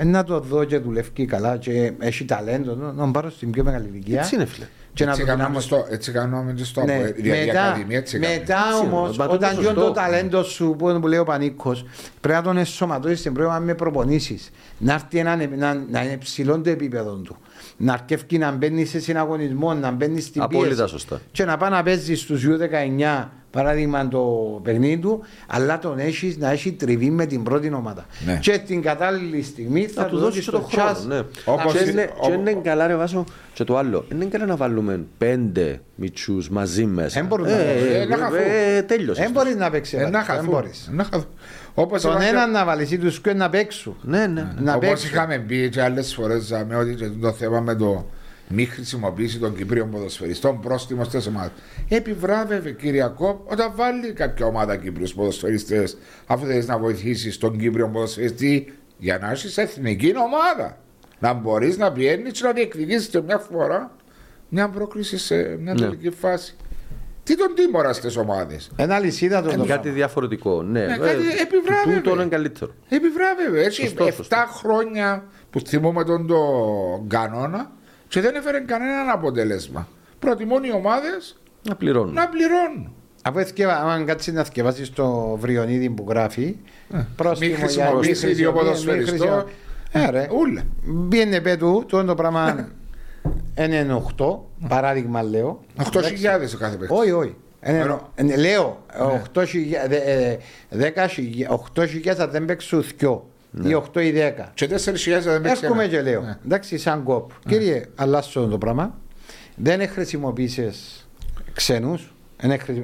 να το δω και δουλεύει καλά και έχει ταλέντο, να να τον πάρω στην πιο μεγάλη ηλικία. Έτσι είναι, φίλε. Και να Έτσι το κάνουμε δυναμώσω. στο- Έτσι κάνουμε και στο Ναι, ΑΠΟΕΛ. Δηλαδή, η μετά, Ακαδημία έτσι κάνουμε. μετά Έτσι είναι, όμως, μα το όταν είναι γιον το σωστό. ταλέντο σου που, που λέει ο Πανίκος, πρέπει να τον ενσωματώσεις στην πρώτη με προπονήσεις. Να έρθει ένα, να, να είναι ψηλό το επίπεδο του. Να αρκεύει να μπαίνει σε συναγωνισμό, να μπαίνει στην Απόλυτα πίεση. σωστά. Και να πάει να παίζει στου U19 παράδειγμα το παιχνίδι του, αλλά τον έχει να έχει τριβή με την πρώτη ομάδα. Ναι. Και την κατάλληλη στιγμή θα Να του δώσει το χρόνο. Ναι. Όπως Και είναι- είναι- όπως- Και είναι καλά, ρε Βάσο, και το άλλο. Είναι καλά να βάλουμε πέντε μιτσού μαζί μέσα. Εν μπορούν να Ε, βάλουν. ε, Ε, να χαθούν. ε, τέλειωσε. Δεν μπορεί να παίξει. Ε, Να Δεν χαθούν. μπορείς. Να χαθούν. Όπως Τον είπα και- έναν να βάλεις ή τους και να παίξουν. Ναι, ναι. Να Όπως παίξουν. είχαμε πει και άλλες φορές ζάμε ότι και το θέμα με το μη χρησιμοποίηση των Κυπρίων ποδοσφαιριστών πρόστιμο στις ομάδες. Επιβράβευε Κυριακό όταν βάλει κάποια ομάδα Κύπριους ποδοσφαιριστές αφού θέλεις να βοηθήσεις τον Κύπριο ποδοσφαιριστή για να έχεις εθνική ομάδα. Να μπορείς να πιένεις και να διεκδικήσεις και μια φορά μια πρόκληση σε μια Ναι. τελική φάση. Τι τον τίμωρα στις ομάδες; Ένα λυσίδα το Είναι το κάτι πράγμα. διαφορετικό. Ναι, Ναι, κάτι Ε, επιβράβευε. Τούτο είναι καλύτερο. Επιβράβευε. Έτσι, Σωστό, 7 σωστό. χρόνια που θυμούμε τον το κανόνα και δεν έφερε κανένα αποτέλεσμα. Προτιμούν οι ομάδες Να πληρώνουν. να πληρώνουν. Αφού εθκεύα, αν κάτσει να θυκευάσει το βριονίδι που γράφει, πρόστιμο Μη για χρησιμοποιήσει μη δύο χρησιμοποιήσει- ποδοσφαιριστών. μη χρησιμο- Ε, ρε. Ούλα. Μπήκε πέτου, το το πράγμα είναι 8, παράδειγμα λέω. 8.000 ο κάθε παίκτης. Όχι, όχι. Είναι- Pero- είναι- Λέω, 8.000 θα δεν παίξουν 2 ή 8 ή 10. Και 4.000 δεν παίξει. Έρχομαι ένα. και λέω, Ναι. εντάξει, σαν κόπ. Κύριε, αλλάσω το πράγμα. Δεν χρησιμοποίησες ξένους,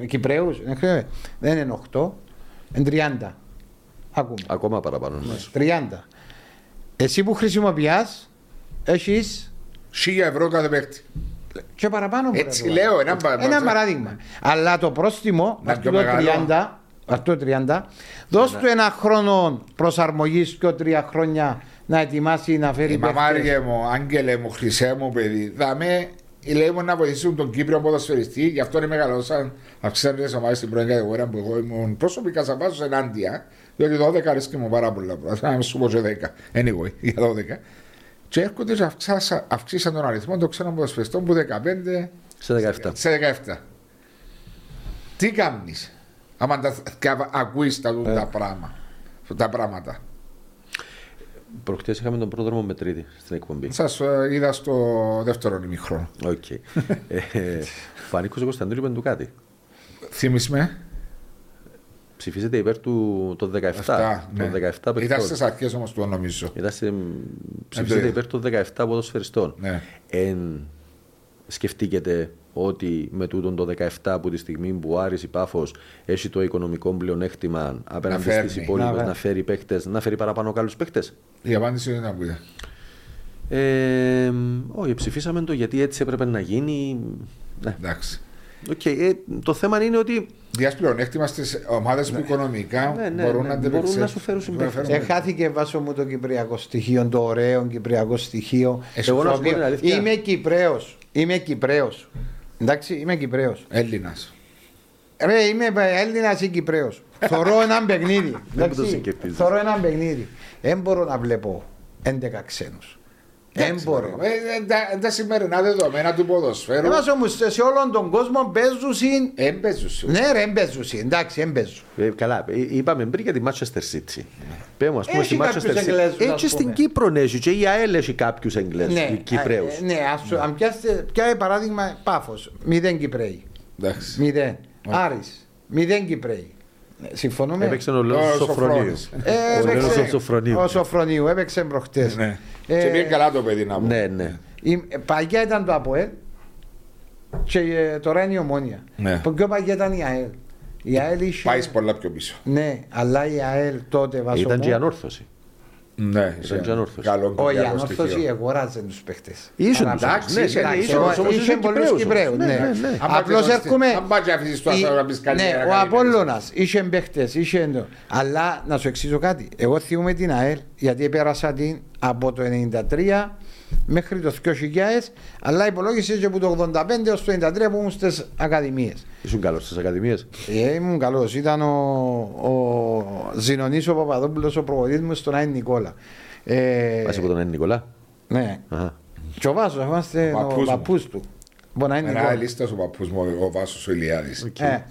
Κυπρέους, δεν είναι 8, είναι 30. Ακούμε. Ακόμα παραπάνω. νομίζω. 30. Εσύ που χρησιμοποιάς, έχεις 1.000 ευρώ κάθε παίκτη. και παραπάνω. μπορεί Έτσι να το λέω, βάλεις. ένα πα- Ένα πα- παράδειγμα. Αλλά το πρόστιμο, Να αυτό πιο το μεγάλο. 30, αυτό το 30, δώσ' του ένα χρόνο προσαρμογής και τρία χρόνια να ετοιμάσει να φέρει Η παίχτες. μαμάρια μου, άγγελε μου, χρυσέ μου παιδί, δαμέ, λέει μου να βοηθήσουν τον Κύπριο ποδοσφαιριστή, γι' αυτό είναι μεγαλώσαν, αυξήσαν τις ομάδες στην πρώτη κατηγορία που εγώ ήμουν προσωπικά σαν πάσος ενάντια, διότι 12 αρέσκει μου πάρα πολλά πράγματα, να σου πω και 10, anyway, για 12. Και έρχονται και αυξάσα- αυξήσαν τον αριθμό των ξένων ποδοσφαιριστών που 15 Σε 17. σε 17. Τι κάνεις, άμα τα, τα ακούεις τα, τα, πράγμα, τα πράγματα. Προχτές είχαμε τον πρόδρομο με τρίτη στην εκπομπή. Σας ε, είδα στο δεύτερο ημίχρονο. Οκ. Ε, Ο Πανίκος Κωνσταντίνου είπε του κάτι. Θύμεις με. Ψηφίζεται υπέρ του το 17. Αυτά, ναι. Το 17 Ήταν παιχτών. στις αρχές όμως του νομίζω. Ήταν σε, ψηφίζεται Ε, υπέρ των 17 ποδοσφαιριστών. Ναι. Εν σκεφτήκετε ότι με τούτον το 17 από τη στιγμή που ο Άρης η Πάφος έχει το οικονομικό πλεονέκτημα απέναντι φέρνει. στις υπόλοιπες Να να, φέρει. φέρει παίχτες, να φέρει παραπάνω καλούς παίχτες. Η απάντηση είναι να πείτε. Ε, όχι, ψηφίσαμε το γιατί έτσι έπρεπε να γίνει. Ναι. Εντάξει. Οκ, ε, το θέμα είναι ότι Διάς πλεονέκτημα στις ομάδες που οικονομικά Ναι, ναι, μπορούν ναι, να μπορούν αντεπεξέλθουν. να σου φέρουν συμπαίκτες. Μπορούν να φέρουν- Εχάθηκε βάσο μου το κυπριακό στοιχείο, το ωραίο κυπριακό στοιχείο. Εγώ να Το σου πω την οποίο- αλήθεια. Είμαι Κυπραίος. Είμαι Κυπραίος. Εντάξει, είμαι Κυπραίος. Έλληνας. Ρε, είμαι Έλληνας ή Κυπραίος. Θωρώ ένα παιχνίδι. Δεν μου το Εντάξει, συγκερτίζεις. Θωρώ ένα παιχνίδι. Δεν μπορώ να βλέπω 11 ξένους. Δεν Εντάξει, μπορώ. Ε, ε, τα- Τα σημερινά δεδομένα του ποδοσφαίρου Εμάς όμως σε όλον τον κόσμο παίζουν συν. έμπαιζουν. Ναι, ρε, παίζουν συν. Εντάξει, δεν παίζουν. Ε, καλά, ε, είπαμε πριν για τη Manchester City. Πέμε, ας πούμε, Έχει στη Manchester κάποιους City. Εγγλέζους, ας Έτσι στην πούμε. Κύπρο έχει και η ΑΕΛ έχει κάποιους Εγγλέζους, Ναι, Κυπρέους. ε, Ναι, ας σου- αν πιάσετε, ποια παράδειγμα, πάφος. Μηδέν Κυπρέοι. Εντάξει. Μηδέν. Άρης. Μηδέν Κυπρέοι. Συμφωνούμε; Έπαιξε ο Ο Λέος Σοφρονίου. Σοφρόνης. Ε, Ο Λέος έπαιξε- Σοφρονίου. Ο Σοφρονίου έπαιξε προχτές. Ναι. Ε, Και πήγε καλά το παιδί να πω. Ναι, ναι. Η, ε, παγιά ήταν το ΑΠΟΕΛ και ε, τώρα είναι η Ομόνια. Ναι. Που πιο παγιά ήταν η ΑΕΛ. Η ΑΕΛ είχε... Πάει πολλά πιο πίσω. Ναι, αλλά η ΑΕΛ τότε βάζω Ήταν και η ανόρθωση. Ναι, Ήταν και ανόρθωση. Καλό Όχι, η κυπριακό ανόρθωση στοιχείο. αγόραζε τους παίχτες. Ήσουν Άρα, τους εντάξει, όμως. Ναι, είσαι, ναι, εντάξει, ήσουν εγώ- τους όμως, Είχε ήσουν πολλούς Κυπρέους Κυπρέους, όμως. ναι. Ναι, ναι, ναι. Αν Απλώς πάτε έρχομαι... Αν πάει και αφήσεις το η- άσο να πεις καλή Ναι, μέρα, ο καλή μέρα. Απόλλωνας είχε παίχτες, είχε... το- Αλλά να σου εξηγήσω κάτι. Εγώ θυμούμαι την ΑΕΛ γιατί πέρασα την από το 1993 μέχρι το 2000 αλλά υπολόγισε και από το 85 έως το 93 που ήμουν στις ακαδημίες. Ήσουν καλός στις ακαδημίες; Ε, ήμουν καλός. Ήταν ο, ο Ζηνονής ο Παπαδόπουλος ο προπονητής μου στον Άιν Νικόλα. Ε, Βάσει από τον Εν Νικολά. ναι. Αχα. Και ο Βάσος, είμαστε Ο ο παππούς μου. παππούς του. Μπορεί να είναι Ένα Νικόλα. λίστας ο παππούς μου, ο Βάσος ο Ηλιάδης. Ε,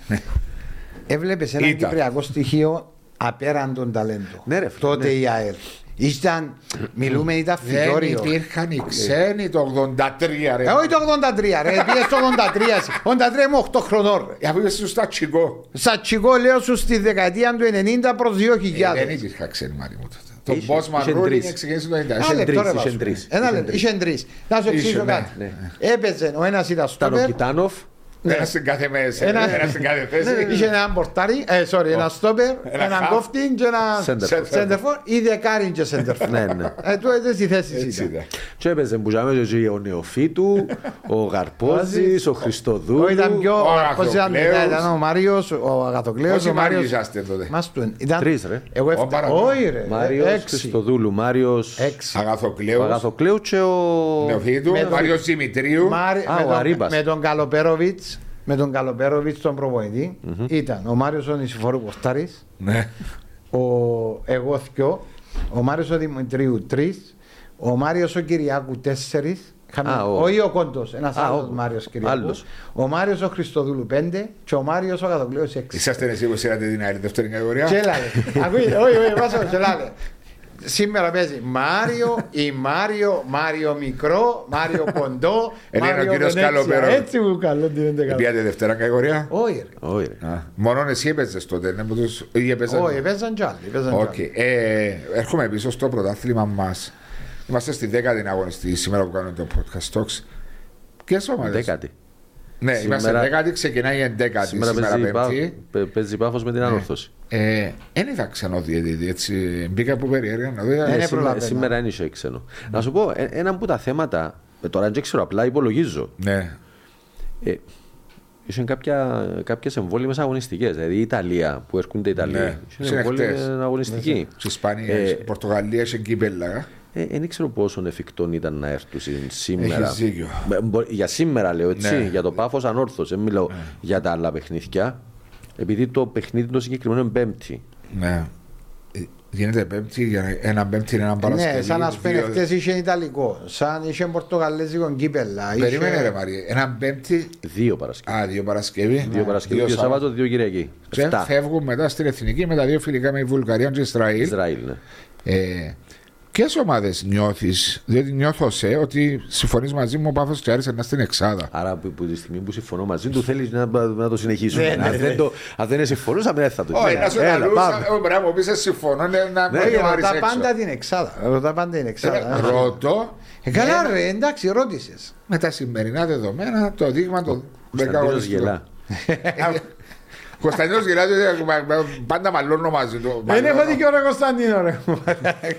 έβλεπες ένα Ήταν. κυπριακό στοιχείο απέραντον ταλέντο. Ναι, ρε φίλε, Τότε ναι. η ΑΕΛ. Ήταν, μιλούμε, ήταν Δεν φυτόριο. υπήρχαν οι ξένοι το 83 ρε. Ε, όχι το 83 ρε, πήγες το 83. εσύ. 83 είμαι 8 χρονών ρε. Αφού είσαι στο τσικό. Σατσικό λέω σου στη δεκαετία του 90 προς 2000. Ε, Δεν υπήρχαν ξένοι μάρι μου τότε. Το Είχε- Bosman είχε Ruling τρεις. ξεκίνησε το 90. Ένα Είχε λεπτό, τρεις, ρε, είχε Βάσο. τρεις. Ένα Είχε λεπτό, τρεις. είχε τρεις. Να σου Είχε, εξηγήσω ναι, κάτι. ναι. Έπαιζε ο ένας ήταν Ήταν ο στόπερ, Κιτάνοφ. Ένας στην κάθε μέση. Ένα- Ένας στην κάθε θέση. είχε έναν πορτάρι, ε, sorry, ένα στόπερ, Ένα έναν half. κόφτιν και ένα Σέντερφορ. σέντερφορ ή δεκάριν και σέντερφορ. Ναι, ναι. Ε, του έτσι στη θέση Έτσι ήταν. ήταν. Και έπαιζε που είχαμε και ο Νεοφύτου, ο Γαρπόζης, ο Χριστοδούλου. Ο ήταν πιο, ο πώς ήταν Αγαθοκλέος. μετά, ήταν ο Μάριος, ο Αγαθοκλέος, Πόσοι ο Μάριος. Μάριος είσαστε τότε. Μας του, ήταν- Τρεις, ρε. Εγώ Ο έφτα- παραπάνω. όχι ρε, Μάριος, έξι. Χριστοδούλου, Μάριος, Έξι. ο Αγαθοκλέος, Αγαθοκλέου και ο... Νεοφύτου, Με- Μάριος Δημητρίου. Μάρι- Α, με ο τον- Αρήμπας. Με τον Καλοπέροβιτς, με τον Καλοπέροβιτς τον προπονητή, ήταν ο Μάριος ο Νησιφόρου Κοστάρης, Ναι. ο εγώ θκιο, ο Μάριος ο Δημητρίου τρεις, ο Μάριος ο Κυριάκου τέσσερις, είχαμε- Α, ο- όχι ο Κόντος, ένας Α, άλλος ο- Μάριος Κυριάκου, άλλος. ο Μάριος ο Χριστοδούλου πέντε και ο Μάριος ο Κατοκλέος έξι. Είσαστε εσείς που σύρατε την άλλη δεύτερη κατηγορία; Και έλα, ρε. Ακούει, όχι, όχι, βάζω, και έλα, ρε. Σήμερα παίζει Μάριο ή Μάριο, Μάριο μικρό, Μάριο κοντό, Ε, λέει ο Μάριο κύριος Βενέτσια. Καλοπέρο. Έτσι μου καλό τι δεν καλά. Πήγατε δεύτερα κατηγορία. Όχι, ρε. Όχι, ρε. Α, Μόνο εσύ έπαιζες τότε, ναι, που τους... ή έπαιζαν- Όχι, παίζαν κι άλλοι. παίζαν κι Οκ. άλλοι. Ε, έρχομαι πίσω στο πρωτάθλημα μας. Είμαστε στη δέκατη αγωνιστή σήμερα που κάνουμε το podcast talks. Ποιες ομάδες; Δέκατη. Ναι, Σήμερα- είμαστε δέκατη, ξεκινάει η εντέκατη Σήμερα σήμερα, παίζει, πά... πέμπτη. παι- παίζει πάφος με την ανόρθωση. Ε, δεν είδα ξενό διαιτητή, έτσι. Μπήκα από περιέργεια να δω. Ναι, Ε, ναι, σήμερα, προλαβαίνω. σήμερα δεν είχε ξένο. Να σου πω, ε, ένα από τα θέματα, ε, τώρα δεν ξέρω, απλά υπολογίζω. Ναι, Ε, Είχε κάποια, κάποιες εμβόλυμες αγωνιστικές. Δηλαδή η Ιταλία που έρχονται οι Ιταλοί. Ναι, είχε είναι εμβόλυμη χτες. αγωνιστική. Στη Ισπανία, Ε, στην Πορτογαλία, σε κύπελα. Ε, δεν ξέρω πόσο εφικτό ήταν να έρθουν σήμερα. Έχεις δίκιο. Ε, μπο- Για σήμερα λέω έτσι, Ναι. για το πάφος ανόρθω. Δεν μιλάω για τα άλλα παιχνίδια. Επειδή το παιχνίδι το συγκεκριμένο είναι Πέμπτη. Ναι. Ε, Γίνεται πέμπτη, για ένα πέμπτη είναι ένα Παρασκευή. Ναι, σαν να σπένε δύο- χτες είχε Ιταλικό, σαν είχε Πορτογαλέζικο κύπελα. είχε- Περίμενε ρε Μαρία, ένα πέμπτη, Δύο Παρασκευή. α, δύο Παρασκευή. Δύο Παρασκευή, δύο Σάββατο. Σάββατο, δύο Κυριακή. Και Εφτά. φεύγουν μετά στην εθνική με τα δύο φιλικά με η Βουλγαρία και Ισραήλ. Ισραήλ, ναι. Ε, Ποιες ομάδες νιώθεις, διότι νιώθω σε ότι συμφωνείς μαζί μου ο Πάφο και Άρης να στην Εξάδα. Άρα που, που τη στιγμή που συμφωνώ μαζί του θέλεις να, να το συνεχίσουμε. Ναι, ναι, αν, ναι. δεν το, αν δεν συμφωνούσαμε, δεν θα το Όχι, Έλα, να σου έλα, λαλούσα, πάμε. ε, πρέπει να μου πεις σε συμφωνώ, ναι, να Ναι, μην Όχι, ο Άρης ρωτά έξω. πάντα την εξάδα. Ρωτά πάντα την εξάδα. Ε, Ρωτώ, Ε, Καλά ε, ρε, εντάξει, ρώτησες. με τα σημερινά δεδομένα, το δείγμα των Κωνσταντίνος γελά. Κωνσταντίνος γελά, διότι μα- μα- πάντα μαλώνω μαζί του. Δεν έχω Μαλώνω. δίκιο ρε Κωνσταντίνο ρε.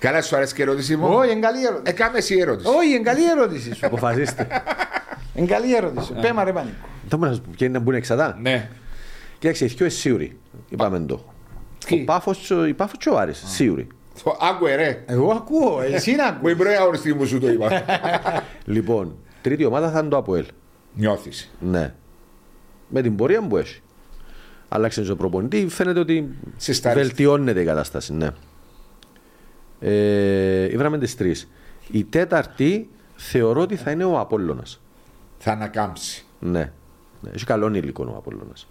Καλά, σου αρέσει και η ερώτησή μου; Όχι, είναι καλή ερώτηση. Ε, κάμε εσύ η ερώτηση. Όχι, είναι καλή ερώτηση σου. Αποφασίστε. Είναι καλή ερώτηση. Πέμα ρε πανίκο. Τώρα να σου πω, ποια είναι να μπουν εξαδά. Ναι. Κοίταξε, οι δυο είναι σίγουροι. Είπαμε το. Τι; Ο Πάφος, η Πάφος και ο Άρης, σίγουροι. Το Άκουε ρε. Εγώ ακούω, εσύ να Μου ακούω. η πρώτη αγωνιστή μου σου το είπα. Λοιπόν, τρίτη ομάδα θα είναι το ΑΠΟΕΛ. Νιώθεις. Ναι. Με την πορεία που έχει. Άλλαξε το προπονητή, φαίνεται ότι Συστάρισε. βελτιώνεται η κατάσταση. Ναι. Ε, Ήβραμε τις τρεις. Η τέταρτη θεωρώ ότι θα είναι ο Απόλλωνας. Θα ανακάμψει. Ναι. ναι. Έχει καλό υλικό ο Απόλλωνας.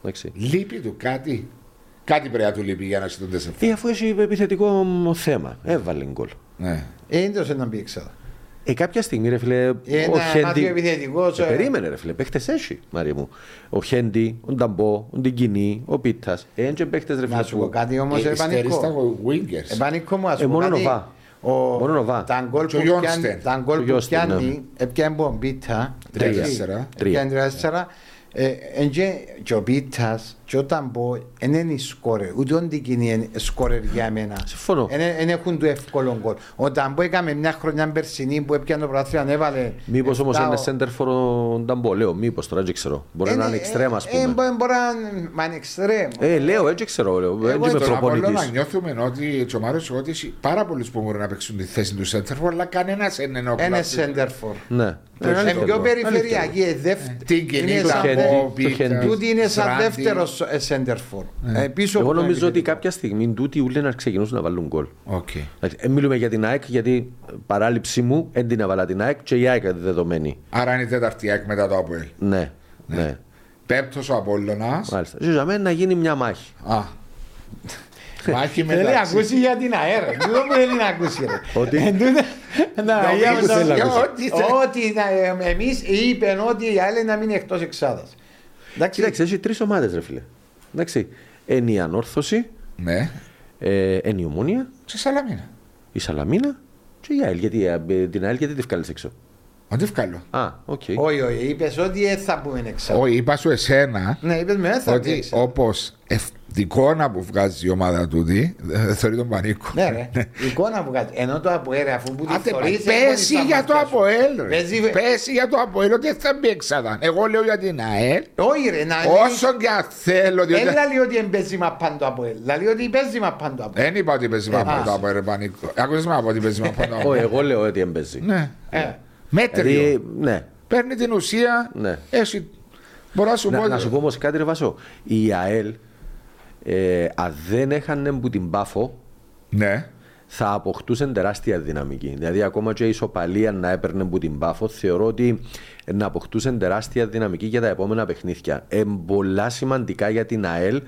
Εντάξει. Λείπει του κάτι; Κάτι πρέπει να του λείπει για να συντούνται σε Ε, αφού έχει επιθετικό θέμα, έβαλε γκολ. Ναι. Ε, είναι τόσο να μπει εξάδα. Ε, κάποια στιγμή, ρε φίλε, ο Ένα Χέντι. μάθιο επιθετικός, Ε, ε. περίμενε, ρε φίλε, παίχτες έχει, Μάρια μου. Ο Χέντι, ο Νταμπό, ο Ντιγκινή, ο Πίτας. Έτσι παίχτες, ρε φίλε. Να σου πω που- κάτι όμως, Ε, Επανικό. Στερείς τα wingers. Επανικό μου, ας Ε, πω μόνο κάτι. Νοβά. Ο, Μόνο Νοβά. Τα γκολ Και που ο Γιόνστεν. πιάνει, τα γκολ Και ο που Γιόνστεν, πιάνει, έπιανε από Μπίτα. Τρία, τρία. τέσσερα. Τρία. Έπιανε τρία, τέσσερα. Ε, εν και- Και ο Μπίτας και ο Ταμπό δεν είναι σκόρερ, ούτε ο Ντικίνη είναι σκόρερ για μένα. Συμφωνώ. Δεν έχουν το εύκολο γκολ. Ο Ταμπό έκαμε μια χρονιά περσινή που έπιανε το πρωτάθλημα, έβαλε. Μήπως όμως εφτά είναι ο- center for ο Νταμπό, λέω. Μήπως τώρα δεν ξέρω. Μπορεί να είναι εξτρέμ, ας Ε, ε, πούμε. μπο- Μπορεί να είναι- μα είναι εξτρέμ. Ε, λέω, έτσι ξέρω. Λέω. Εγώ Έτσι είμαι Στον Απόλλωνα προπονητής. νιώθουμε ότι ο Μάριος ότι έχει πάρα πολλούς που μπορούν να παίξουν τη θέση του Σέντερφορ, αλλά κανένας δεν είναι ο Είναι κλάσης. center for. Ναι. Είναι αλήθεια πιο το. περιφερειακή. ε, δεύ- Την είναι κοινή, σαν τα Χέντι, από το Πίτα, Χέντι. Τούτη είναι σαν Σράντι. δεύτερο center for. Ε, πίσω Εγώ από τον νομίζω ότι επιθετικό. κάποια στιγμή τούτοι ούλοι να ξεκινήσουν να βάλουν γκολ. Οκ. Εντάξει, Δεν μιλούμε για την ΑΕΚ γιατί ε, παράληψή μου δεν την έβαλα την ΑΕΚ και η ΑΕΚ είναι δεδομένη. Άρα είναι η τέταρτη ΑΕΚ μετά το ΑΠΟΕΛ. Ναι, ναι. Πέμπτος ο Απόλλωνας. Μάλιστα. Ζήσαμε να γίνει μια μάχη. Α. Μάχη Θέλει να μεταξύ. ακούσει για την ΑΕΡ. Δεν μου θέλει να ακούσει. ρε. Ότι- Εν τούτε- να- Νομίζω για να- θέλει να ακούσει. ότι θε- Ότι να- ε, εμείς είπεν ότι η άλλη να μείνει εκτός εξάδας. Εντάξει. Κοίταξε, έχει τρεις ομάδες, ρε φίλε. Εντάξει. Είναι η Ανόρθωση, Ναι. ε, είναι η Ομόνια, Σε Σαλαμίνα. η Σαλαμίνα και η ΑΕΛ. Γιατί, ε, την ΑΕΛ γιατί τη βγάλει έξω; Αντί βγάλω. Α, οκ. Όχι, όχι, είπες ότι δεν θα πούμε εξάδας. Όχι, είπα σου εσένα Ναι, είπες με δεν θα πούμε ότι εξάδας. όπως την εικόνα που βγάζει η ομάδα τούτη, ε, θεωρεί τον πανίκο. Ναι, ρε. Η εικόνα που κάτι. Ενώ το Αποέλ, αφού που τη Άντε, θωρείς, πα- έχω Πέσει τη για το φαμαστιά σου. Αποέλ. ρε. Παίζει- Πέσει για το Αποέλ ότι δεν θα μπει εξάδα. Εγώ λέω για την ΑΕΛ. Όχι ρε, να Όσο και αν θέλω. διότι- Δεν λέει ότι παίζει μα πάντο Αποέλ. Λέει ότι παίζει μα πάντο Αποέλ. Δεν είπα ότι παίζει Ε, μάπα ας. το Αποέλ. ρε, Πανίκο. Άκουσες με από ότι παίζει μάπα το Όχι, Αποέλ. εγώ λέω ότι έμπαιζε. Ναι. Ε, Μέτριο. Δηλαδή, ναι. Παίρνει την ουσία. Ναι. Έχει. Μπορώ να σου πω. Να, να σου πω όμως κάτι, ρε Βασό. Η ΑΕΛ, ε, αν δεν έχανε που την πάφο, Ναι. θα αποκτούσε τεράστια δυναμική. Δηλαδή, ακόμα και η ισοπαλία να έπαιρνε που την πάφο, θεωρώ ότι να αποκτούσε τεράστια δυναμική για τα επόμενα παιχνίδια. Ε, πολλά σημαντικά για την ΑΕΛ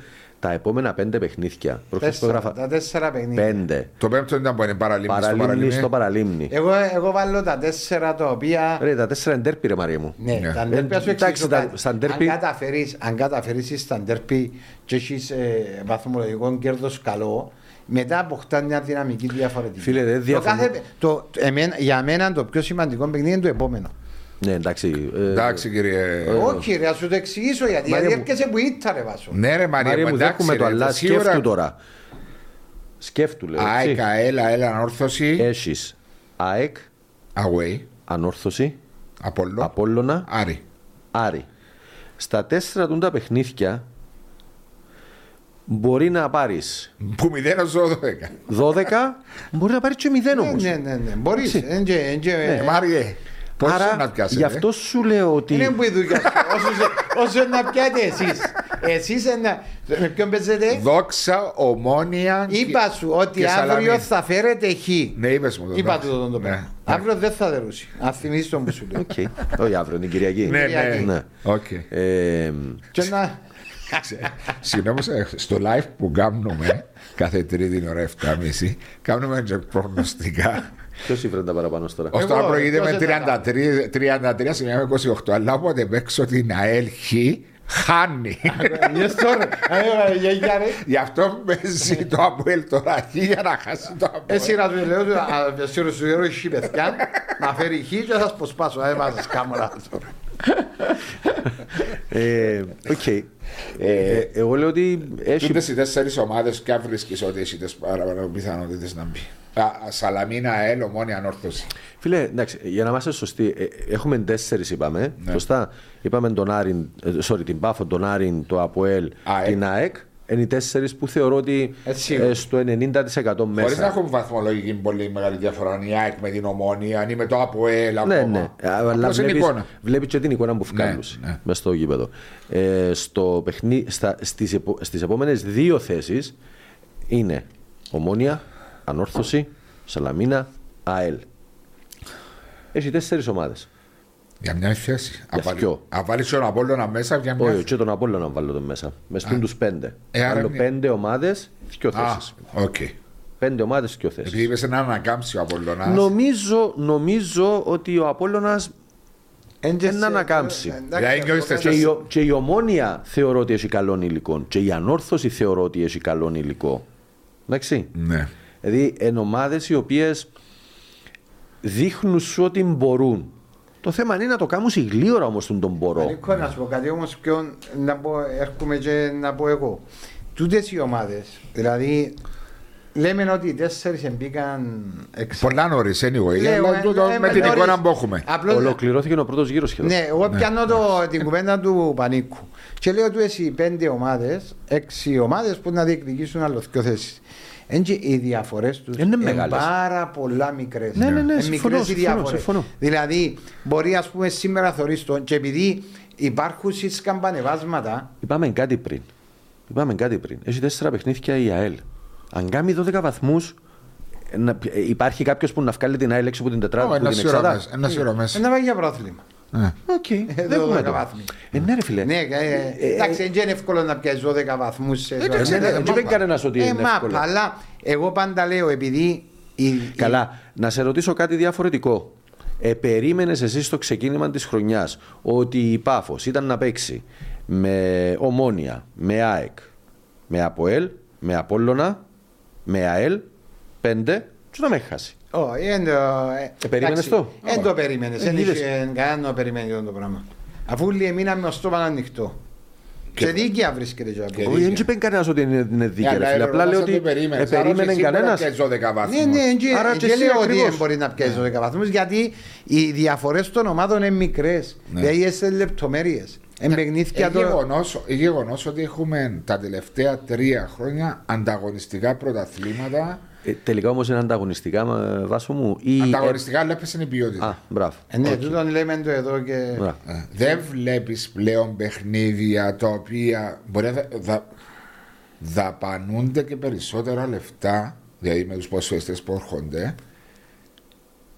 τα επόμενα πέντε παιχνίδια. Προχθές τέσσερα, το γράφα. Τα τέσσερα παιχνίδια. Πέντε. Το πέμπτο ήταν που είναι παραλίμνη στο Παραλίμνη παραλίμνη. στο παραλίμνη. Εγώ, εγώ βάλω τα τέσσερα τα οποία. Ρε, τα τέσσερα είναι τέρπι, ρε Μαρία μου. Ναι, Ναι. τα ντέρπι, ας σου Εντάξει, εξηγήσω τα- κάτι. στα Αν ντέρπι- καταφέρεις, αν καταφέρεις στα ντέρπι και έχεις ε, βαθμολογικό κέρδος καλό, μετά αποκτά μια δυναμική διαφορετική. Φίλε, δεν το διαφωνώ. κάθε, το, εμένα, για μένα το πιο σημαντικό παιχνίδι είναι το επόμενο. Ναι, εντάξει. ε, Εντάξει κύριε. Όχι ρε, ας σου το εξηγήσω γιατί, Μαρία γιατί μου. έρχεσαι που ήττα ρε Βάσο. Ναι, ρε Μαρία, Μαρία μου, μου, εντάξει, δέχομαι το, ρε, αλλά σίγουρα- σκέφτου τώρα. Σκέφτου, λέω. ΑΕΚ, έτσι. ΑΕΛ, ΑΕΛ, ανόρθωση. Έχεις ΑΕΚ, Away. Ανόρθωση, Απόλλω. Απόλλωνα, Άρη. Άρη. Στα τέσσερα τούντα παιχνίδια μπορεί να πάρεις Που 0 ως 12. 12, μπορεί να πάρεις και 0 Ναι, όμως. ναι, ναι, ναι, μπορείς. Έτσι. Εν και- εν και- Ε, Μάριε. Πώς Άρα, να πιάσετε; γι' αυτό σου λέω ότι... Είναι που η δουλειά σου. Όσο σε- Όσο να πιάτε εσείς. Εσείς ένα... Με ποιον παίζετε; Δόξα, Ομόνια. Είπα σου ότι και αύριο Σαλαμίνα. θα φέρετε χ. Ναι, είπες μου το. Είπα εντάξει. του το Ναι. πράγμα. Αύριο δεν θα δερούσει. Αν θυμίσεις τον που σου λέω. Οκ. Όχι αύριο, την Κυριακή. Ναι, ναι. Κυριακή. Ναι. Οκ. Ε, Και να... Συγγνώμη, σε- στο live που κάνουμε κάθε τρίτη ώρα 7.30 κάνουμε και προγνωστικά. Ποιος ήφερε τα παραπάνω τώρα; Ως τώρα Εγώ, προηγείται ποιος με δεν τα 33, 33 σημεία με 28. Αλλά όποτε παίξω την ΑΕΛ Χ, χάνει. Yes, τώρα. Ε, για- για ρε. Γι' αυτό παίζει το Αποέλ τώρα Χ για να χάσει το Αποέλ. Έτσι να του λέω, του σου λέω χ παιδιά, να φέρει χ και θα σας προσπάσω. Δεν βάζεις κάμερα. Ε, Οκ. Ε, Εγώ λέω ότι έχει Τούτες οι τέσσερις ομάδες και αν βρίσκεις ότι έχεις τις παραπάνω πιθανότητες να μπει. Α, α, Σαλαμίνα, ΑΕΛ, Ομόνια, Ανόρθωση. Φίλε, εντάξει, για να είμαστε σωστοί, ε, έχουμε τέσσερις είπαμε. Ναι. Σωστά. Είπαμε τον Άριν, ε, sorry, την Πάφο, τον Άριν, το ΑΠΟΕΛ, ΑΕΚ. την ΑΕΚ. Είναι οι τέσσερις που θεωρώ ότι Έτσι. ε, στο 90% μέσα. Χωρίς να έχουν βαθμολογική πολύ μεγάλη διαφορά. Αν η ΑΕΚ με την Ομόνια, αν ή με το Αποέλ. Ναι, ακόμα. ναι. Αλλά Απλώς είναι βλέπεις, εικόνα. βλέπεις και την εικόνα που βγάλουν ναι. μέσα στο γήπεδο. Ε, στο παιχνί, στα, στις, επο, στις επόμενες δύο θέσεις είναι Ομόνια, Ανόρθωση, Σαλαμίνα, ΑΕΛ. Έχει τέσσερις ομάδες. Για μια θέση. Για ποιο; Αν βάλεις τον Απόλλωνα μέσα, για μια Όχι, και τον Απόλλωνα να βάλω τον μέσα. Μες στους τους πέντε. Ε, άρα Βάλω είναι- πέντε ομάδες, δύο Α, θέσεις. οκ. Πέντε ομάδες και ο θέσεις. Επειδή είπες να ανακάμψει ο Απολλωνάς. Νομίζω, νομίζω ότι ο Απόλλωνας Έντια Ένα σε- ανακάμψει. εντάξει, Δηλαδή, νιώθεις αυτό- και η, ο- και η Ομόνια θεωρώ ότι έχει καλό υλικό. Και η Ανόρθωση θεωρώ ότι έχει καλό υλικό. Εντάξει. Ναι. Δηλαδή, εν ομάδες οι οποίες δείχνουν σου ότι μπορούν. Το θέμα είναι να το κάνουν γλύωρα όμως τον μπορώ. Νίκο, να σου πω κάτι όμως πιο να πω, έρχομαι και να πω εγώ. Τούτες οι ομάδες, δηλαδή λέμε ότι οι τέσσερις μπήκαν εξ... Πολλά νωρίς, anyway. Λέω, αλλά ε, τούτο ε, με την νωρίς. εικόνα που έχουμε. Απλώς- Ολοκληρώθηκε ο πρώτος γύρος σχεδόν. Ναι, εγώ πιάνω το, την κουβέντα του Πανίκου. Και λέω του εσύ πέντε ομάδες, έξι ομάδες που να διεκδικήσουν άλλο δύο θέσει. οι διαφορές τους Είναι μεγάλες. πάρα πολλά μικρές. Ναι, ναι, ναι, συμφωνώ, οι συμφωνώ, διαφορές. συμφωνώ. Δηλαδή, μπορεί ας πούμε σήμερα θωρείς τον και επειδή υπάρχουν σκαμπανεβάσματα. Είπαμε κάτι πριν. Είπαμε κάτι πριν. Έχει τέσσερα παιχνίδια η ΑΕΛ. Αν κάνει 12 βαθμούς, υπάρχει κάποιος που να βγάλει την ΑΕΛ έξω από την Ω, τετράδα Ένας την σειρά εξάδα; μέσα, ένας σειρά μέσα. Να πάει για πρόθλημα. Ναι. Οκ, Εδώ δεν 12 βαθμοί. Ε, ναι, ρε φίλε. Ναι, ε, εντάξει, δεν είναι εύκολο να πιάσεις 12 βαθμούς σε Εντάξει, ζωή. ναι, Ε, δεν μάπα. είπε κανένας ότι Ε, είναι μάπα, εύκολο. Αλλά εγώ πάντα λέω επειδή. η- Καλά, να σε ρωτήσω κάτι διαφορετικό. Ε, Περίμενες εσύ στο ξεκίνημα της χρονιάς ότι η Πάφος ήταν να παίξει με Ομόνια, με ΑΕΚ, με Αποέλ, με Απόλλωνα, με ΑΕΛ, πέντε, και να με χάσει. Όχι, δεν το. Ε, περίμενες το; Δεν το περίμενες. Ε, Δεν είδες. είχε κανένα να περιμένει αυτό το πράγμα. Αφού λέει μείναμε με το στόμα ανοιχτό. Και δίκαια βρίσκεται και Και από. Όχι, δεν είπε κανένας ότι είναι, είναι δίκαιο. ρε φίλε. Απλά λέω ότι ε, περίμενε κανένας. Ναι, ναι, και- Άρα και και εσύ λέω ότι ακριβώς. δεν μπορεί να πιάσει 12 βαθμούς γιατί οι διαφορές των ομάδων είναι μικρές. Ναι. Δηλαδή σε λεπτομέρειες. Εμπεγνύθηκε το. Γεγονός ότι έχουμε τα τελευταία τρία χρόνια ανταγωνιστικά πρωταθλήματα. Ε, τελικά όμως είναι ανταγωνιστικά, ε, Βάσο μου. Ή, Ανταγωνιστικά, αλλά έπεσε η ε, ποιότητα. α, μπράβο. Ε, Ναι, Οκ. τούτον λέμε το εδώ και. Μπράβο. Ε, Δεν βλέπεις πλέον παιχνίδια τα οποία μπορεί να δα- δα- δαπανούνται και περισσότερα λεφτά, δηλαδή με τους ποσοστές που έρχονται,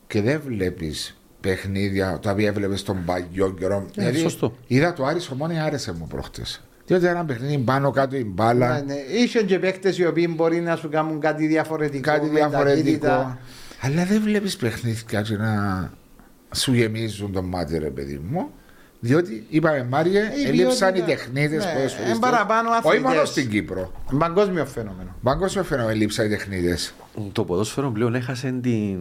και δεν βλέπεις παιχνίδια τα οποία έβλεπες στον παλιό καιρό. Ε, σωστό. Είδα το Άρης Ομόνια, άρεσε μου προχτές. Διότι ένα παιχνίδι πάνω κάτω η μπάλα, Ναι, ναι. Είχε και παίχτε οι οποίοι μπορεί να σου κάνουν κάτι διαφορετικό. κάτι με διαφορετικό. ταχύτητα. Αλλά δεν βλέπεις παιχνίδια και να σου γεμίζουν το μάτι, ρε παιδί μου. Διότι είπαμε, Μάριε, Η έλειψαν οι ποιότητα. τεχνίτες Ναι, ποδοσφαιριστές. εν παραπάνω Όχι αθλητές. μόνο στην Κύπρο. Παγκόσμιο φαινόμενο. Παγκόσμιο φαινόμενο έλειψαν οι τεχνίτες. Το ποδόσφαιρο πλέον έχασε την.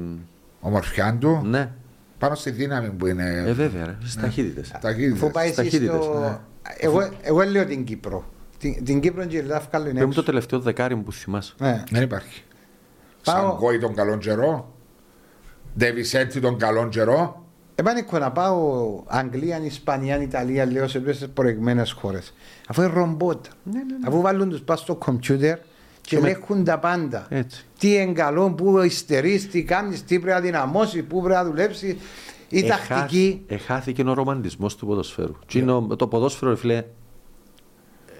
Ομορφιά του, Ναι, πάνω στη δύναμη που είναι. ε, βέβαια, ρε, στις ταχύτητες. ταχύτητες. Αφού πάει Στις εσύ ταχύτητες, στο. Ναι. Εγώ, εγώ λέω την Κύπρο. Την, την Κύπρο και η Λάφκαλο είναι Πρέπει το έξω. τελευταίο δεκάρι μου που θυμάσαι. Ναι. Δεν υπάρχει. Πάω- Σαν κόη τον καλόν καιρό. Ντεβισέντη τον καλόν καιρό. Επάνεκο να πάω Αγγλία, Ισπανία, Ιταλία, λέω σε τόσες προηγμένες χώρες. Αφού είναι ρομπότ. Αφού βάλουν τους πας στο κομπιούτερ και Και με- ελέγχουν τα πάντα. Έτσι. Τι είναι καλό, πού υστερείς, τι κάνεις, τι πρέπει να δυναμώσεις, πού πρέπει να δουλέψεις. Η Εχά- τακτική. Εχάθηκε ο ρομαντισμός του ποδοσφαίρου. Τι είναι ο- το ποδόσφαιρο, ρε φίλε,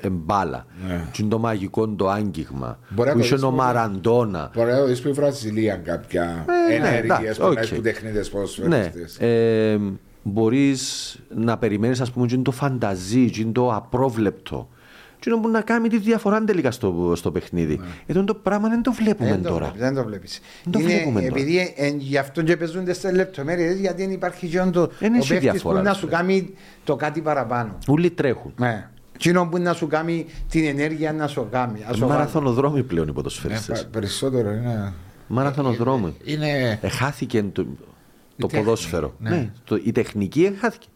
εμπάλα. Ναι. Τι είναι το μαγικό το άγγιγμα. Μπορεί να Που το είχε δεις ο που- Μαραντόνα. Μπορεί να δεις που η Βραζιλία κάποια Ε, ναι, ενέργειε εντάξει, που οκ. να έχουν τεχνίτε Ναι. ποδοσφαιριστέ. Ε, Μπορείς να περιμένεις, ας πούμε, τι είναι το φανταζί, τι είναι το απρόβλεπτο. Τι είναι που να κάνει τη διαφορά τελικά στο, στο παιχνίδι. Εδώ το πράγμα δεν το βλέπουμε Δεν το τώρα. βλέπεις, δεν το βλέπεις. Δεν το Είναι βλέπουμε τώρα. επειδή ε, γι' αυτό και παίζουν τις λεπτομέρειες γιατί δεν υπάρχει και το, Δεν ο έχει παίχτης διαφορά, που να ρε σου φίλε. κάνει το κάτι παραπάνω. Όλοι τρέχουν. Ναι. Εκείνο που να σου κάνει την ενέργεια να σου κάνει. ας σου βάλει. Μαραθωνοδρόμοι πλέον οι Ε, ποδοσφαιριστές. πα- περισσότερο είναι. Μαραθωνοδρόμοι. Είναι. Εχάθηκε το, το τέχνη, ποδόσφαιρο. ναι. Ναι. το, η τεχνική εχάθηκε.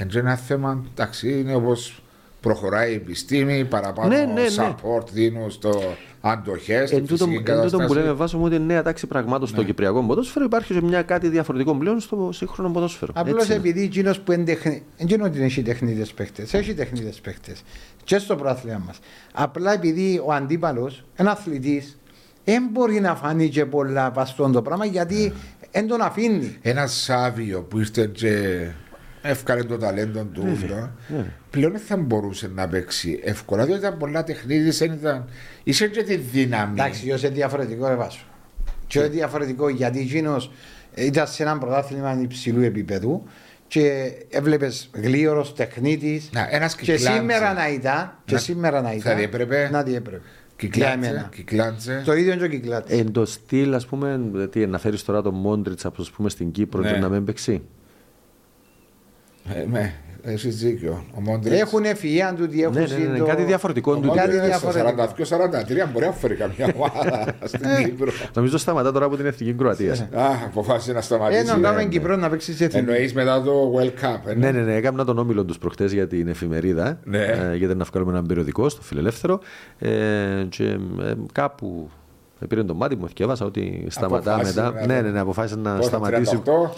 Είναι ένα θέμα, εντάξει, είναι όπω προχωράει η επιστήμη, παραπάνω Ναι, ναι, ναι. support δίνουν στο αντοχές, Εν στη τούτο, φυσική εν τούτο που κατάσταση. λέμε βάσο μου ότι είναι νέα τάξη πραγμάτων στο κυπριακό ποδόσφαιρο υπάρχει και μια κάτι διαφορετικό πλέον στο σύγχρονο ποδόσφαιρο. Απλώς Έτσι είναι. επειδή εκείνος που είναι τεχνη... Δεν είναι ότι δεν έχει τεχνίτε παίχτε. Έχει τεχνίτε παίχτε. Και στο πρόθυμα μας. Απλά επειδή ο αντίπαλος, ένα αθλητής, δεν μπορεί να φανεί και πολλά παστόν το πράγμα γιατί δεν τον αφήνει. Ένας Σάβιο που ήρθε και έφκανε το ταλέντο του ούλο, πλέον δεν θα μπορούσε να παίξει εύκολα, διότι ήταν πολλά τεχνίδι, δεν ήταν. Είσαι και τη δύναμη. Εντάξει, είναι διαφορετικό εβάσου. Και είναι διαφορετικό γιατί εκείνος ήταν σε ένα πρωτάθλημα υψηλού επίπεδου και έβλεπες γλίωρο τεχνίτης. Να, ένας Και κυκλάντζη. σήμερα να ήταν. Και Να- σήμερα να θα ήταν. διέπρεπε. Να διέπρεπε. Κυκλάντζε. εμένα. Κυκλάντζε. Το ίδιο είναι και ο Κυκλάτη. Εν το στυλ, ας πούμε, τι, να φέρεις τώρα τον Μόντριτς ας πούμε, στην Κύπρο Ναι. και να μην παίξει. Ε, ναι, έχεις δίκιο. Ο Μόντριτς. Έχουν ευφυΐα του, έχουν Ναι, ναι, ναι, ναι, το- κάτι διαφορετικό Ο του. Κάτι Μόντριτς διαφορετικό. στο 42-43 μπορεί να φέρει καμιά ομάδα στην Κύπρο. Νομίζω σταματά τώρα από την Εθνική Κροατίας. Α, αποφάσισε να Ε, σταματήσει. να ναι, κάνουμε ναι. Κυπρό να παίξει σε εθνική. Εννοείς μετά το World Cup. ε, Ναι, ναι, ναι, έκανα τον όμιλο τους προχτές για την εφημερίδα. Ναι. ε, γιατί να βγάλουμε έναν περιοδικό στο Φιλελεύθερο. Ε, και ε, κάπου πήρε το μάτι μου, θυκεύασα ότι σταματά Αποφάσισε μετά. να- Ναι, ναι, ναι, αποφάσισε να Πόσο, σταματήσει. 38?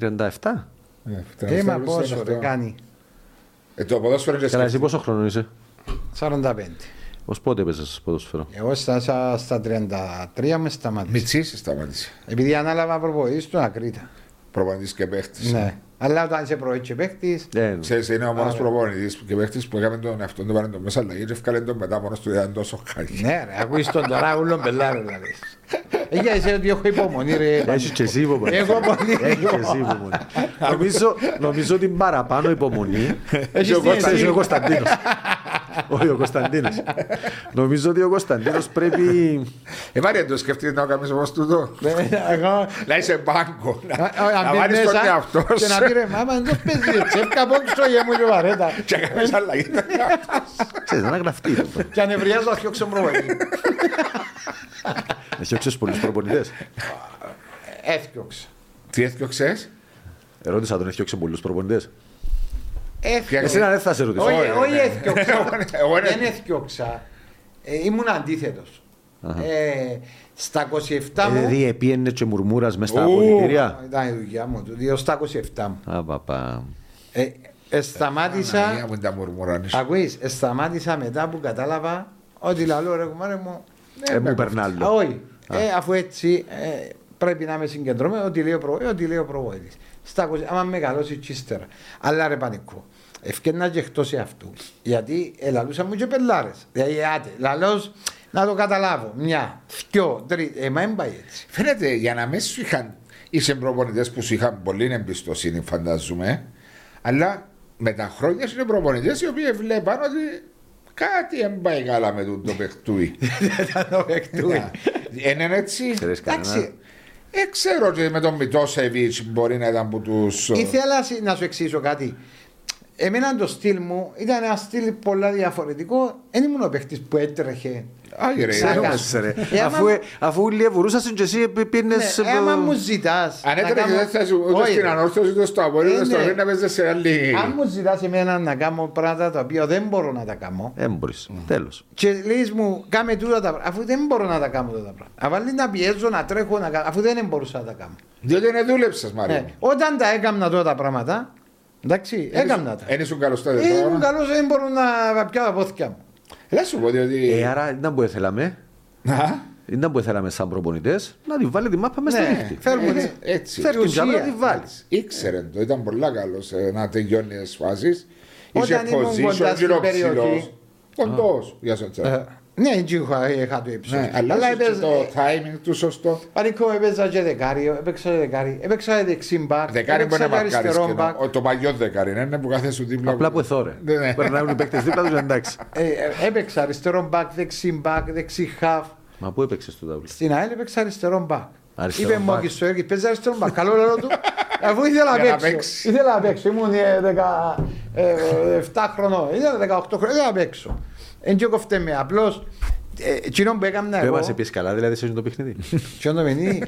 37. Ναι, Ε, μα 37, πόσο ρε 38. κάνει. Ε, το ποδόσφαιρο είναι Καλά, εσύ σκέφτη. πόσο χρόνο είσαι; 45. Ω πότε έπαιζες ποδοσφαίρο. Εγώ στα, στα, στα 33 μες σταμάτησα. Μιτσής σταμάτησε. Επειδή ανάλαβα προπονητής του Ακρίτα. Προπονητής και παίχτης. Ναι. Αλλά όταν είσαι πρωί και παίχτης, Ε, Ξέρεις, είναι ο μόνος Άρα. προπονητής και παίχτης που έκαμε τον εαυτόν του πάρει τον μέσα αλλαγή και ευκάλε τον μετά μόνος του ήταν τόσο χάρη. ναι ρε, ακούεις τον τώρα ούλον πελάρο δηλαδή. Έχει εσύ ότι έχω υπομονή ρε. Έχεις και εσύ υπομονή. Έχω πολύ Έχεις και υπομονή. εσύ υπομονή. νομίζω, νομίζω ότι παραπάνω υπομονή. Έχεις ο την Κωνσταντίνος- εσύ. ο Κωνσταντίνος. Όχι, ο Κωνσταντίνος. νομίζω ότι ο Κωνσταντίνος πρέπει. Ε, Μάρια, το σκεφτείς να κάνεις όπως τούτο. Ναι, εγώ- Να είσαι μπάνκο. να- Α, α, Να μπει βάλεις τον μέσα εαυτός Και να σου πει ρε μάμα, δεν το παίζει έτσι, έφκα από έξω για μου και βαρέτα. και να κάνεις αλλαγή. Ξέρεις, να γραφτεί. Και ανεβριάζω αρχιό ξεμπροβολή. Έχει όξεις πολλούς προπονητές. Έφτιαξα. Τι έθιωξες. Ερώτησα τον, έχει όξει πολλούς προπονητές. Έφτιαξα. Εσύ να δεν θα σε ρωτήσω. Όχι, Όχι, όχι ναι. έφτιαξα. Εγώ είναι- Δεν έφτιαξα. Ε, Ήμουν αντίθετος. Αχα. Ε, Στα 27 μου. Δηλαδή επίενε και μουρμούρας μες στα Ου. απολυτήρια. Ήταν η δουλειά μου, του δύο στα 27 μου. Α, παπά. Ε, ε, σταμάτησα. Παναγία μου, τα μουρμουράνεις. Ακούεις, ε, σταμάτησα μετά που κατάλαβα ότι λαλό ρε κουμάρε μου. Ναι, Ε, μου με περνά κόφτει. άλλο. Α, Όχι. Ε, αφού έτσι ε, πρέπει να είμαι συγκεντρωμένος, ό,τι λέει ο προ- ε, ό,τι λέει ο προβόητης. Στα 20, άμα μεγαλώσει και ύστερα. Αλλά ρε πανικό. Ευκαιρνά και εκτός αυτού. Γιατί ελαλούσα μου και πελάρες. Δηλαδή, άτε, λαλός να το καταλάβω. Μια, δυο, τρει. Ε, μα δεν πάει έτσι. Φαίνεται για να μην σου είχαν. Είσαι προπονητές που σου είχαν πολύ εμπιστοσύνη, φαντάζομαι. Αλλά με τα χρόνια είναι προπονητές οι οποίοι βλέπαν ότι κάτι δεν πάει καλά με τον το παιχτούι. Δεν το παιχτούει. Είναι έτσι. Ξέρεις κανένα. Εντάξει, Ε, ξέρω ότι με τον Μιτόσεβιτ μπορεί να ήταν από τους. Ήθελα συ- να σου εξηγήσω κάτι. Εμένα το στυλ μου ήταν ένα στυλ πολλά διαφορετικό. Δεν ήμουν ο παίχτη που έτρεχε. Άγιε ρε. Ξέρω. άμα- Όμως, ρε. Ε, άμα- Αφού, αφού λιεβουρούσασαν και εσύ πήγαινες... Ναι, άμα μου ζητάς. Αν έτρεχε δεν θα σου ούτε στην ανόρθωση ούτε στο απολύτω Ε, στο ναι. δεν να παίζει σε άλλη. Αν μου ζητάς εμένα να κάνω πράγματα τα οποία δεν μπορώ να τα κάνω. Δεν μπορείς. Τέλος. Και λέει μου, κάμε τούτα τα πράγματα. Αφού δεν μπορώ να τα κάνω τούτα τα πράγματα. Αφού να πιέζω, να τρέχω, να κάνω. Αφού δεν μπορούσα να τα κάνω. Διότι είναι δούλεψες, Μαρία. Ναι. Όταν τα έκανα τώρα τα πράγματα, εντάξει, έκανα τα. Δεν ήσουν καλός στα Ε, ήμουν δεδομένα. καλός, δεν μπορώ να πιάω τα πόθηκια μου. Έλα σου πω διότι. Ε, άρα ήταν που ήθελαμε. Να; Ήταν που ήθελαμε σαν προπονητές να τη βάλει τη μάπα μέσα στο Ναι. δίχτυ. Φέρουμε Έτσι, τη- έτσι. Φέρ' την ουσία. τζάμπα να τη βάλεις. Ήξερε το, ήταν πολύ καλός να τελειώνει τις φάσεις. Όταν ήμουν κοντάς στην περιοχή. Κοντός για τον Ε, τσάκ. Ναι, έτσι είχα, είχα το ύψος. Ναι, αλλά Αλλά έχεις και έπαιζα- το timing του σωστό. Πανικό έπαιζα και δεκάριο, έπαιξα και δεκάρι, έπαιξα δεξί μπακ, Δεκάρι μπορεί έπαιξα να και μαρκάρεις αριστερό και μπακ. να- ο- Το παλιό δεκάρι είναι που κάθε σου δίπλα. Απλά που εθώρε. Ναι, ναι. Περνάουν οι παίκτες δίπλα τους εντάξει. Ε, ε, Έπαιξα αριστερό μπακ, δεξί μπακ, δεξί χαφ. Μα πού έπαιξες το τάβλο. Στην ΑΕΛ έπαιξα αριστερό μπακ. Αριστερό Είπε μου μπακ. ο Κιστοέρκης, παίζεις αριστερό μπακ. Καλό λαό του. Αφού ήθελα Για να να παίξω. παίξεις. Ήθελα να παίξω. Ήμουν ε, δεκα- ε, ε, 7 χρονών. Ήθελα 18 χρονών. Ήθελα να παίξω. Εν και κοφτέ με. Απλώς, ε, εκείνο που έκανα Δεν εγώ. μας είπες καλά δηλαδή σε αυτό το παιχνίδι. Ποιον το παιχνίδι.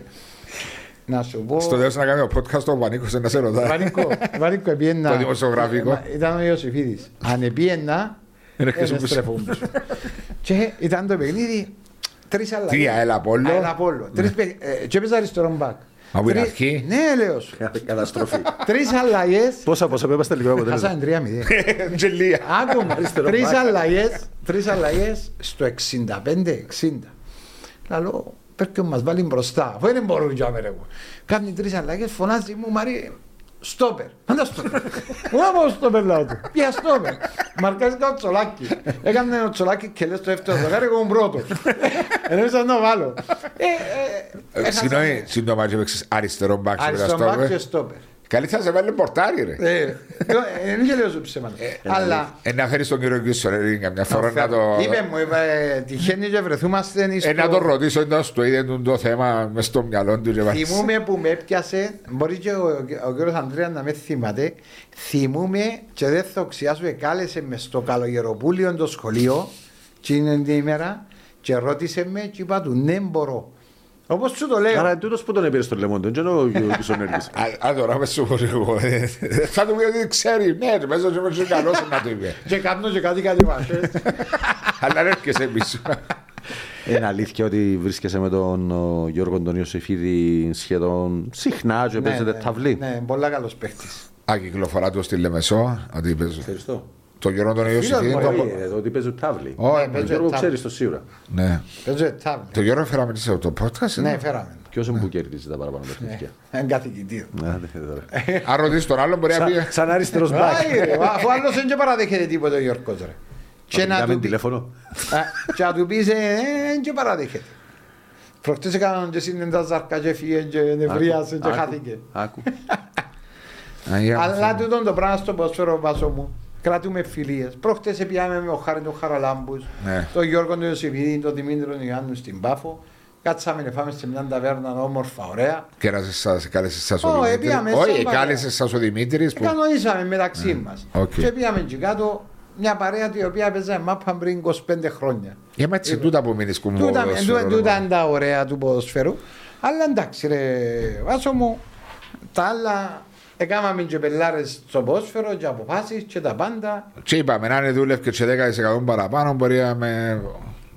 Να σου πω. Στο τέλος να κάνει το podcast ο Πανίκο να σε ρωτάει. Βαρύκο, βαρύκο επίεννα. Το δημοσιογραφικό. Ε, Ήταν ο Ιωσήφιδης. Αν επίεννα, Δεν δεν χρησιμοποιούσε. στρέφουν πίσω. Και ήταν το παιχνίδι τρεις αλλαγές. Τι, ΑΕΛ Απόλλω; ΑΕΛ Απόλλω. Τρεις παι- ε, Και έπαιζα αριστερό μπακ. Από την Τρεις- αρχή; Ναι, λέω σου. Καταστροφή. Τρεις αλλαγές. Πόσα πόσα πέμπα στα λίγο αποτέλεσμα. Χάσανε 3-0. Τζελία. Άκουμα. Αριστερό Τρεις μπακ. αλλαγές. Τρεις αλλαγές στο 65-60. Λαλό, πρέπει να μας βάλει μπροστά. Αφού δεν μπορούν για μέρα εγώ. Κάνει τρεις αλλαγές, φωνάζει μου Μαρή, στόπερ. Πάντα στόπερ. Μου άμα στόπερ λαό του. Ποια στόπερ. Μαρκάζει κάποιο τσολάκι. Έκανε ένα τσολάκι και λες το δεύτερο δεκάρι, εγώ ήμουν πρώτος. Ενώ ήσαν να βάλω. Ε, ε, έχασα- Συγγνώμη, σύντομα και έπαιξες αριστερό μπακ σε Αριστερό μπακ και μεταστόπερ. στόπερ. Καλύτερα σε βάλει πορτάρι, ρε. Ε, ε, Δεν και λέω σου ψέματα. Αλλά Ε, να φέρεις τον κύριο Κίσσορ, καμιά φορά να το. είπε μου, είπε, τυχαίνει και βρεθούμαστε Ε, στο- να τον ρωτήσω εντό του είδε τον το θέμα μες στο μυαλό του. και βάζεις. Θυμούμαι που με έπιασε, μπορεί και ο, ο κύριος Ανδρέα να με θυμάται, θυμούμαι και δεν θα οξιάσω, κάλεσε μες στο καλογεροπούλιο το σχολείο, και είναι την ημέρα, και ρώτησε με και είπα του ναι μπορώ. Όπως σου το λέω. Άρα τούτος που τον έπαιρε στο λαιμό του, δεν είναι ο Κισονέρης. Α, α, τώρα με σου πω λίγο. ε, Θα του πει ότι ξέρει. Ναι, ρε, μέσα σε μέσα καλός να του είπε. Και κάνω και κάτι κάτι βάσες. Αλλά δεν έρχεσαι πίσω. Είναι αλήθεια ότι βρίσκεσαι με τον ο, Γιώργο τον Ιωσήφιδη σχεδόν συχνά και παίζετε ταυλί. Ναι, πολλά καλός παίχτης. Α, κυκλοφορά του στη Λεμεσό. Ότι παίζω. Ευχαριστώ. Το καιρό τον Ιωσήφιδη. μου, το- Όχι, ε, ότι παίζουν ταυλί. Όχι, Ναι, Τον παίζω Γιώργο ταύλι. ξέρεις το σίγουρα. Ναι. Παίζω τάβλη. Το Γιώργο φέραμε σε το podcast. Ναι, ναι. φέραμε. Ποιος είναι που κερδίζει τα παραπάνω παιχνίδια. Εν καθηγητή. Ναι, ναι, τώρα. Αν ρωτήσεις τον άλλον, μπορεί να πει. Σαν- Σαν αριστερός μπακ. Άι, ρε, Αφού ο άλλος δεν και παραδέχεται τίποτα ο Γιώργος ρε. Και να Μιλάμε του πει- τηλέφωνο. Α, και να του πεις ε, δεν και παραδέχεται. Προχτές έκαναν και σύνεν τα ζαρκά και φύγεν και νευρίασε και Άκου, χάθηκε. Άκου. Αγία μου Αλλά Θεέ. τούτον το πράγμα στο ποδόσφαιρο Βάσο μου. Κρατούμε φιλίες. Προχτές πήγαμε με ο Χάρη τον Χαραλάμπους, Ναι. τον Γιώργο τον Ιωσήφιδη, τον Δημήτρη τον Ιωάννου στην Πάφο. Κάτσαμε να φάμε σε μια ταβέρνα όμορφα, ωραία. Κέρασες σας, κάλεσες σας Ω, ο επήγαμε Δημήτρης. σαν Όχι, παρέα. κάλεσες σας ο Δημήτρης. που- Κανονίσαμε μεταξύ μας. οκ. Και πήγαμε και κάτω μια παρέα η οποία παίζαμε μάπα πριν 25 χρόνια. Για με έτσι τούτα που μεινίσκουν. Τούτα, τούτα, τούτα είναι τα ωραία του ποδοσφαίρου. Αλλά εντάξει ρε Βάσο μου, τα άλλα έκαναμε και πελάρες στο ποδόσφαιρο και αποφάσεις και τα πάντα. Και είπαμε, αν είναι δούλευε και 10% παραπάνω, μπορεί να με...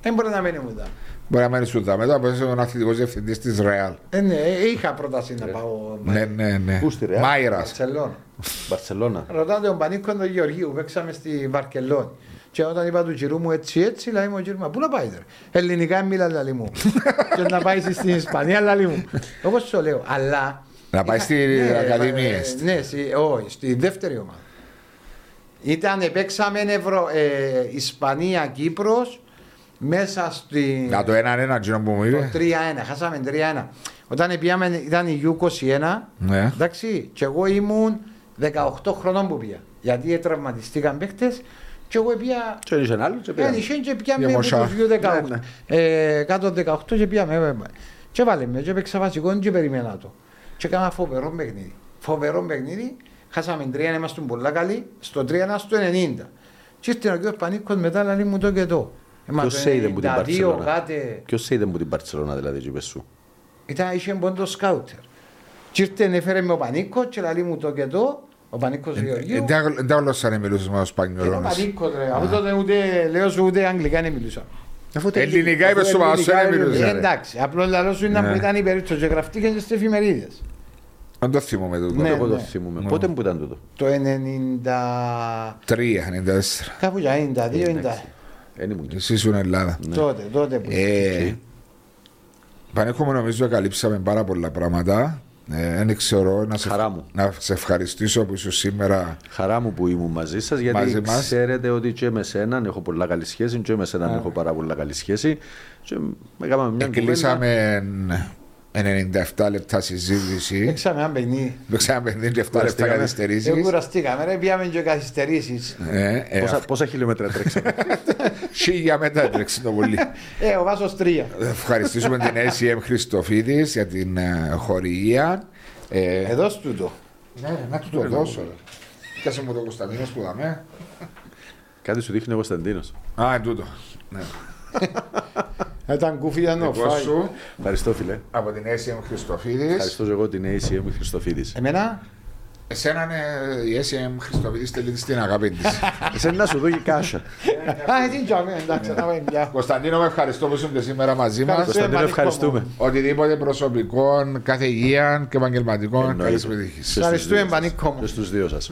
Δεν μπορεί να μείνει ούτε. Μπορεί να μένει σου τα μετά, είσαι ο αθλητικός διευθυντής της Ρεάλ. Ε, ναι, είχα πρόταση να πάω Ναι, ναι, ναι. Πού στη Real? Μάιρας. Μπαρσελόνα. Μπαρσελώνα. Ρωτάτε τον Πανίκο τον Γεωργίου, παίξαμε στη Βαρκελόνη. Και όταν είπα του κυρού μου έτσι έτσι, λέει μου ο κυρού μου, πού να πάει τώρα; Ελληνικά μιλά λαλί μου. και να πάει στην Ισπανία λαλί μου. Όπως σου λέω, αλλά... Να πάει είχα- στις ναι, ακαδημίες. ε, Ναι, στη- όχι, στη δεύτερη ομάδα. Ήταν, παίξαμε Ευρω... ε, Ισπανία, Κύπρος, μέσα στη... Να το έναν ένα τζινό που μου Το είπες. 3-1, χάσαμε 3-1. Όταν πήγαμε ήταν η U21, Ναι. εντάξει, και εγώ ήμουν 18 χρονών που πήγα. Γιατί τραυματιστήκαν παίχτες και εγώ πήγα... Και είχε ένα άλλο και Ε, πήγαμε. είχε και πήγαμε Για με μοσά. τους U18. Ναι, Ε, κάτω 18 και πήγαμε. ε, ε, Και βάλε με, και παίξα βασικό και περιμένα το. Και έκανα φοβερό παιχνίδι. Φοβερό παιχνίδι. Χάσαμε 3 είμαστε πολλά καλοί. Στο 3 στο 90. Και ήρθε ο κ. Πανίκος μετά λέει μου το και το. Ε, μα Ποιος το σε είδε που την 92 Μπαρσελώνα. κάτι... Ποιος σε είδε που την Μπαρσελώνα δηλαδή και είπες σου; Ήταν, είχε πόντο σκάουτερ. Και ήρθε έφερε με ο Πανίκος και λέει μου το και το, ο Πανίκος Γεωργίου. Δεν τα γλώσσα να μιλούσες με ο Είναι ο Σπανιολώνας. Πανίκος ρε, αφού τότε ούτε, λέω σου ούτε αγγλικά δεν μιλούσα. Ελληνικά είπες σου μα, δεν Ε, μιλούσες. ρε. εντάξει, απλό λαλό σου είναι Ναι. που ήταν η περίπτωση και γραφτήκαν και στις εφημερίδες. Δεν το θυμούμαι τούτο. Ναι. Εγώ το θυμούμαι. Πότε που ήταν τούτο. Το 90... Τρία, 94. κάπου για 92, 90. Δεν ήμουν εκεί. Εσύ ήσουν Ελλάδα. Τότε, τότε που... Ε, Πανέχομαι νομίζω καλύψαμε πάρα πολλά πράγματα. Ε, δεν ξέρω να σε, Χαρά μου. να σε ευχαριστήσω που ήσουν σήμερα. Χαρά μου που ήμουν μαζί σας, γιατί Μαζί μας. ξέρετε ότι και με σέναν έχω πολλά καλή σχέση, και με σέναν έχω πάρα πολλά καλή σχέση. Και έκαναμε μια κουβέντα. Κλείσαμε 97 λεπτά συζήτηση. Έξαμε ένα παιχνίδι. Παίξαμε 57 λεπτά Κουραστήκαμε. Δεν καθυστερήσει. κουραστήκαμε ρε, πήγαμε και καθυστερήσεις. Πόσα, πόσα χιλιόμετρα τρέξαμε; Χίλια μετά έτρεξε το πολύ. Ε, ο Βάσος 3. Ευχαριστήσουμε την ACM Χριστοφίδης για την ε, χορηγία. Ε, Εδώ στούτο. ναι, να του το δώσω. Κάσε μου το Κωνσταντίνος που δαμε. Κάτι σου δείχνει ο Κωνσταντίνος. Α, εν τούτο. Ναι. Ήταν κούφια νο Εγώ φάει. σου Ευχαριστώ, φίλε. από την ACM Χριστοφίδης. Ευχαριστώ και εγώ την ACM Χριστοφίδης. Εμένα, Εσένα είναι η ACM Χριστοφίδης τελείται στην αγάπη της. Εσένα να σου δω και κάσα. α, έτσι τζάμε, εντάξει, να πάμε πια. Κωνσταντίνο, με ευχαριστώ που ήσουν σήμερα μαζί μας. Ευχαριστώ. Κωνσταντίνο, ευχαριστούμε. Οτιδήποτε προσωπικών, κάθε υγεία και επαγγελματικών, καλής Εννοείται. επιτυχίας. Και στους Ευχαριστούμε, δύο σας. Πανίκο μου. Και στους δύο σας.